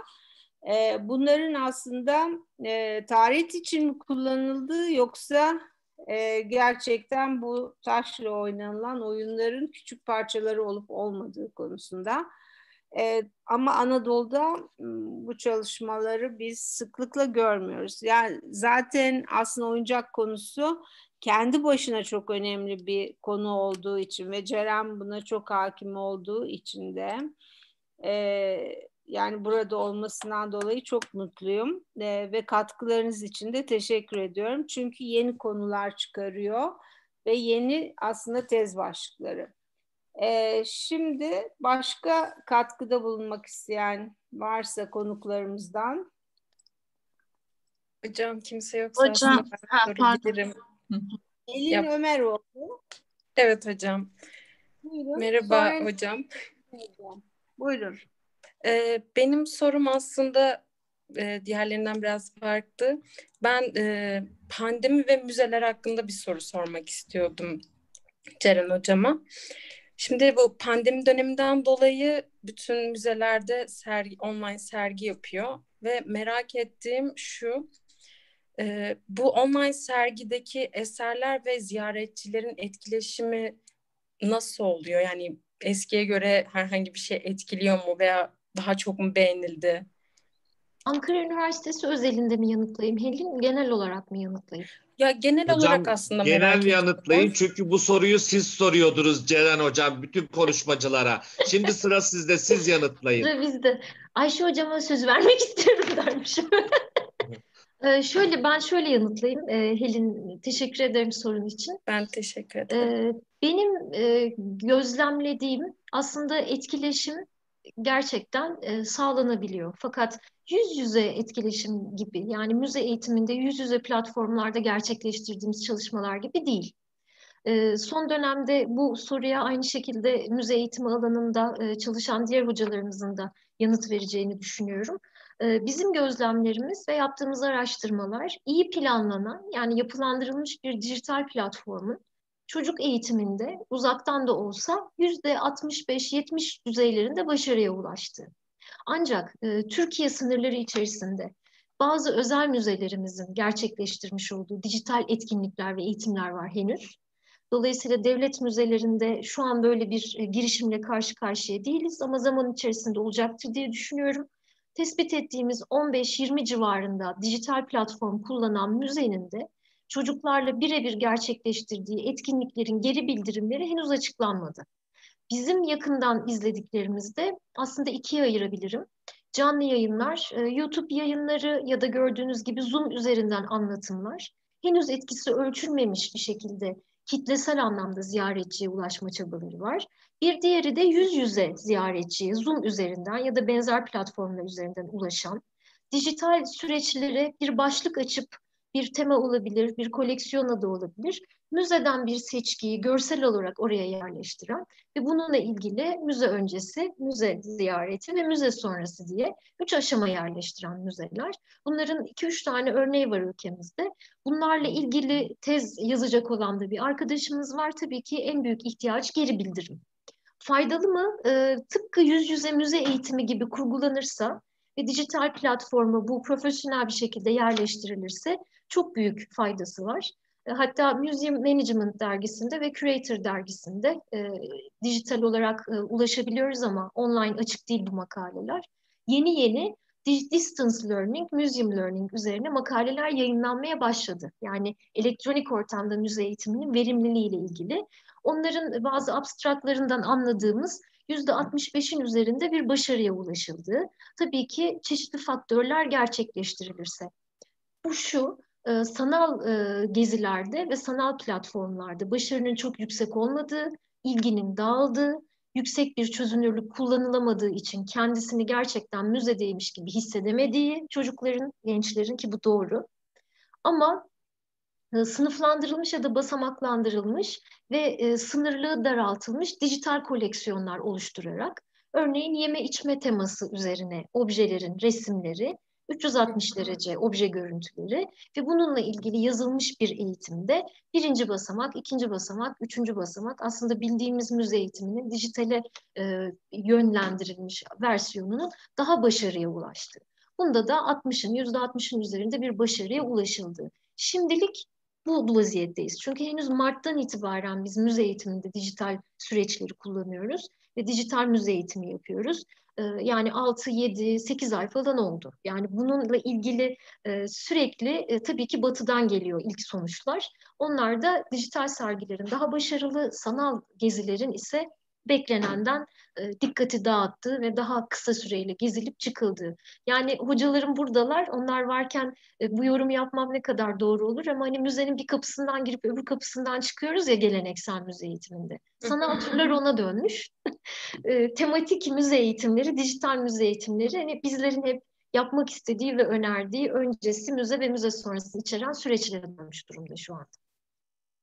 E, bunların aslında e, tarih için mi kullanıldığı yoksa e, gerçekten bu taşla oynanılan oyunların küçük parçaları olup olmadığı konusunda. E, ama Anadolu'da bu çalışmaları biz sıklıkla görmüyoruz. Yani zaten aslında oyuncak konusu kendi başına çok önemli bir konu olduğu için ve Ceren buna çok hakim olduğu için de e, yani burada olmasından dolayı çok mutluyum e, ve katkılarınız için de teşekkür ediyorum. Çünkü yeni konular çıkarıyor ve yeni aslında tez başlıkları. E, şimdi başka katkıda bulunmak isteyen varsa konuklarımızdan.
Hocam kimse yoksa
Hocam, ha,
pardon.
Elin
Yap.
Ömeroğlu.
Evet hocam.
Buyurun.
Merhaba
Sonra-
hocam.
Buyurun.
Ee, benim sorum aslında e, diğerlerinden biraz farklı. Ben e, pandemi ve müzeler hakkında bir soru sormak istiyordum Ceren hocama. Şimdi bu pandemi döneminden dolayı bütün müzelerde sergi, online sergi yapıyor ve merak ettiğim şu, e, bu online sergideki eserler ve ziyaretçilerin etkileşimi nasıl oluyor? Yani eskiye göre herhangi bir şey etkiliyor mu veya daha çok mu beğenildi?
Ankara Üniversitesi özelinde mi yanıtlayayım Helin, genel olarak mı yanıtlayayım?
Ya genel
Hocam,
olarak aslında merak
Genel
ediyorum.
yanıtlayın çünkü bu soruyu siz soruyordunuz Ceren Hocam bütün konuşmacılara. Şimdi sıra sizde siz yanıtlayın.
Sıra bizde. Ayşe hocama söz vermek istiyorum dermişim. Ee, şöyle ben şöyle yanıtlayayım. Ee, Helin teşekkür ederim sorun için.
Ben teşekkür ederim.
Ee, benim e, gözlemlediğim aslında etkileşim gerçekten e, sağlanabiliyor. Fakat yüz yüze etkileşim gibi yani müze eğitiminde yüz yüze platformlarda gerçekleştirdiğimiz çalışmalar gibi değil. E, son dönemde bu soruya aynı şekilde müze eğitimi alanında e, çalışan diğer hocalarımızın da yanıt vereceğini düşünüyorum. E, bizim gözlemlerimiz ve yaptığımız araştırmalar iyi planlanan yani yapılandırılmış bir dijital platformun çocuk eğitiminde uzaktan da olsa yüzde 65-70 düzeylerinde başarıya ulaştı. Ancak e, Türkiye sınırları içerisinde bazı özel müzelerimizin gerçekleştirmiş olduğu dijital etkinlikler ve eğitimler var henüz. Dolayısıyla devlet müzelerinde şu an böyle bir e, girişimle karşı karşıya değiliz ama zaman içerisinde olacaktır diye düşünüyorum. Tespit ettiğimiz 15-20 civarında dijital platform kullanan müzenin de çocuklarla birebir gerçekleştirdiği etkinliklerin geri bildirimleri henüz açıklanmadı. Bizim yakından izlediklerimizde aslında ikiye ayırabilirim. Canlı yayınlar, e, YouTube yayınları ya da gördüğünüz gibi Zoom üzerinden anlatımlar henüz etkisi ölçülmemiş bir şekilde kitlesel anlamda ziyaretçiye ulaşma çabaları var. Bir diğeri de yüz yüze ziyaretçiye Zoom üzerinden ya da benzer platformlar üzerinden ulaşan, dijital süreçlere bir başlık açıp bir tema olabilir, bir koleksiyon adı olabilir. Müzeden bir seçkiyi görsel olarak oraya yerleştiren ve bununla ilgili müze öncesi, müze ziyareti ve müze sonrası diye üç aşama yerleştiren müzeler. Bunların iki üç tane örneği var ülkemizde. Bunlarla ilgili tez yazacak olan da bir arkadaşımız var. Tabii ki en büyük ihtiyaç geri bildirim. Faydalı mı? Ee, tıpkı yüz yüze müze eğitimi gibi kurgulanırsa ve dijital platforma bu profesyonel bir şekilde yerleştirilirse çok büyük faydası var. E, hatta Museum Management dergisinde ve Curator dergisinde e, dijital olarak e, ulaşabiliyoruz ama online açık değil bu makaleler. Yeni yeni distance learning, museum learning üzerine makaleler yayınlanmaya başladı. Yani elektronik ortamda müze eğitiminin verimliliği ile ilgili. Onların bazı abstraklarından anladığımız %65'in üzerinde bir başarıya ulaşıldığı. Tabii ki çeşitli faktörler gerçekleştirilirse. Bu şu, e, sanal e, gezilerde ve sanal platformlarda başarının çok yüksek olmadığı, ilginin dağıldığı, yüksek bir çözünürlük kullanılamadığı için kendisini gerçekten müzedeymiş gibi hissedemediği çocukların, gençlerin ki bu doğru. Ama sınıflandırılmış ya da basamaklandırılmış ve e, sınırlığı daraltılmış dijital koleksiyonlar oluşturarak örneğin yeme içme teması üzerine objelerin resimleri 360 derece obje görüntüleri ve bununla ilgili yazılmış bir eğitimde birinci basamak, ikinci basamak, üçüncü basamak aslında bildiğimiz müze eğitiminin dijitale e, yönlendirilmiş versiyonunun daha başarıya ulaştı. Bunda da 60'ın, %60'ın üzerinde bir başarıya ulaşıldı. Şimdilik bu vaziyetteyiz. Çünkü henüz Mart'tan itibaren biz müze eğitiminde dijital süreçleri kullanıyoruz ve dijital müze eğitimi yapıyoruz. Ee, yani 6, 7, 8 ay falan oldu. Yani bununla ilgili e, sürekli e, tabii ki batıdan geliyor ilk sonuçlar. Onlar da dijital sergilerin daha başarılı, sanal gezilerin ise beklenenden e, dikkati dağıttığı ve daha kısa süreyle gezilip çıkıldığı. Yani hocalarım buradalar, onlar varken e, bu yorum yapmam ne kadar doğru olur ama hani müzenin bir kapısından girip öbür kapısından çıkıyoruz ya geleneksel müze eğitiminde. Sanat türler ona dönmüş. e, tematik müze eğitimleri, dijital müze eğitimleri hani bizlerin hep yapmak istediği ve önerdiği öncesi müze ve müze sonrası içeren süreçlere dönmüş durumda şu anda.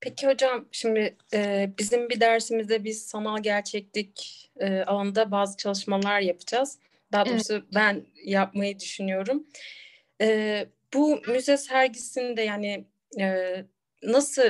Peki hocam şimdi e, bizim bir dersimizde biz sanal gerçeklik e, alanında bazı çalışmalar yapacağız. Daha doğrusu evet. ben yapmayı düşünüyorum. E, bu müze sergisinde yani e, nasıl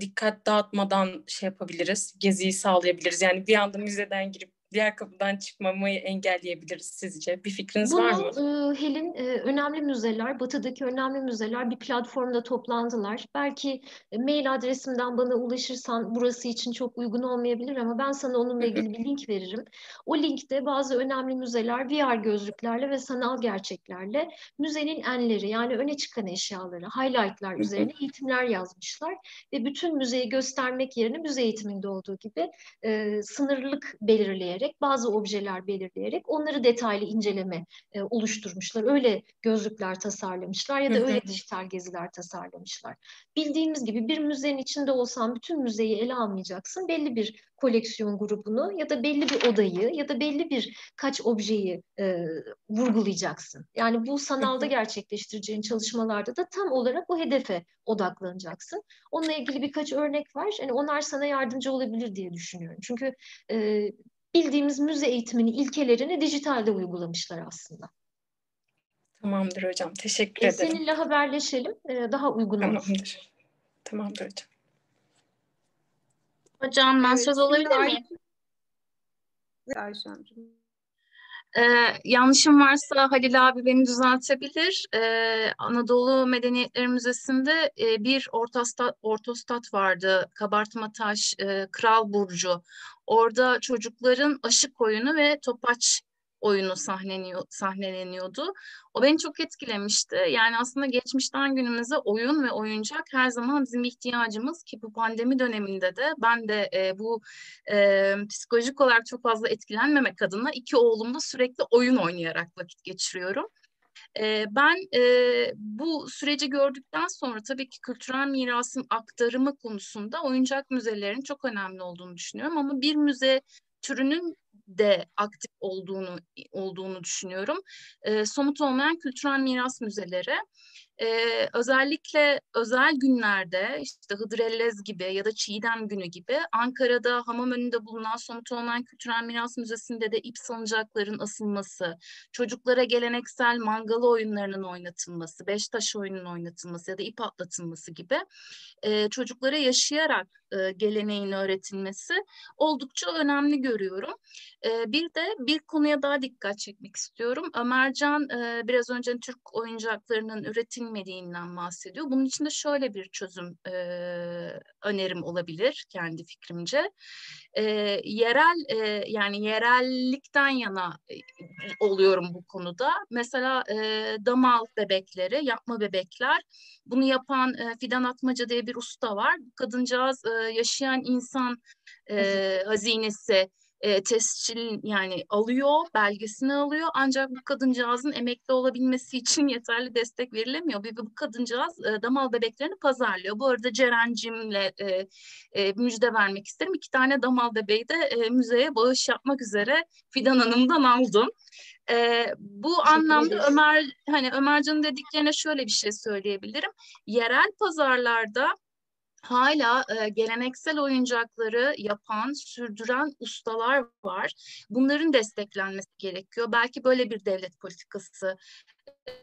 dikkat dağıtmadan şey yapabiliriz, geziyi sağlayabiliriz? Yani bir anda müzeden girip diğer kapıdan çıkmamı engelleyebiliriz sizce? Bir fikriniz
Bunu,
var mı?
E, Helin e, önemli müzeler, batıdaki önemli müzeler bir platformda toplandılar. Belki e, mail adresimden bana ulaşırsan burası için çok uygun olmayabilir ama ben sana onunla ilgili bir link veririm. O linkte bazı önemli müzeler VR gözlüklerle ve sanal gerçeklerle müzenin enleri yani öne çıkan eşyaları, highlightlar üzerine eğitimler yazmışlar ve bütün müzeyi göstermek yerine müze eğitiminde olduğu gibi e, sınırlılık belirleyerek belirleyerek, bazı objeler belirleyerek onları detaylı inceleme e, oluşturmuşlar. Öyle gözlükler tasarlamışlar ya da öyle dijital geziler tasarlamışlar. Bildiğimiz gibi bir müzenin içinde olsan bütün müzeyi ele almayacaksın. Belli bir koleksiyon grubunu ya da belli bir odayı ya da belli bir kaç objeyi e, vurgulayacaksın. Yani bu sanalda gerçekleştireceğin çalışmalarda da tam olarak o hedefe odaklanacaksın. Onunla ilgili birkaç örnek var. Yani onlar sana yardımcı olabilir diye düşünüyorum. Çünkü e, bildiğimiz müze eğitiminin ilkelerini dijitalde uygulamışlar aslında.
Tamamdır hocam. Teşekkür e, ederim.
Seninle haberleşelim. E, daha uygun olur.
Tamamdır. Tamamdır hocam.
Hocam ben evet, söz olabilir miyim?
Ayşe
ee, yanlışım varsa Halil abi beni düzeltebilir. Ee, Anadolu Medeniyetleri Müzesi'nde e, bir ortostat, ortostat vardı. Kabartma taş, e, Kral Burcu. Orada çocukların aşık oyunu ve topaç oyunu sahneleniyor, sahneleniyordu. O beni çok etkilemişti. Yani aslında geçmişten günümüze oyun ve oyuncak her zaman bizim ihtiyacımız ki bu pandemi döneminde de ben de e, bu e, psikolojik olarak çok fazla etkilenmemek adına iki oğlumda sürekli oyun oynayarak vakit geçiriyorum. E, ben e, bu süreci gördükten sonra tabii ki kültürel mirasın aktarımı konusunda oyuncak müzelerinin çok önemli olduğunu düşünüyorum. Ama bir müze türünün de aktif olduğunu olduğunu düşünüyorum. E, somut olmayan kültürel miras müzeleri e, özellikle özel günlerde işte Hıdrellez gibi ya da Çiğdem Günü gibi Ankara'da hamam önünde bulunan Somut Olmayan Kültürel Miras Müzesi'nde de ip salıncakların asılması, çocuklara geleneksel mangalı oyunlarının oynatılması, beş taş oyunun oynatılması ya da ip atlatılması gibi e, çocuklara yaşayarak e, geleneğin öğretilmesi oldukça önemli görüyorum. E, bir de bir konuya daha dikkat çekmek istiyorum. Ömercan e, biraz önce Türk oyuncaklarının üretilmediğinden bahsediyor. Bunun için de şöyle bir çözüm e, önerim olabilir kendi fikrimce. E, yerel e, yani yerellikten yana e, oluyorum bu konuda. Mesela e, damal bebekleri, yapma bebekler. Bunu yapan e, Fidan Atmaca diye bir usta var. Kadıncağız e, yaşayan insan e, hazinesi e, tescil yani alıyor, belgesini alıyor. Ancak bu kadıncağızın emekli olabilmesi için yeterli destek verilemiyor. Ve bu kadıncağız e, damal bebeklerini pazarlıyor. Bu arada Ceren'cimle e, e, müjde vermek isterim. İki tane damal bebeği de e, müzeye bağış yapmak üzere Fidan Hanım'dan aldım. E, bu Teşekkür anlamda ederiz. Ömer hani Ömercan'ın dediklerine şöyle bir şey söyleyebilirim. Yerel pazarlarda hala e, geleneksel oyuncakları yapan, sürdüren ustalar var. Bunların desteklenmesi gerekiyor. Belki böyle bir devlet politikası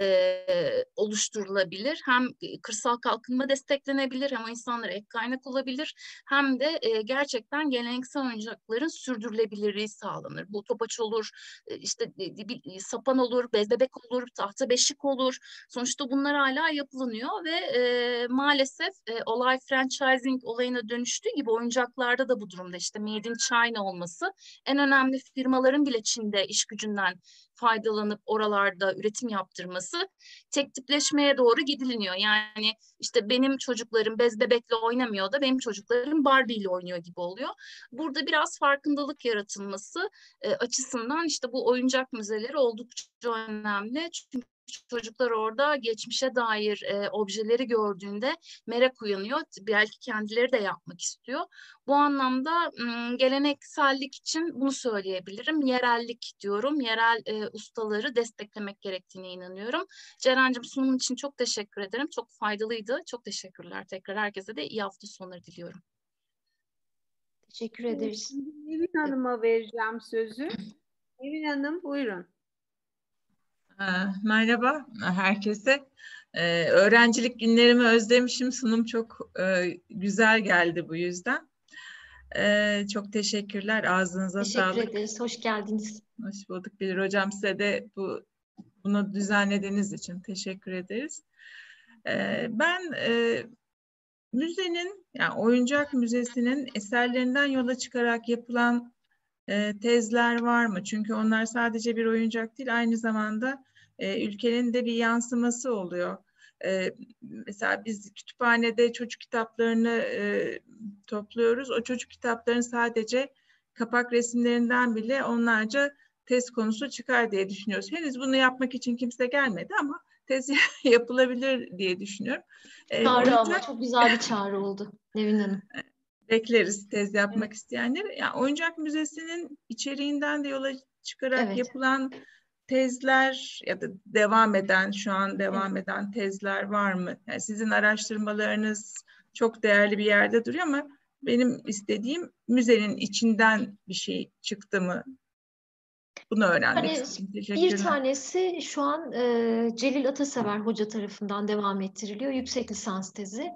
e, oluşturulabilir. Hem kırsal kalkınma desteklenebilir, hem insanlara ek kaynak olabilir, hem de e, gerçekten geleneksel oyuncakların sürdürülebilirliği sağlanır. Bu topaç olur, e, işte bir sapan olur, bez bebek olur, tahta beşik olur. Sonuçta bunlar hala yapılanıyor ve e, maalesef e, olay franchising olayına dönüştüğü gibi oyuncaklarda da bu durumda işte Made in China olması en önemli firmaların bile Çin'de iş gücünden faydalanıp oralarda üretim yaptırması tek tipleşmeye doğru gidiliniyor. Yani işte benim çocuklarım bez bebekle oynamıyor da benim çocuklarım Barbie ile oynuyor gibi oluyor. Burada biraz farkındalık yaratılması e, açısından işte bu oyuncak müzeleri oldukça önemli. Çünkü çocuklar orada geçmişe dair e, objeleri gördüğünde merak uyanıyor. Belki kendileri de yapmak istiyor. Bu anlamda geleneksellik için bunu söyleyebilirim. Yerellik diyorum. Yerel e, ustaları desteklemek gerektiğine inanıyorum. Ceren'cim sunumun için çok teşekkür ederim. Çok faydalıydı. Çok teşekkürler. Tekrar herkese de iyi hafta sonları diliyorum.
Teşekkür ederiz.
Nevin Hanım'a vereceğim sözü. Nevin Hanım buyurun.
Merhaba herkese. Ee, öğrencilik günlerimi özlemişim. Sunum çok e, güzel geldi bu yüzden. Ee, çok teşekkürler. Ağzınıza
Teşekkür
sağlık.
Teşekkür ederiz. Hoş geldiniz.
Hoş bulduk Bilir Hocam. Size de bu bunu düzenlediğiniz için teşekkür ederiz. Ee, ben e, müzenin, yani oyuncak müzesinin eserlerinden yola çıkarak yapılan e, tezler var mı? Çünkü onlar sadece bir oyuncak değil, aynı zamanda e, ülkenin de bir yansıması oluyor. E, mesela biz kütüphanede çocuk kitaplarını e, topluyoruz. O çocuk kitapların sadece kapak resimlerinden bile onlarca tez konusu çıkar diye düşünüyoruz. Henüz bunu yapmak için kimse gelmedi ama tez yapılabilir diye düşünüyorum.
Çağrı oyuncak... ama çok güzel bir çağrı oldu Nevin Hanım
bekleriz tez yapmak evet. isteyenleri. Yani oyuncak müzesinin içeriğinden de yola çıkarak evet. yapılan tezler ya da devam eden şu an devam evet. eden tezler var mı? Yani sizin araştırmalarınız çok değerli bir yerde duruyor ama benim istediğim müzenin içinden bir şey çıktı mı? Bunu öğrenmek hani istedim.
Bir tanesi şu an e, Celil Atasever Hoca tarafından devam ettiriliyor. Yüksek lisans tezi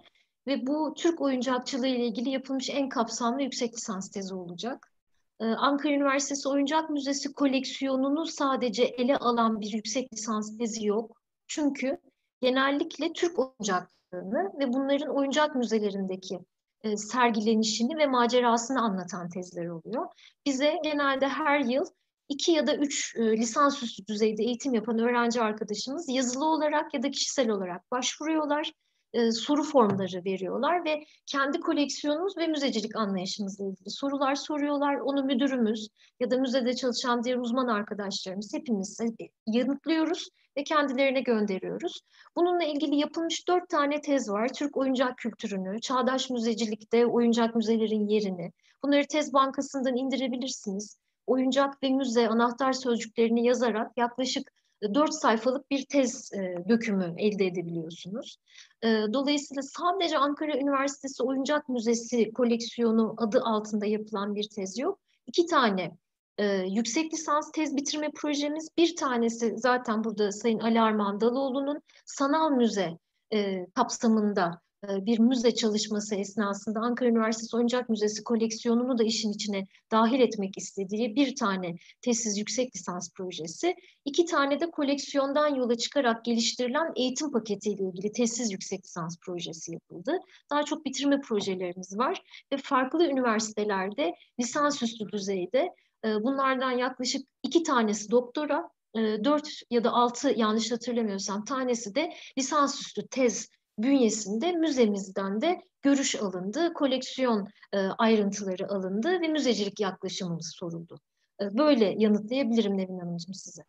ve bu Türk oyuncakçılığı ile ilgili yapılmış en kapsamlı yüksek lisans tezi olacak. Ee, Ankara Üniversitesi Oyuncak Müzesi koleksiyonunu sadece ele alan bir yüksek lisans tezi yok. Çünkü genellikle Türk oyuncaklarını ve bunların oyuncak müzelerindeki e, sergilenişini ve macerasını anlatan tezler oluyor. Bize genelde her yıl iki ya da üç e, lisansüstü düzeyde eğitim yapan öğrenci arkadaşımız yazılı olarak ya da kişisel olarak başvuruyorlar e, soru formları veriyorlar ve kendi koleksiyonumuz ve müzecilik anlayışımızla ilgili sorular soruyorlar. Onu müdürümüz ya da müzede çalışan diğer uzman arkadaşlarımız hepimiz yanıtlıyoruz ve kendilerine gönderiyoruz. Bununla ilgili yapılmış dört tane tez var. Türk oyuncak kültürünü, çağdaş müzecilikte oyuncak müzelerin yerini. Bunları tez bankasından indirebilirsiniz. Oyuncak ve müze anahtar sözcüklerini yazarak yaklaşık dört sayfalık bir tez e, dökümü elde edebiliyorsunuz. E, dolayısıyla sadece Ankara Üniversitesi Oyuncak Müzesi koleksiyonu adı altında yapılan bir tez yok. İki tane e, yüksek lisans tez bitirme projemiz, bir tanesi zaten burada Sayın Ali Armağan Daloğlu'nun sanal müze e, kapsamında bir müze çalışması esnasında Ankara Üniversitesi Oyuncak Müzesi koleksiyonunu da işin içine dahil etmek istediği bir tane tesis yüksek lisans projesi, iki tane de koleksiyondan yola çıkarak geliştirilen eğitim paketiyle ilgili tesis yüksek lisans projesi yapıldı. Daha çok bitirme projelerimiz var ve farklı üniversitelerde lisansüstü düzeyde e, bunlardan yaklaşık iki tanesi doktora, e, dört ya da altı yanlış hatırlamıyorsam tanesi de lisansüstü tez bünyesinde müzemizden de görüş alındı, koleksiyon e, ayrıntıları alındı ve müzecilik yaklaşımımız soruldu. E, böyle yanıtlayabilirim Nevin Hanımcığım size.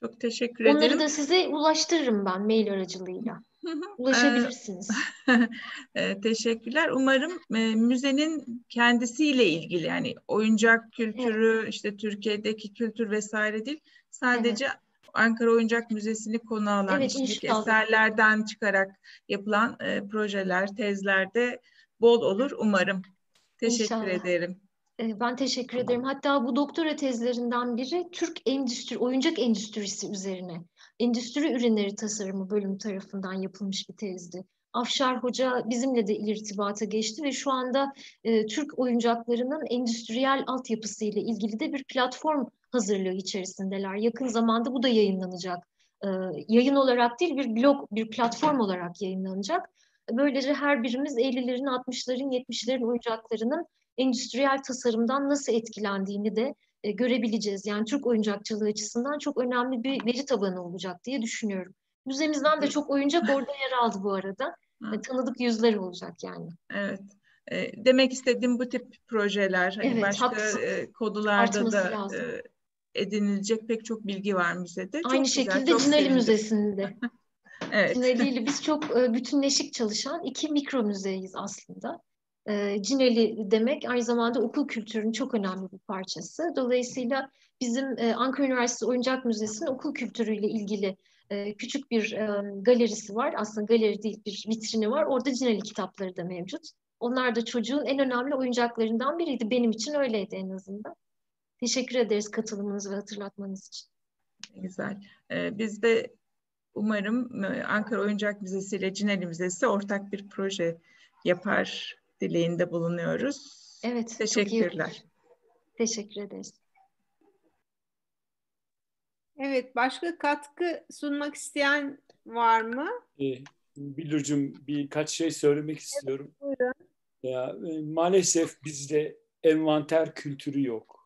Çok teşekkür
Onları
ederim.
Onları da size ulaştırırım ben mail aracılığıyla. Ulaşabilirsiniz.
e, teşekkürler. Umarım e, müzenin kendisiyle ilgili yani oyuncak kültürü, evet. işte Türkiye'deki kültür vesaire değil. Sadece evet. Ankara Oyuncak Müzesi'ni konu alan
evet,
eserlerden çıkarak yapılan e, projeler, tezlerde bol olur umarım. Teşekkür inşallah. ederim.
Ben teşekkür ederim. Hatta bu doktora tezlerinden biri Türk endüstri, oyuncak endüstrisi üzerine endüstri ürünleri tasarımı bölümü tarafından yapılmış bir tezdi. Afşar Hoca bizimle de irtibata geçti ve şu anda e, Türk oyuncaklarının endüstriyel altyapısı ile ilgili de bir platform hazırlığı içerisindeler. Yakın zamanda bu da yayınlanacak. E, yayın olarak değil bir blog, bir platform olarak yayınlanacak. Böylece her birimiz 50'lerin, 60'ların, 70'lerin oyuncaklarının endüstriyel tasarımdan nasıl etkilendiğini de e, görebileceğiz. Yani Türk oyuncakçılığı açısından çok önemli bir veri tabanı olacak diye düşünüyorum. Müzemizden de çok oyuncak orada yer aldı bu arada. E, tanıdık yüzler olacak yani.
Evet. E, demek istediğim bu tip projeler hani
evet,
başka e, konularda
Artması
da e, edinilecek pek çok bilgi var müzede. Çok
Aynı
güzel,
şekilde Cinali. Müzesi'nde.
Evet.
Cinali ile biz çok e, bütünleşik çalışan iki mikro müzeyiz aslında. E, Cineli demek aynı zamanda okul kültürünün çok önemli bir parçası. Dolayısıyla bizim e, Ankara Üniversitesi Oyuncak Müzesi'nin okul kültürüyle ilgili küçük bir galerisi var. Aslında galeri değil bir vitrini var. Orada Cineli kitapları da mevcut. Onlar da çocuğun en önemli oyuncaklarından biriydi. Benim için öyleydi en azından. Teşekkür ederiz katılımınız ve hatırlatmanız için.
Güzel. Ee, biz de umarım e, Ankara Oyuncak Müzesi ile Cineli Müzesi ortak bir proje yapar dileğinde bulunuyoruz.
Evet.
Teşekkürler.
Teşekkür ederiz.
Evet, başka katkı sunmak isteyen var mı?
Ee, Bilircim birkaç şey söylemek istiyorum.
Evet, buyurun.
Ya, e, maalesef bizde envanter kültürü yok.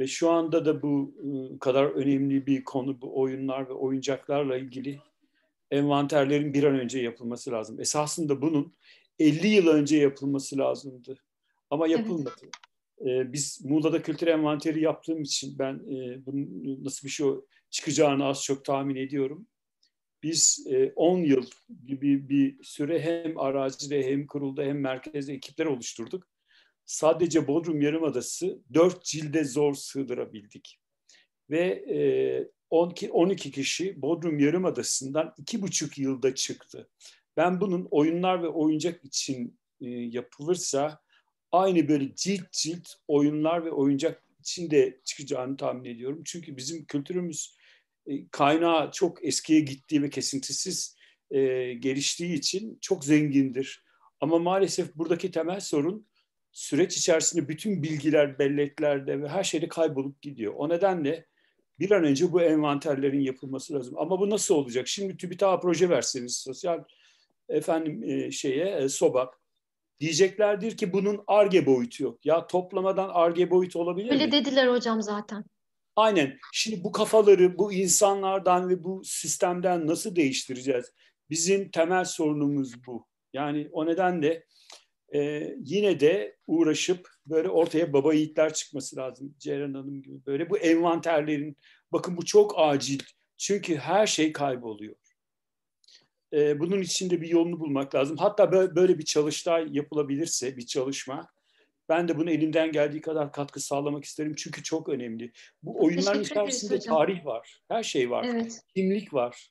Ve şu anda da bu e, kadar önemli bir konu bu oyunlar ve oyuncaklarla ilgili envanterlerin bir an önce yapılması lazım. Esasında bunun 50 yıl önce yapılması lazımdı. Ama yapılmadı. Evet. Ee, biz Muğla'da kültür envanteri yaptığım için ben e, bunun nasıl bir şey çıkacağını az çok tahmin ediyorum. Biz e, 10 yıl gibi bir süre hem arazide hem kurulda hem merkezde ekipler oluşturduk. Sadece Bodrum Yarımadası 4 cilde zor sığdırabildik. Ve e, 12, 12 kişi Bodrum Yarımadası'ndan 2,5 yılda çıktı. Ben bunun oyunlar ve oyuncak için e, yapılırsa aynı böyle cilt cilt oyunlar ve oyuncak için de çıkacağını tahmin ediyorum. Çünkü bizim kültürümüz e, kaynağı çok eskiye gittiği ve kesintisiz e, geliştiği için çok zengindir. Ama maalesef buradaki temel sorun süreç içerisinde bütün bilgiler belleklerde ve her şeyde kaybolup gidiyor. O nedenle bir an önce bu envanterlerin yapılması lazım. Ama bu nasıl olacak? Şimdi TÜBİTAK'a proje verseniz sosyal efendim e, şeye e, SOBAK diyeceklerdir ki bunun arge boyutu yok. Ya toplamadan arge boyutu olabilir
Öyle
mi?
dediler hocam zaten.
Aynen. Şimdi bu kafaları bu insanlardan ve bu sistemden nasıl değiştireceğiz? Bizim temel sorunumuz bu. Yani o nedenle e, yine de uğraşıp böyle ortaya baba yiğitler çıkması lazım. Ceyran Hanım gibi böyle bu envanterlerin bakın bu çok acil. Çünkü her şey kayboluyor. E, bunun için de bir yolunu bulmak lazım. Hatta böyle, böyle bir çalıştay yapılabilirse bir çalışma ben de bunu elimden geldiği kadar katkı sağlamak isterim. Çünkü çok önemli. Bu oyunların içerisinde tarih var. Her şey var.
Evet.
Kimlik var.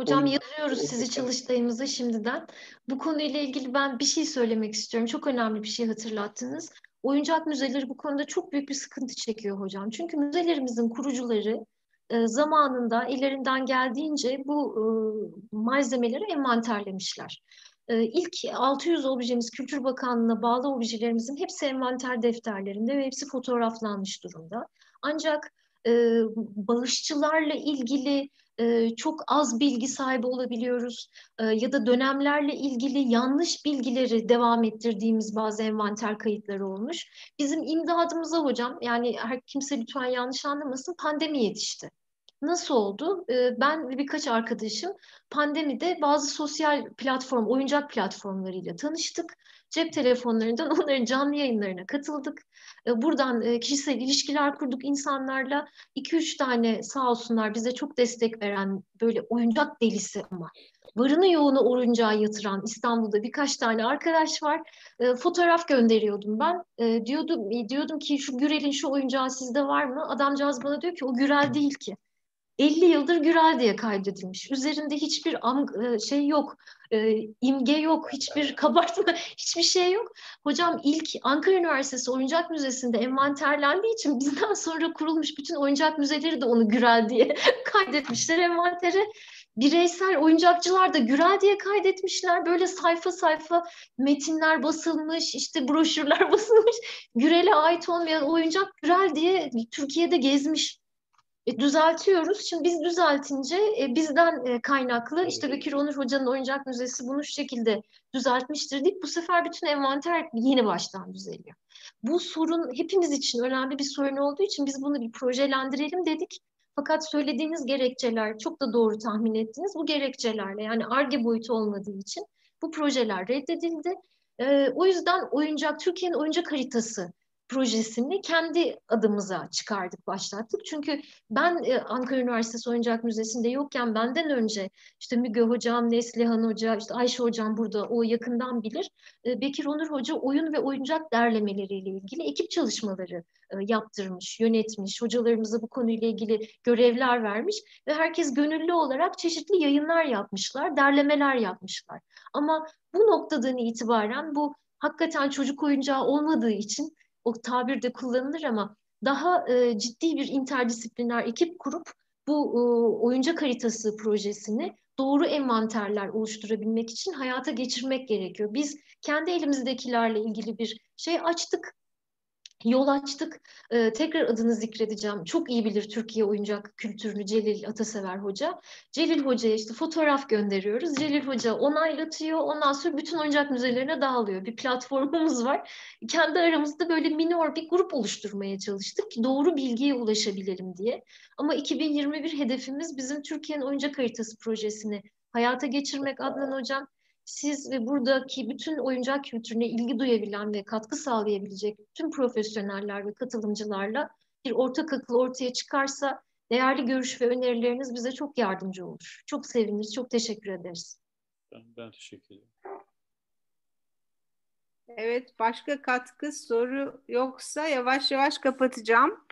Hocam
Oyun-
yazıyoruz sizi çalıştayımıza şimdiden. Bu konuyla ilgili ben bir şey söylemek istiyorum. Çok önemli bir şey hatırlattınız. Oyuncak müzeleri bu konuda çok büyük bir sıkıntı çekiyor hocam. Çünkü müzelerimizin kurucuları e, zamanında ellerinden geldiğince bu e, malzemeleri envanterlemişler. E, İlk 600 objemiz Kültür Bakanlığı'na bağlı objelerimizin hepsi envanter defterlerinde ve hepsi fotoğraflanmış durumda. Ancak e, bağışçılarla ilgili çok az bilgi sahibi olabiliyoruz ya da dönemlerle ilgili yanlış bilgileri devam ettirdiğimiz bazı envanter kayıtları olmuş. Bizim imdadımıza hocam yani her kimse lütfen yanlış anlamasın pandemi yetişti. Nasıl oldu? Ben ve birkaç arkadaşım pandemide bazı sosyal platform, oyuncak platformlarıyla tanıştık. Cep telefonlarından onların canlı yayınlarına katıldık. Ee, buradan e, kişisel ilişkiler kurduk insanlarla. 2-3 tane sağ olsunlar bize çok destek veren böyle oyuncak delisi ama varını yoğunu oyuncağa yatıran İstanbul'da birkaç tane arkadaş var. E, fotoğraf gönderiyordum ben. E, diyordum diyordum ki şu Gürel'in şu oyuncağı sizde var mı? Adamcağız bana diyor ki o Gürel değil ki. 50 yıldır Gürel diye kaydedilmiş. Üzerinde hiçbir e, şey yok, e, imge yok, hiçbir kabartma, hiçbir şey yok. Hocam ilk Ankara Üniversitesi Oyuncak Müzesi'nde envanterlendiği için bizden sonra kurulmuş bütün oyuncak müzeleri de onu Gürel diye kaydetmişler envantere. Bireysel oyuncakçılar da Gürel diye kaydetmişler. Böyle sayfa sayfa metinler basılmış, işte broşürler basılmış. Gürel'e ait olmayan oyuncak Gürel diye Türkiye'de gezmiş e, düzeltiyoruz. Şimdi biz düzeltince e, bizden e, kaynaklı işte Bekir Onur Hoca'nın oyuncak müzesi bunu şu şekilde düzeltmiştir deyip bu sefer bütün envanter yeni baştan düzeliyor. Bu sorun hepimiz için önemli bir sorun olduğu için biz bunu bir projelendirelim dedik. Fakat söylediğiniz gerekçeler çok da doğru tahmin ettiniz. Bu gerekçelerle yani ARGE boyutu olmadığı için bu projeler reddedildi. Ee, o yüzden oyuncak, Türkiye'nin oyuncak haritası projesini kendi adımıza çıkardık, başlattık. Çünkü ben e, Ankara Üniversitesi Oyuncak Müzesi'nde yokken benden önce işte Müge Hocam, Neslihan Hoca, işte Ayşe Hocam burada o yakından bilir. E, Bekir Onur Hoca oyun ve oyuncak derlemeleriyle ilgili ekip çalışmaları e, yaptırmış, yönetmiş, hocalarımıza bu konuyla ilgili görevler vermiş ve herkes gönüllü olarak çeşitli yayınlar yapmışlar, derlemeler yapmışlar. Ama bu noktadan itibaren bu hakikaten çocuk oyuncağı olmadığı için o tabir de kullanılır ama daha e, ciddi bir interdisipliner ekip kurup bu e, oyuncak haritası projesini doğru envanterler oluşturabilmek için hayata geçirmek gerekiyor. Biz kendi elimizdekilerle ilgili bir şey açtık yol açtık. Ee, tekrar adını zikredeceğim. Çok iyi bilir Türkiye oyuncak kültürünü Celil Atasever Hoca. Celil Hoca'ya işte fotoğraf gönderiyoruz. Celil Hoca onaylatıyor. Ondan sonra bütün oyuncak müzelerine dağılıyor. Bir platformumuz var. Kendi aramızda böyle minor bir grup oluşturmaya çalıştık ki doğru bilgiye ulaşabilelim diye. Ama 2021 hedefimiz bizim Türkiye'nin oyuncak haritası projesini hayata geçirmek Adnan Hocam siz ve buradaki bütün oyuncak kültürüne ilgi duyabilen ve katkı sağlayabilecek tüm profesyoneller ve katılımcılarla bir ortak akıl ortaya çıkarsa değerli görüş ve önerileriniz bize çok yardımcı olur. Çok seviniriz, çok teşekkür ederiz.
Ben, ben teşekkür ederim.
Evet, başka katkı soru yoksa yavaş yavaş kapatacağım.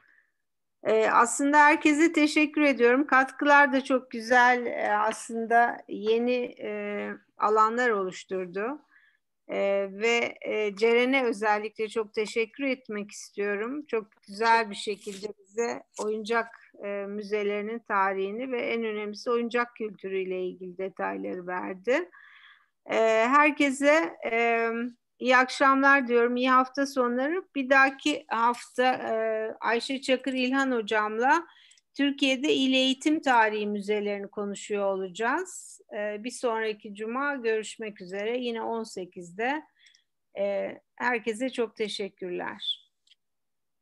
Ee, aslında herkese teşekkür ediyorum. Katkılar da çok güzel. Ee, aslında yeni e, alanlar oluşturdu. Ee, ve e, Ceren'e özellikle çok teşekkür etmek istiyorum. Çok güzel bir şekilde bize oyuncak e, müzelerinin tarihini ve en önemlisi oyuncak kültürüyle ilgili detayları verdi. E, herkese e, iyi akşamlar diyorum, iyi hafta sonları. Bir dahaki hafta e, Ayşe Çakır İlhan hocamla Türkiye'de İl Eğitim Tarihi müzelerini konuşuyor olacağız. Ee, bir sonraki cuma görüşmek üzere. Yine 18'de. Ee, herkese çok teşekkürler.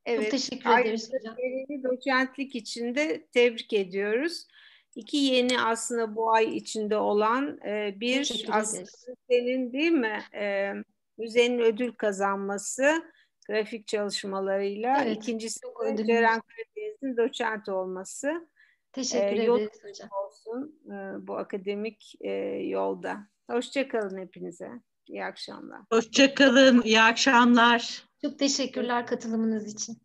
Evet, çok teşekkür ederiz hocam.
Doçentlik için de tebrik ediyoruz. İki yeni aslında bu ay içinde olan e, bir aslında senin değil mi e, müzenin ödül kazanması grafik çalışmalarıyla. Evet, İkincisi de Ceren Karadeniz'in doçent olması.
Teşekkür ee, ederiz hocam.
olsun e, bu akademik e, yolda. Hoşçakalın hepinize. İyi akşamlar.
Hoşçakalın. İyi akşamlar.
Çok teşekkürler katılımınız için.